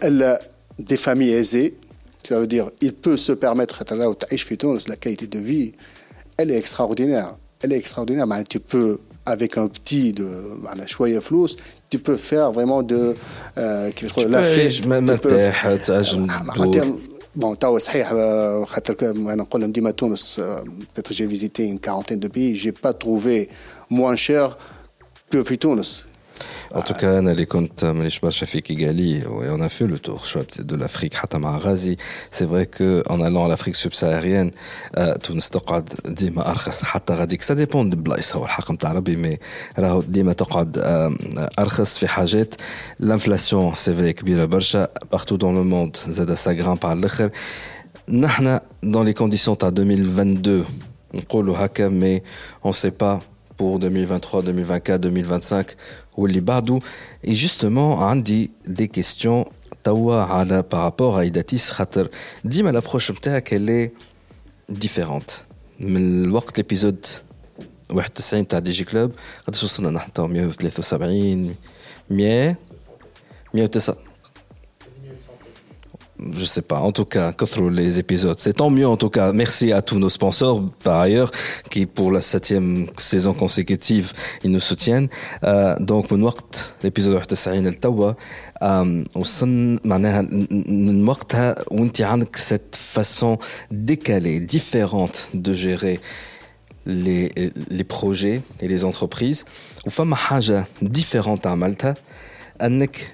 des familles aisées, ça veut dire il peut se permettre la qualité de vie, elle est extraordinaire. Elle est extraordinaire, mais tu peux avec un petit de شويه فلوس tu peux faire vraiment de euh, la fête مرتاح تعجن Bon, توا صحيح خاطر انا نقول لهم ديما تونس peut-être j'ai visité une quarantaine de pays j'ai pas trouvé moins cher que في تونس En tout cas, انا اللي كنت مانيش برشا في كيغالي on a fait le tour شويه de l'Afrique حتى مع غازي c'est vrai que en allant à l'Afrique subsaharienne تونس تقعد ديما ارخص حتى غاديك ça dépend de بلايص هو الحق نتاع ربي مي راهو ديما تقعد ارخص في حاجات l'inflation c'est vrai كبيره برشا partout dans le monde زاد ça grimpe على الاخر نحن dans les conditions تاع 2022 نقولوا هكا mais on sait pas pour 2023, 2024, 2025 واللي بعده et justement عندي des questions توا على par rapport à Idatis خاطر ديما l'approche نتاعك elle est différente من الوقت l'épisode 91 تاع دي جي كلوب قداش وصلنا نحن توا 173 100 109 je sais pas. En tout cas, les épisodes. C'est tant mieux en tout cas. Merci à tous nos sponsors par ailleurs qui pour la septième saison consécutive ils nous soutiennent. Euh, donc من وقت l'épisode 91 التوا وصلنا معناها من وقتها وانت عندك cette façon décalée, différente de gérer les, les projets et les entreprises وفما حاجة différente عملتها انك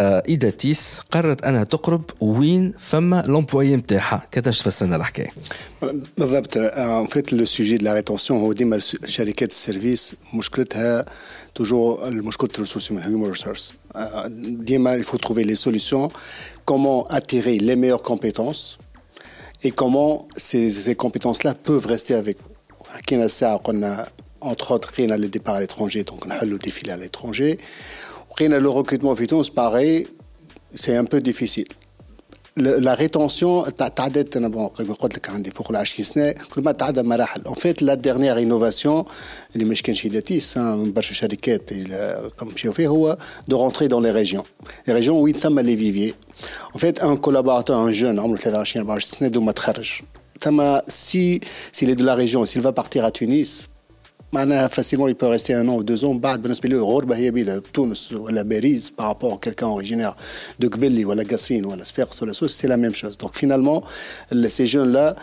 ايداتيس قررت انها تقرب وين فما لومبلوي نتاعها كيفاش تفسرنا الحكايه بالضبط ان فيت لو سوجي دو لا ريتونسيون هو ديما شركات السيرفيس مشكلتها توجور مشكله الريسورس هيومن ريسورس ديما il faut trouver les solutions comment attirer les meilleures compétences et comment ces, ces compétences-là peuvent rester avec vous. حكينا الساعة قلنا entre autres قينا le départ à l'étranger donc نحلوا défilé à l'étranger le recrutement في pareil c'est un peu difficile la rétention تعدت انا قلت لك عندي فوق ال 20 سنه كل ما تعدى مراحل en fait la dernière innovation اللي مش كانش لاتيس من برشا شركات مشيو فيه هو de rentrer dans les régions les régions وين ثم les viviers en fait un collaborateur un jeune عمره 23 24 سنه دوما ما تخرج ثم si s'il est de la région s'il va partir à Tunis معناها facilement il peut rester un an ou deux ans بعد بالنسبه له الغربه هي بيدا تونس ولا باريس par rapport à quelqu'un originaire de قبلي ولا قصرين ولا صفاقس ولا سوس c'est la même chose donc finalement ces jeunes là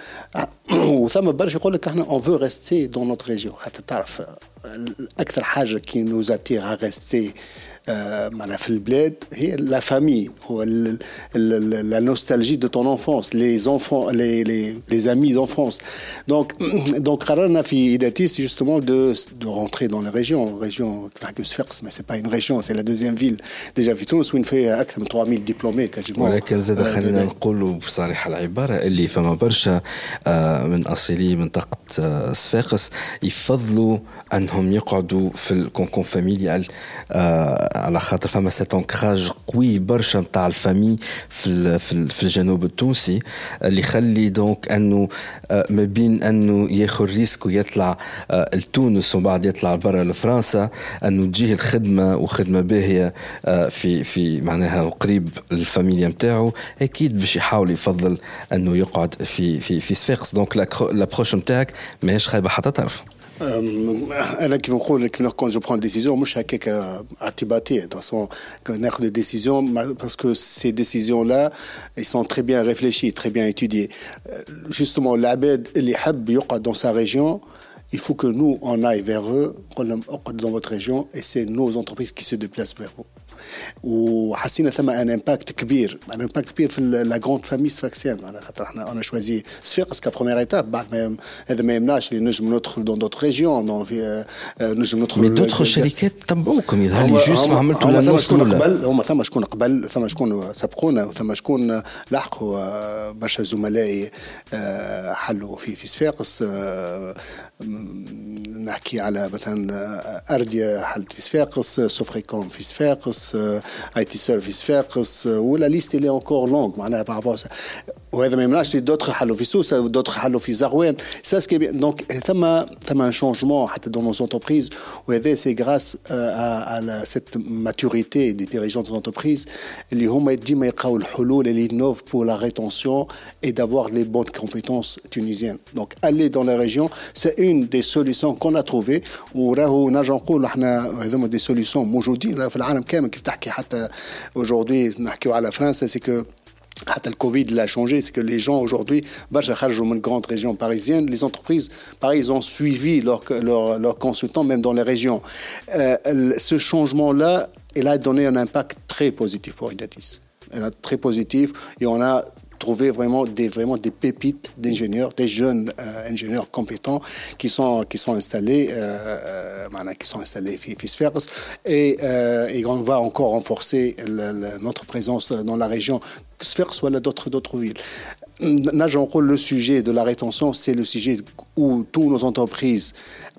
وثم برشا يقول لك احنا on veut rester dans notre région حتى تعرف اكثر حاجه qui nous attire à rester معناها في البلاد هي لا فامي هو la nostalgie de ton enfance les enfants les les les amis d'enfance donc donc قررنا في ايداتي c'est justement de de rentrer dans les régions région صفاقس mais c'est pas une région c'est la deuxième ville déjà في تونس وين فيها اكثر من 3000 دبلومي quasiment ولكن زاد خلينا نقولوا بصراحه العباره اللي فما برشا من اصيلي منطقه صفاقس يفضلوا انهم يقعدوا في الكونكون فاميليال على خاطر فما سيت انكراج قوي برشا نتاع الفامي في في الجنوب التونسي اللي يخلي دونك أنه ما بين أنه ياخذ ريسك ويطلع لتونس ومن بعد يطلع برا لفرنسا انه تجيه الخدمة وخدمة باهية في في معناها قريب الفاميليا نتاعو أكيد باش يحاول يفضل أنه يقعد في في في صفاقس دونك لابروش نتاعك ماهيش خايبة حتى طرف انا كيف نقول كون جو برون ديسيزيون مش هكاك اعتباطيه دو فاسون ناخذ دي ديسيزيون باسكو سي ديسيزيون لا اي سون تري بيان ريفليشي تري بيان étudiés جوستومون العباد اللي يحب يقعد دون سا ريجيون il faut que nous on aille vers eux dans votre région et c'est nos entreprises qui se déplacent vers vous وحسينا ثم ان امباكت كبير أن امباكت كبير في لا جروند فامي سفاكسيان على خاطر إحنا أنا شوازي صفاقس كبروميير ايتاب بعد ما هذا ما يمنعش اللي نجم ندخل دون دوت ريجيون في نجم ندخل مي دوتر شركات تبعوكم يظهر لي جوست ما عملتوا ثم شكون قبل؟ هما ثم شكون قبل؟ ثم شكون سبقونا وثم شكون لحقوا؟ برشا زملائي حلوا في في صفاقس نحكي على مثلا ارديا حلت في صفاقس سوفريكوم في صفاقس Euh, IT Service Focus, euh, ou la liste est encore longue par rapport à ça وهذا ما يمنعش دوتر حلوا في سوسه ودوتر حلوا في زغوان سا سكي دونك ثم ثم ان شونجمون حتى دون نوز انتربريز وهذا سي غراس على سيت ماتوريتي دي ديريجون دو انتربريز اللي هما ديما يلقاو الحلول اللي نوف بور لا ريتونسيون اي دافوار لي بون كومبيتونس تونيزيان دونك aller dans la région c'est une des solutions qu'on a trouvé وراهو نرجع نقول احنا هذوما دي سوليسيون موجودين في العالم كامل كيف تحكي حتى aujourd'hui نحكيو على فرنسا سي كو le Covid l'a changé, c'est que les gens aujourd'hui, une grande région parisienne, les entreprises, pareil, ils ont suivi leurs leur, leur consultants, même dans les régions. Euh, ce changement-là, il a donné un impact très positif pour Idatis. Très positif, et on a trouver vraiment des, vraiment des pépites d'ingénieurs, des jeunes euh, ingénieurs compétents qui sont, qui sont installés, euh, euh, qui sont installés et, euh, et on va encore renforcer notre présence dans la région, que Sfers soit d'autres, d'autres villes. Le sujet de la rétention, c'est le sujet où toutes nos entreprises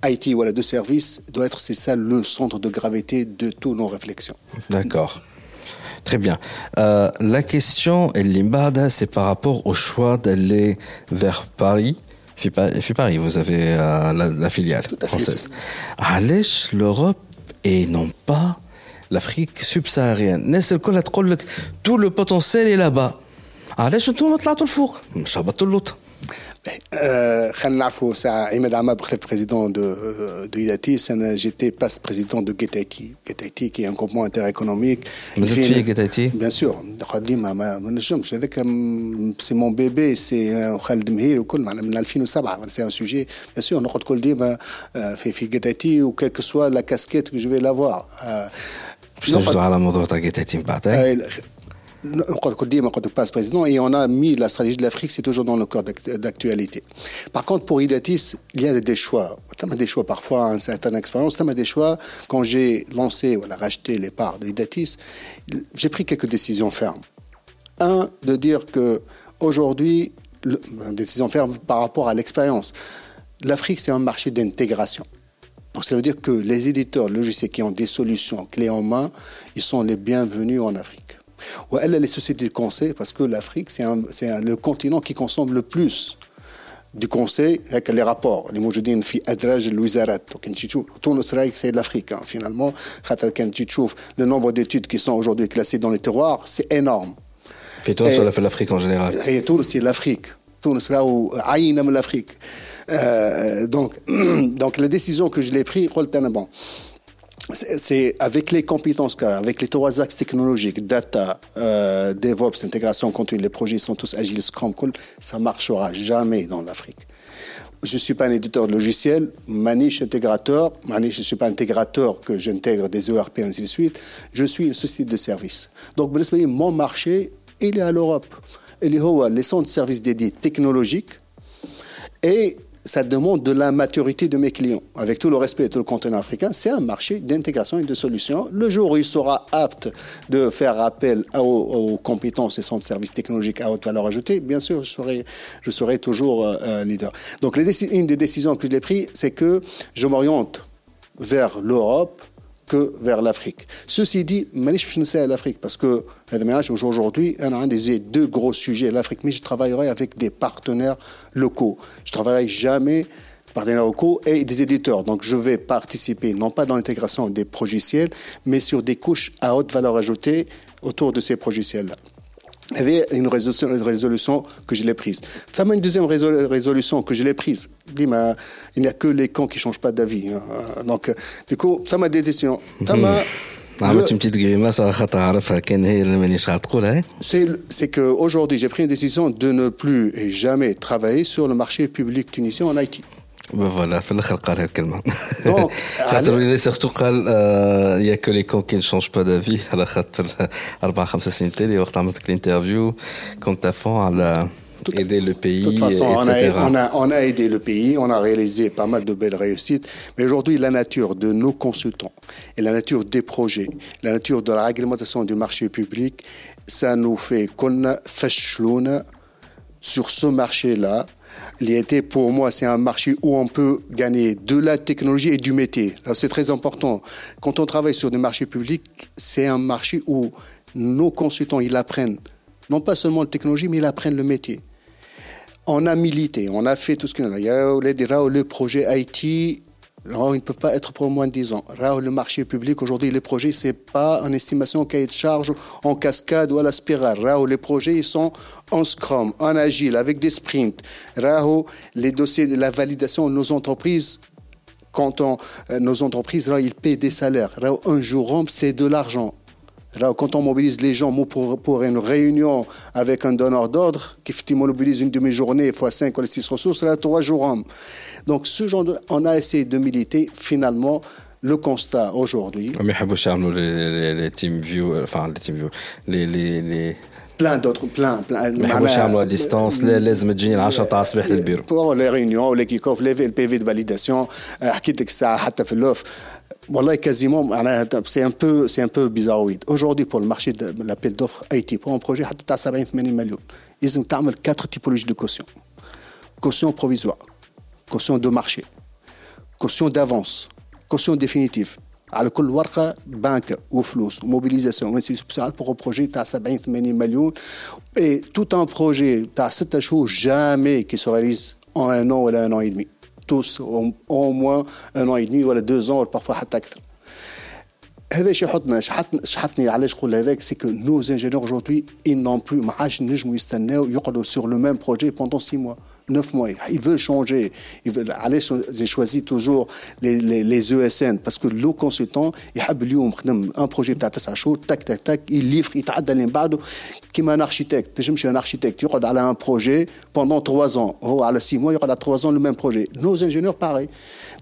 IT voilà, de services doit être, c'est ça le centre de gravité de toutes nos réflexions. D'accord. Très bien. Euh, la question, Limbada, c'est par rapport au choix d'aller vers Paris. Fait Paris, vous avez euh, la, la, filiale française. Allèche l'Europe et non pas l'Afrique subsaharienne. Tout le potentiel est là-bas. علاش انتم طلعتوا الفوق مش هبطوا اللوطه خلينا نعرفوا ساعة عماد عماب خليف بريزيدون دو دو إيداتيس أنا جيتي باس بريزيدون دو جيتايتي جيتايتي كي ان كومبون انتر ايكونوميك مازلت فيه جيتايتي بيان سور ديما ما نجمش هذاك سي مون بيبي سي خالد مهير وكل معنا من 2007 سي ان سوجي بيان سور نقعد كل ديما في في جيتايتي وكيل سوا لا كاسكيت كو جو في لافوار باش نجدوا على موضوع تاع جيتايتي من بعد président et on a mis la stratégie de l'Afrique, c'est toujours dans le cœur d'actualité. Par contre, pour Idatis, il y a des choix. Tu as des choix parfois, une certaine expérience. Tu as des choix. Quand j'ai lancé, voilà, racheté les parts de Idatis, j'ai pris quelques décisions fermes. Un, de dire que aujourd'hui, décision ferme par rapport à l'expérience. L'Afrique, c'est un marché d'intégration. Donc ça veut dire que les éditeurs logiciels qui ont des solutions clés en main, ils sont les bienvenus en Afrique. Ou elle, les sociétés de conseil, parce que l'Afrique, c'est le continent qui consomme le plus du conseil avec les rapports. Les moujoudines fi adraj l'ouizarat. Tout le Sahel, c'est l'Afrique, hein, finalement. Le nombre d'études qui sont aujourd'hui classées dans les terroirs, c'est énorme. Fait-on sur l'Afrique en général Et tout, c'est l'Afrique. Tout le l'Afrique. Euh, donc, donc, la décision que je l'ai prise, c'est avec les compétences, avec les trois axes technologiques, data, euh, DevOps, intégration continue, les projets sont tous agiles, Scrum, cool, ça marchera jamais dans l'Afrique. Je ne suis pas un éditeur de logiciel, maniche intégrateur, maniche, je suis pas intégrateur que j'intègre des ERP et ainsi de suite. Je suis une société de service. Donc, mon marché, il est à l'Europe. Il est les centres de services dédiés technologiques et ça demande de la maturité de mes clients. Avec tout le respect et tout le continent africain, c'est un marché d'intégration et de solutions. Le jour où il sera apte de faire appel aux, compétences et centres de services technologiques à haute valeur ajoutée, bien sûr, je serai, je toujours euh, leader. Donc, une des décisions que j'ai prises, c'est que je m'oriente vers l'Europe que vers l'Afrique. Ceci dit, je ne à l'Afrique parce que aujourd'hui, a des deux gros sujets l'Afrique, mais je travaillerai avec des partenaires locaux. Je travaillerai jamais partenaires locaux et des éditeurs. Donc, je vais participer non pas dans l'intégration des logiciels, mais sur des couches à haute valeur ajoutée autour de ces logiciels-là. Il y avait une résolution, une résolution que je l'ai prise. Ça m'a une deuxième résolution que je l'ai prise. Il n'y a que les cons qui ne changent pas d'avis. Hein. Donc, du coup, ça m'a des décisions. Ça m'a... عملت une petite grimace على خاطر عارفها كان هي اللي مانيش تقولها C'est qu'aujourd'hui, j'ai pris une décision de ne plus et jamais travailler sur le marché public tunisien en Haïti. فوالا في الاخر قال هالكلمه دونك خاطر لي سيرتو قال يا كو لي كون كي نشونج با دافي على خاطر اربع خمس سنين تالي وقت عملت الانترفيو كنت افون على aider le pays. De toute façon, on a, on, a, on a, aidé le pays, on a réalisé pas mal de belles réussites. Mais aujourd'hui, la nature de nos consultants et la nature des projets, la nature de la réglementation du marché public, ça nous fait qu'on sur ce marché-là, L'IT, pour moi, c'est un marché où on peut gagner de la technologie et du métier. C'est très important. Quand on travaille sur des marchés publics, c'est un marché où nos consultants, ils apprennent non pas seulement la technologie, mais ils apprennent le métier. On a milité, on a fait tout ce y a. Il y a le projet IT ils ne peuvent pas être pour moins de 10 ans. le marché public, aujourd'hui, les projets, ce n'est pas en estimation cahier de charge, en cascade ou à la spirale. les projets, ils sont en scrum, en agile, avec des sprints. les dossiers de la validation nos entreprises, quand on, euh, nos entreprises, ils paient des salaires. un jour, c'est de l'argent quand on mobilise les gens pour, pour une réunion avec un donneur d'ordre, qui mobilise une demi-journée fois 5 ou 6 ressources, là, 3 jours. Donc, ce genre on a essayé de militer. Finalement, le constat aujourd'hui. Mais les, les team view, enfin les team view, les, les, les plein d'autres plein plein ما يحبوش يعملوا ديستانس لازم تجيني 10 تاع الصباح للبيرو بور لي ريونيون لي كيك اوف لي بي في دو فاليداسيون حكيت لك الساعه حتى في اللوف والله quasiment c'est un peu c'est un peu bizarroïde aujourd'hui pour le marché de l'appel d'offres IT pour un projet حتى تاع 70 80 مليون لازم تعمل quatre typologies de caution caution provisoire caution de marché caution d'avance caution définitive على كل ورقه بنك وفلوس وموبيليزاسيون سبيسيال بور بروجي تاع 70 80 مليون اي توت ان بروجي تاع 6 شهور جامي كي سو رياليز en un an ولا un an et demi tous au moins un an et demi, deux ans, parfois hatakter. هذا شي يحطنا شحطني شحطني علاش نقول هذاك سي كو نو انجينيور اجوردي ils n'ont plus ما عادش نجموا يستناو يقعدوا sur le même projet pendant 6 mois 9 mois. Ils veulent changer. Ils veulent aller, j'ai choisi toujours les, les, les, ESN parce que le consultant, il a un projet de 9 jours, tac, tac, tac, il livre, il t'a donné comme un architecte. Je suis un architecte. Il y aura un projet pendant 3 ans. Oh, à 6 mois, il y aura 3 ans le même projet. Nos ingénieurs, pareil.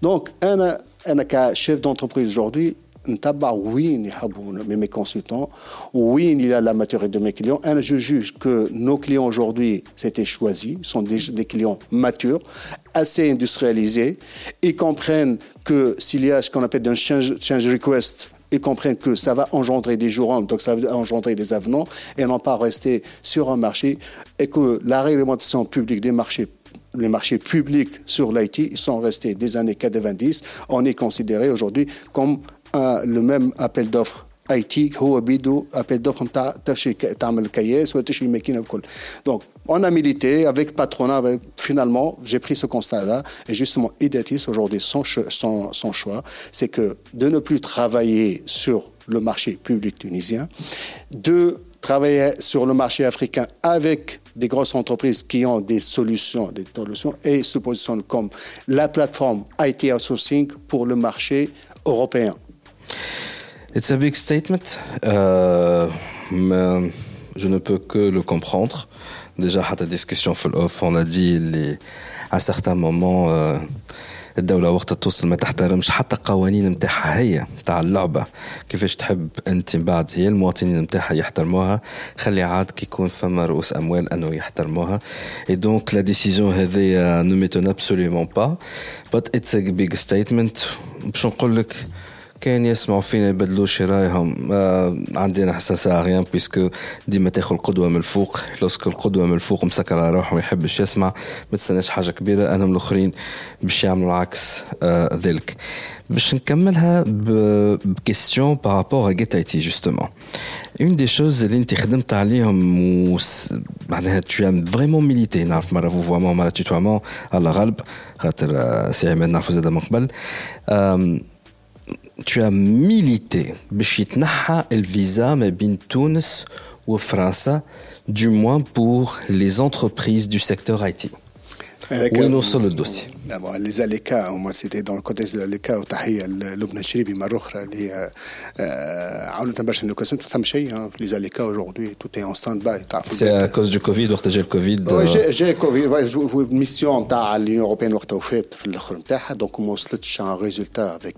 Donc, un, un chef d'entreprise aujourd'hui, oui, mes consultants, oui, il y a la maturité de mes clients. je juge que nos clients aujourd'hui, c'était choisi, sont des, clients matures, assez industrialisés. Ils comprennent que s'il y a ce qu'on appelle un change, request, ils comprennent que ça va engendrer des jours, donc ça va engendrer des avenants, et non pas rester sur un marché, et que la réglementation publique des marchés les marchés publics sur l'IT, sont restés des années 90. On est considéré aujourd'hui comme le même appel d'offres IT هو بيدو appel d'offres نتاع تشري تعمل الكياس ولا تشري الماكينه الكل donc on a milité avec patronat avec, finalement j'ai pris ce constat là et justement Ideatis aujourd'hui son, son, son choix c'est que de ne plus travailler sur le marché public tunisien de travailler sur le marché africain avec des grosses entreprises qui ont des solutions, des solutions et se positionnent comme la plateforme IT outsourcing pour le marché européen. It's a big statement. Euh, mais je ne peux que le comprendre. Déjà, à ta discussion on a dit les, à certains moments euh, الدولة وقت توصل ما تحترمش حتى القوانين نتاعها هي نتاع اللعبة. كيفاش تحب أنت من بعد؟ هي المواطنين نتاعها يحترموها. خلي عاد كي يكون فما رؤوس أموال أنه يحترموها. اي دونك لا ديسيزيون هذه نو ميتون ابسوليومون با بات اتس ا بيج ستيتمنت باش نقول لك كاين يسمعوا فينا يبدلوا شي رايهم. آه عندي أنا حساسة ريان بيسكو ديما تاخذ القدوه من الفوق. لوسك القدوة من الفوق مسكر على روحه ما يحبش يسمع ما تستناش حاجة كبيرة. أنا من الأخرين باش يعملوا العكس آه ذلك. باش نكملها بكيستيون بارابور جيت اي تي جوستومون اون دي شوز اللي أنت خدمت عليهم و معناها تو فريمون ميليتي نعرف مرة فوفوامون مرة توتوامون على غالب خاطر سي عماد نعرفو زاد من قبل. tu as milité باش يتنحى الفيزا ما بين تونس وفرنسا du moins pour les entreprises du secteur IT. وين وصل الدوسي؟ les ALECA moi c'était dans le contexte de l'ALECA وتحيه لبنى الشريبي مره اخرى اللي عاونتنا برشا نيكوسيون ما ثم شيء les ALECA aujourd'hui tout est en stand by c'est à cause du Covid وقت جا الكوفيد جا كوفيد الميسيون نتاع اليونيون اوروبيان وقتها وفات في الاخر نتاعها دونك ما وصلتش ان ريزولتا افيك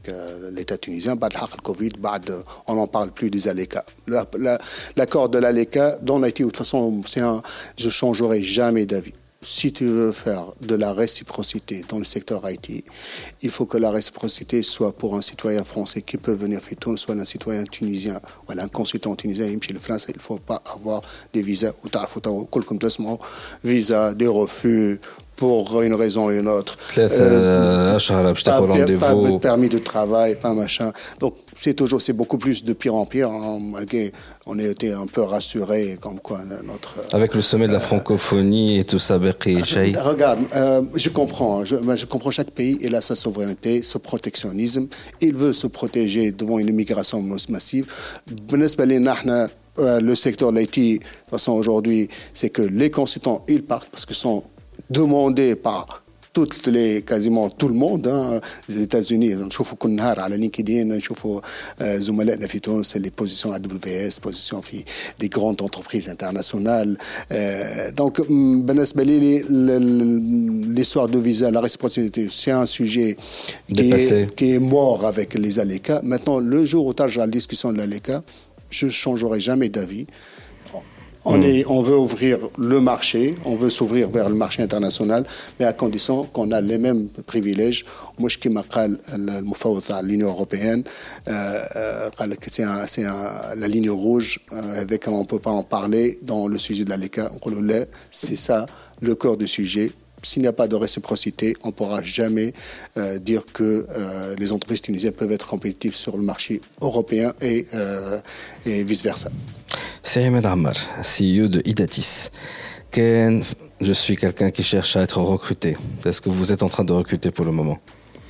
ليتا تونيزيان بعد الحق الكوفيد بعد on n'en parle plus des ALECA l'accord de l'ALECA dans l'IT de toute façon c'est un je changerai jamais d'avis si tu veux faire de la réciprocité dans le secteur IT, il faut que la réciprocité soit pour un citoyen français qui peut venir faire tout, soit un citoyen tunisien, un consultant tunisien, il ne faut pas avoir des visas, ou visa, des refus, pour une raison ou une autre. Euh, pas, de permis de travail, pas machin. Donc c'est toujours, c'est beaucoup plus de pire en pire. Hein, malgré, on a été un peu rassuré comme quoi notre. Avec le sommet de la francophonie et tout ça, Regarde, euh, je comprends, je, je, comprends chaque pays il a sa souveraineté, ce protectionnisme. Il veut se protéger devant une immigration massive. Euh, le secteur de l'IT, de toute façon, aujourd'hui, c'est que les consultants, ils partent parce qu'ils sont demandé par toutes les quasiment tout le monde hein, les États-Unis نشوفوا كل نهار على لينكدين نشوفوا زملائنا في تونس les positions AWS positions في des grandes entreprises internationales donc بالنسبه لي l'histoire de visa la réciprocité c'est un sujet qui est, qui est, mort avec les ALECA maintenant le jour où tu as la discussion de l'ALECA je ne changerai jamais d'avis on, est, on veut ouvrir le marché, on veut s'ouvrir vers le marché international, mais à condition qu'on a les mêmes privilèges. Moi, je le l'Union européenne, euh, euh, c'est la ligne rouge, avec euh, on ne peut pas en parler dans le sujet de la LECA. C'est ça le cœur du sujet s'il n'y a pas de réciprocité, on ne pourra jamais euh, dire que euh, les entreprises tunisiennes peuvent être compétitives sur le marché européen et, euh, et vice-versa. C'est Ahmed Ammar, CEO de Idatis. Ken, je suis quelqu'un qui cherche à être recruté. Est-ce que vous êtes en train de recruter pour le moment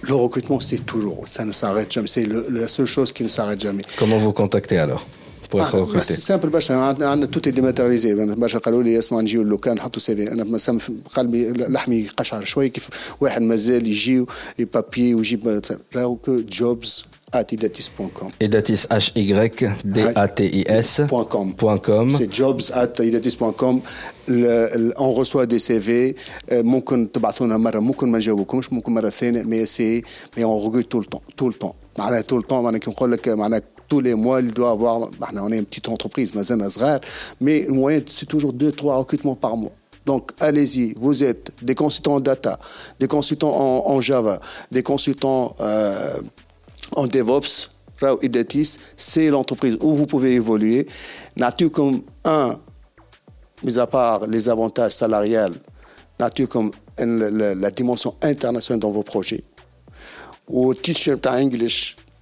Le recrutement, c'est toujours, ça ne s'arrête jamais. C'est la seule chose qui ne s'arrête jamais. Comment vous contactez alors pour être recruté C'est simple باش عندنا tout est dématérialisé باش قالوا لي اسمع نجيو اللوكان نحطوا سي في انا مثلا قلبي لحمي قشعر شوي كيف واحد مازال يجي بابي ويجيب راهو جوبز idatis.com. Idatis, H-Y-D-A-T-I-S. .com. C'est jobs at idatis.com. On reçoit des CV. ممكن تبعثونا مرة ممكن ما نجاوبكمش ممكن مرة ثانية mais c'est mais on regrette tout le temps tout le temps معناها tout le temps معناها كي نقول لك معناها tous les mois, il doit avoir, on est une petite entreprise, mais le moyen, c'est toujours deux, trois recrutements par mois. Donc, allez-y, vous êtes des consultants en data, des consultants en, Java, des consultants euh, en DevOps, Idatis, c'est l'entreprise où vous pouvez évoluer. Nature comme un, mis à part les avantages salariales, nature comme la, dimension internationale dans vos projets. Ou teacher English,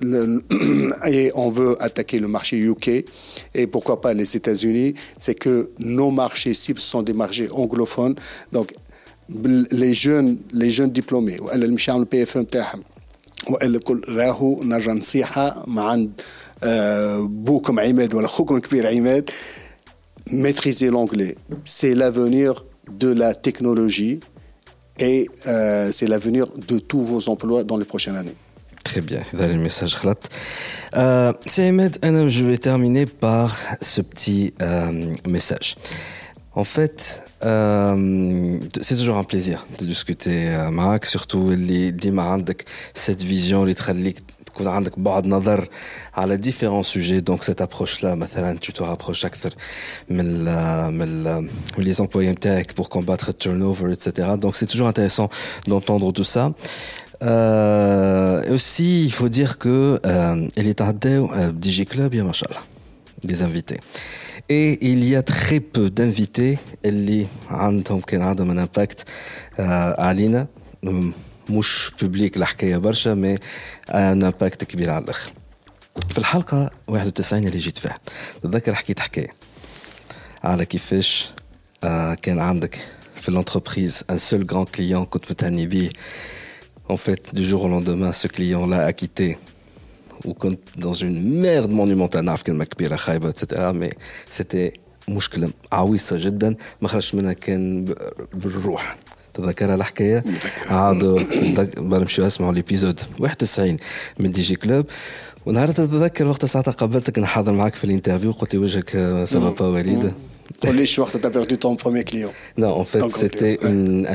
et on veut attaquer le marché UK et pourquoi pas les États-Unis, c'est que nos marchés cibles sont des marchés anglophones. Donc les jeunes les jeunes diplômés والا اللي مش يعملوا البي اف ام تاعهم والا الكل راهو نرجع نصيحه مع عند بوكم عماد ولا خوكم كبير عماد maîtriser l'anglais c'est l'avenir de la technologie et euh, c'est l'avenir de tous vos emplois dans les prochaines années Très bien, dans le message غلط. Euh, c'est Ahmed, je vais terminer par ce petit euh, message. En fait, euh, c'est toujours un plaisir de discuter euh, Marc, surtout les ديما cette vision اللي تخليك تكون عندك بعد نظر على différents sujets donc cette approche là مثلا tu te rapproches اكثر من من les employés نتاعك pour combattre le turnover etc donc c'est toujours intéressant d'entendre tout ça euh, aussi il faut dire que euh, اللي تعداو دي Club يا ما شاء الله des invités et il y a très peu d'invités اللي عندهم كان عندهم un impact علينا مش بوبليك الحكايه برشا مي ان امباكت كبير على الاخر في الحلقه 91 اللي جيت فيها تذكر حكيت حكايه على كيفاش آه كان عندك في l'entreprise un seul grand client كنت متهني بيه en fait du jour au lendemain ce client là a quitté. وكنت dans une merde monumentale نعرف كلمه كبيره خايبه etc mais c'était مشكله عويصه جدا ما خرجت منها كان بالروح تذكرها الحكاية عادوا برمشوا اسمعوا ليبيزود 91 من دي جي كلوب ونهار تتذكر وقت ساعتها قابلتك نحاضر معك في الانترفيو قلت لي وجهك سافا با وليد قوليش وقت t'as perdu ton premier client Non, en fait, c'était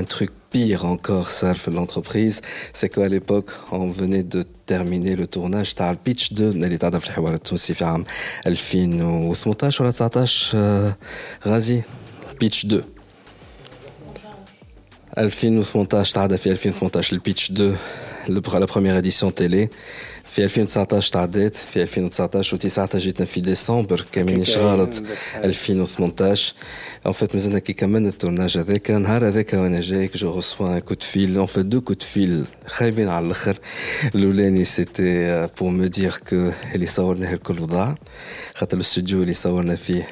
un truc pire encore, ça, في l'entreprise. C'est qu'à l'époque, on venait de terminer le tournage تاع البيتش 2 اللي تعرف في الحوار التونسي في عام 2018 ولا 19 غازي بيتش 2 2018 تعدى في 2018 البيتش 2 la première édition télé في 2019 تعديت في 2019 و19 جيتنا في ديسمبر كاملين غلط 2018 ان فيت مازلنا كي كملنا التورناج هذاك نهار هذاك وأنا جايك جو ريسوا ان كو دو فيل ان فيت دو كو دو فيل خايبين على الآخر الاولاني سيتي بور مو دير كو اللي صورناه الكل ضاع خاطر الاستوديو اللي صورنا فيه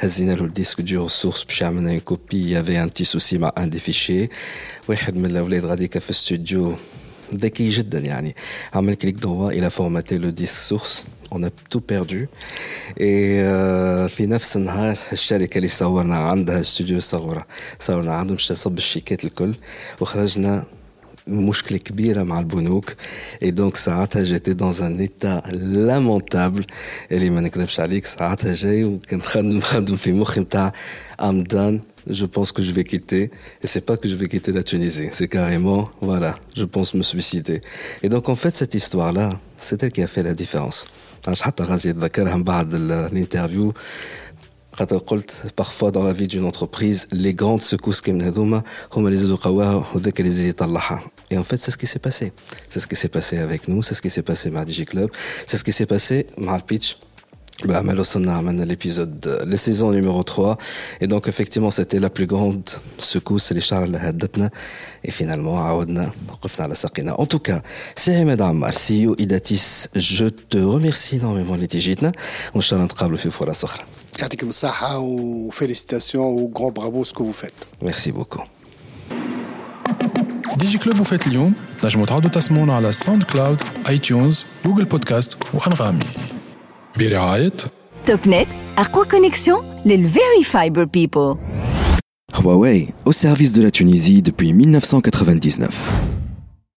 هزينا له الديسك دور سورس باش عملنا اون كوبي يافي ان تي سوسي مع ان دي فيشي واحد من الاولاد غاديكا في الاستوديو ذكي جدا يعني عمل كليك دوا الى فورماتي لو ديسك سورس اون تو بيردو اي في نفس النهار الشركه اللي صورنا عندها استوديو صورة صورنا عندهم باش تصب الشيكات الكل وخرجنا مشكله كبيره مع البنوك اي دونك ساعتها جيتي دون ان ايتا لامونتابل اللي ما نكذبش عليك ساعتها جاي وكنت خدم خدم في مخي نتاع ام دان je pense que je vais quitter. Et c'est pas que je vais quitter la Tunisie, c'est carrément, voilà, je pense me suicider. Et donc en fait cette histoire-là, c'est elle qui a fait la différence. حتى غازي يتذكرها من بعد l'interview خاطر قلت parfois dans la vie d'une entreprise les grandes secousses كيما هذوما هما اللي يزيدوا قواها وذاك اللي يزيد يطلعها et en fait, c'est ce qui s'est passé. C'est ce qui s'est passé avec nous, c'est ce qui s'est passé avec Digi Club, c'est ce qui s'est passé avec le pitch. l'épisode, la saison numéro 3. Et donc, effectivement, c'était la plus grande secousse, les charles Et finalement, En tout cas, c'est Ahmed Ammar, CEO Idatis. Je te remercie énormément, les Tijitna. On se retrouve في فرص أخرى. يعطيكم الصحة وفيليسيتاسيون وغران برافو سكو vous faites. Merci beaucoup. ديجي كلوب وفات اليوم نجموا تعودوا تسمعونا على ساوند كلاود اي تيونز جوجل بودكاست وانغامي برعاية توب نت اقوى كونيكسيون للفيري فايبر بيبل Huawei, au service de la Tunisie depuis 1999.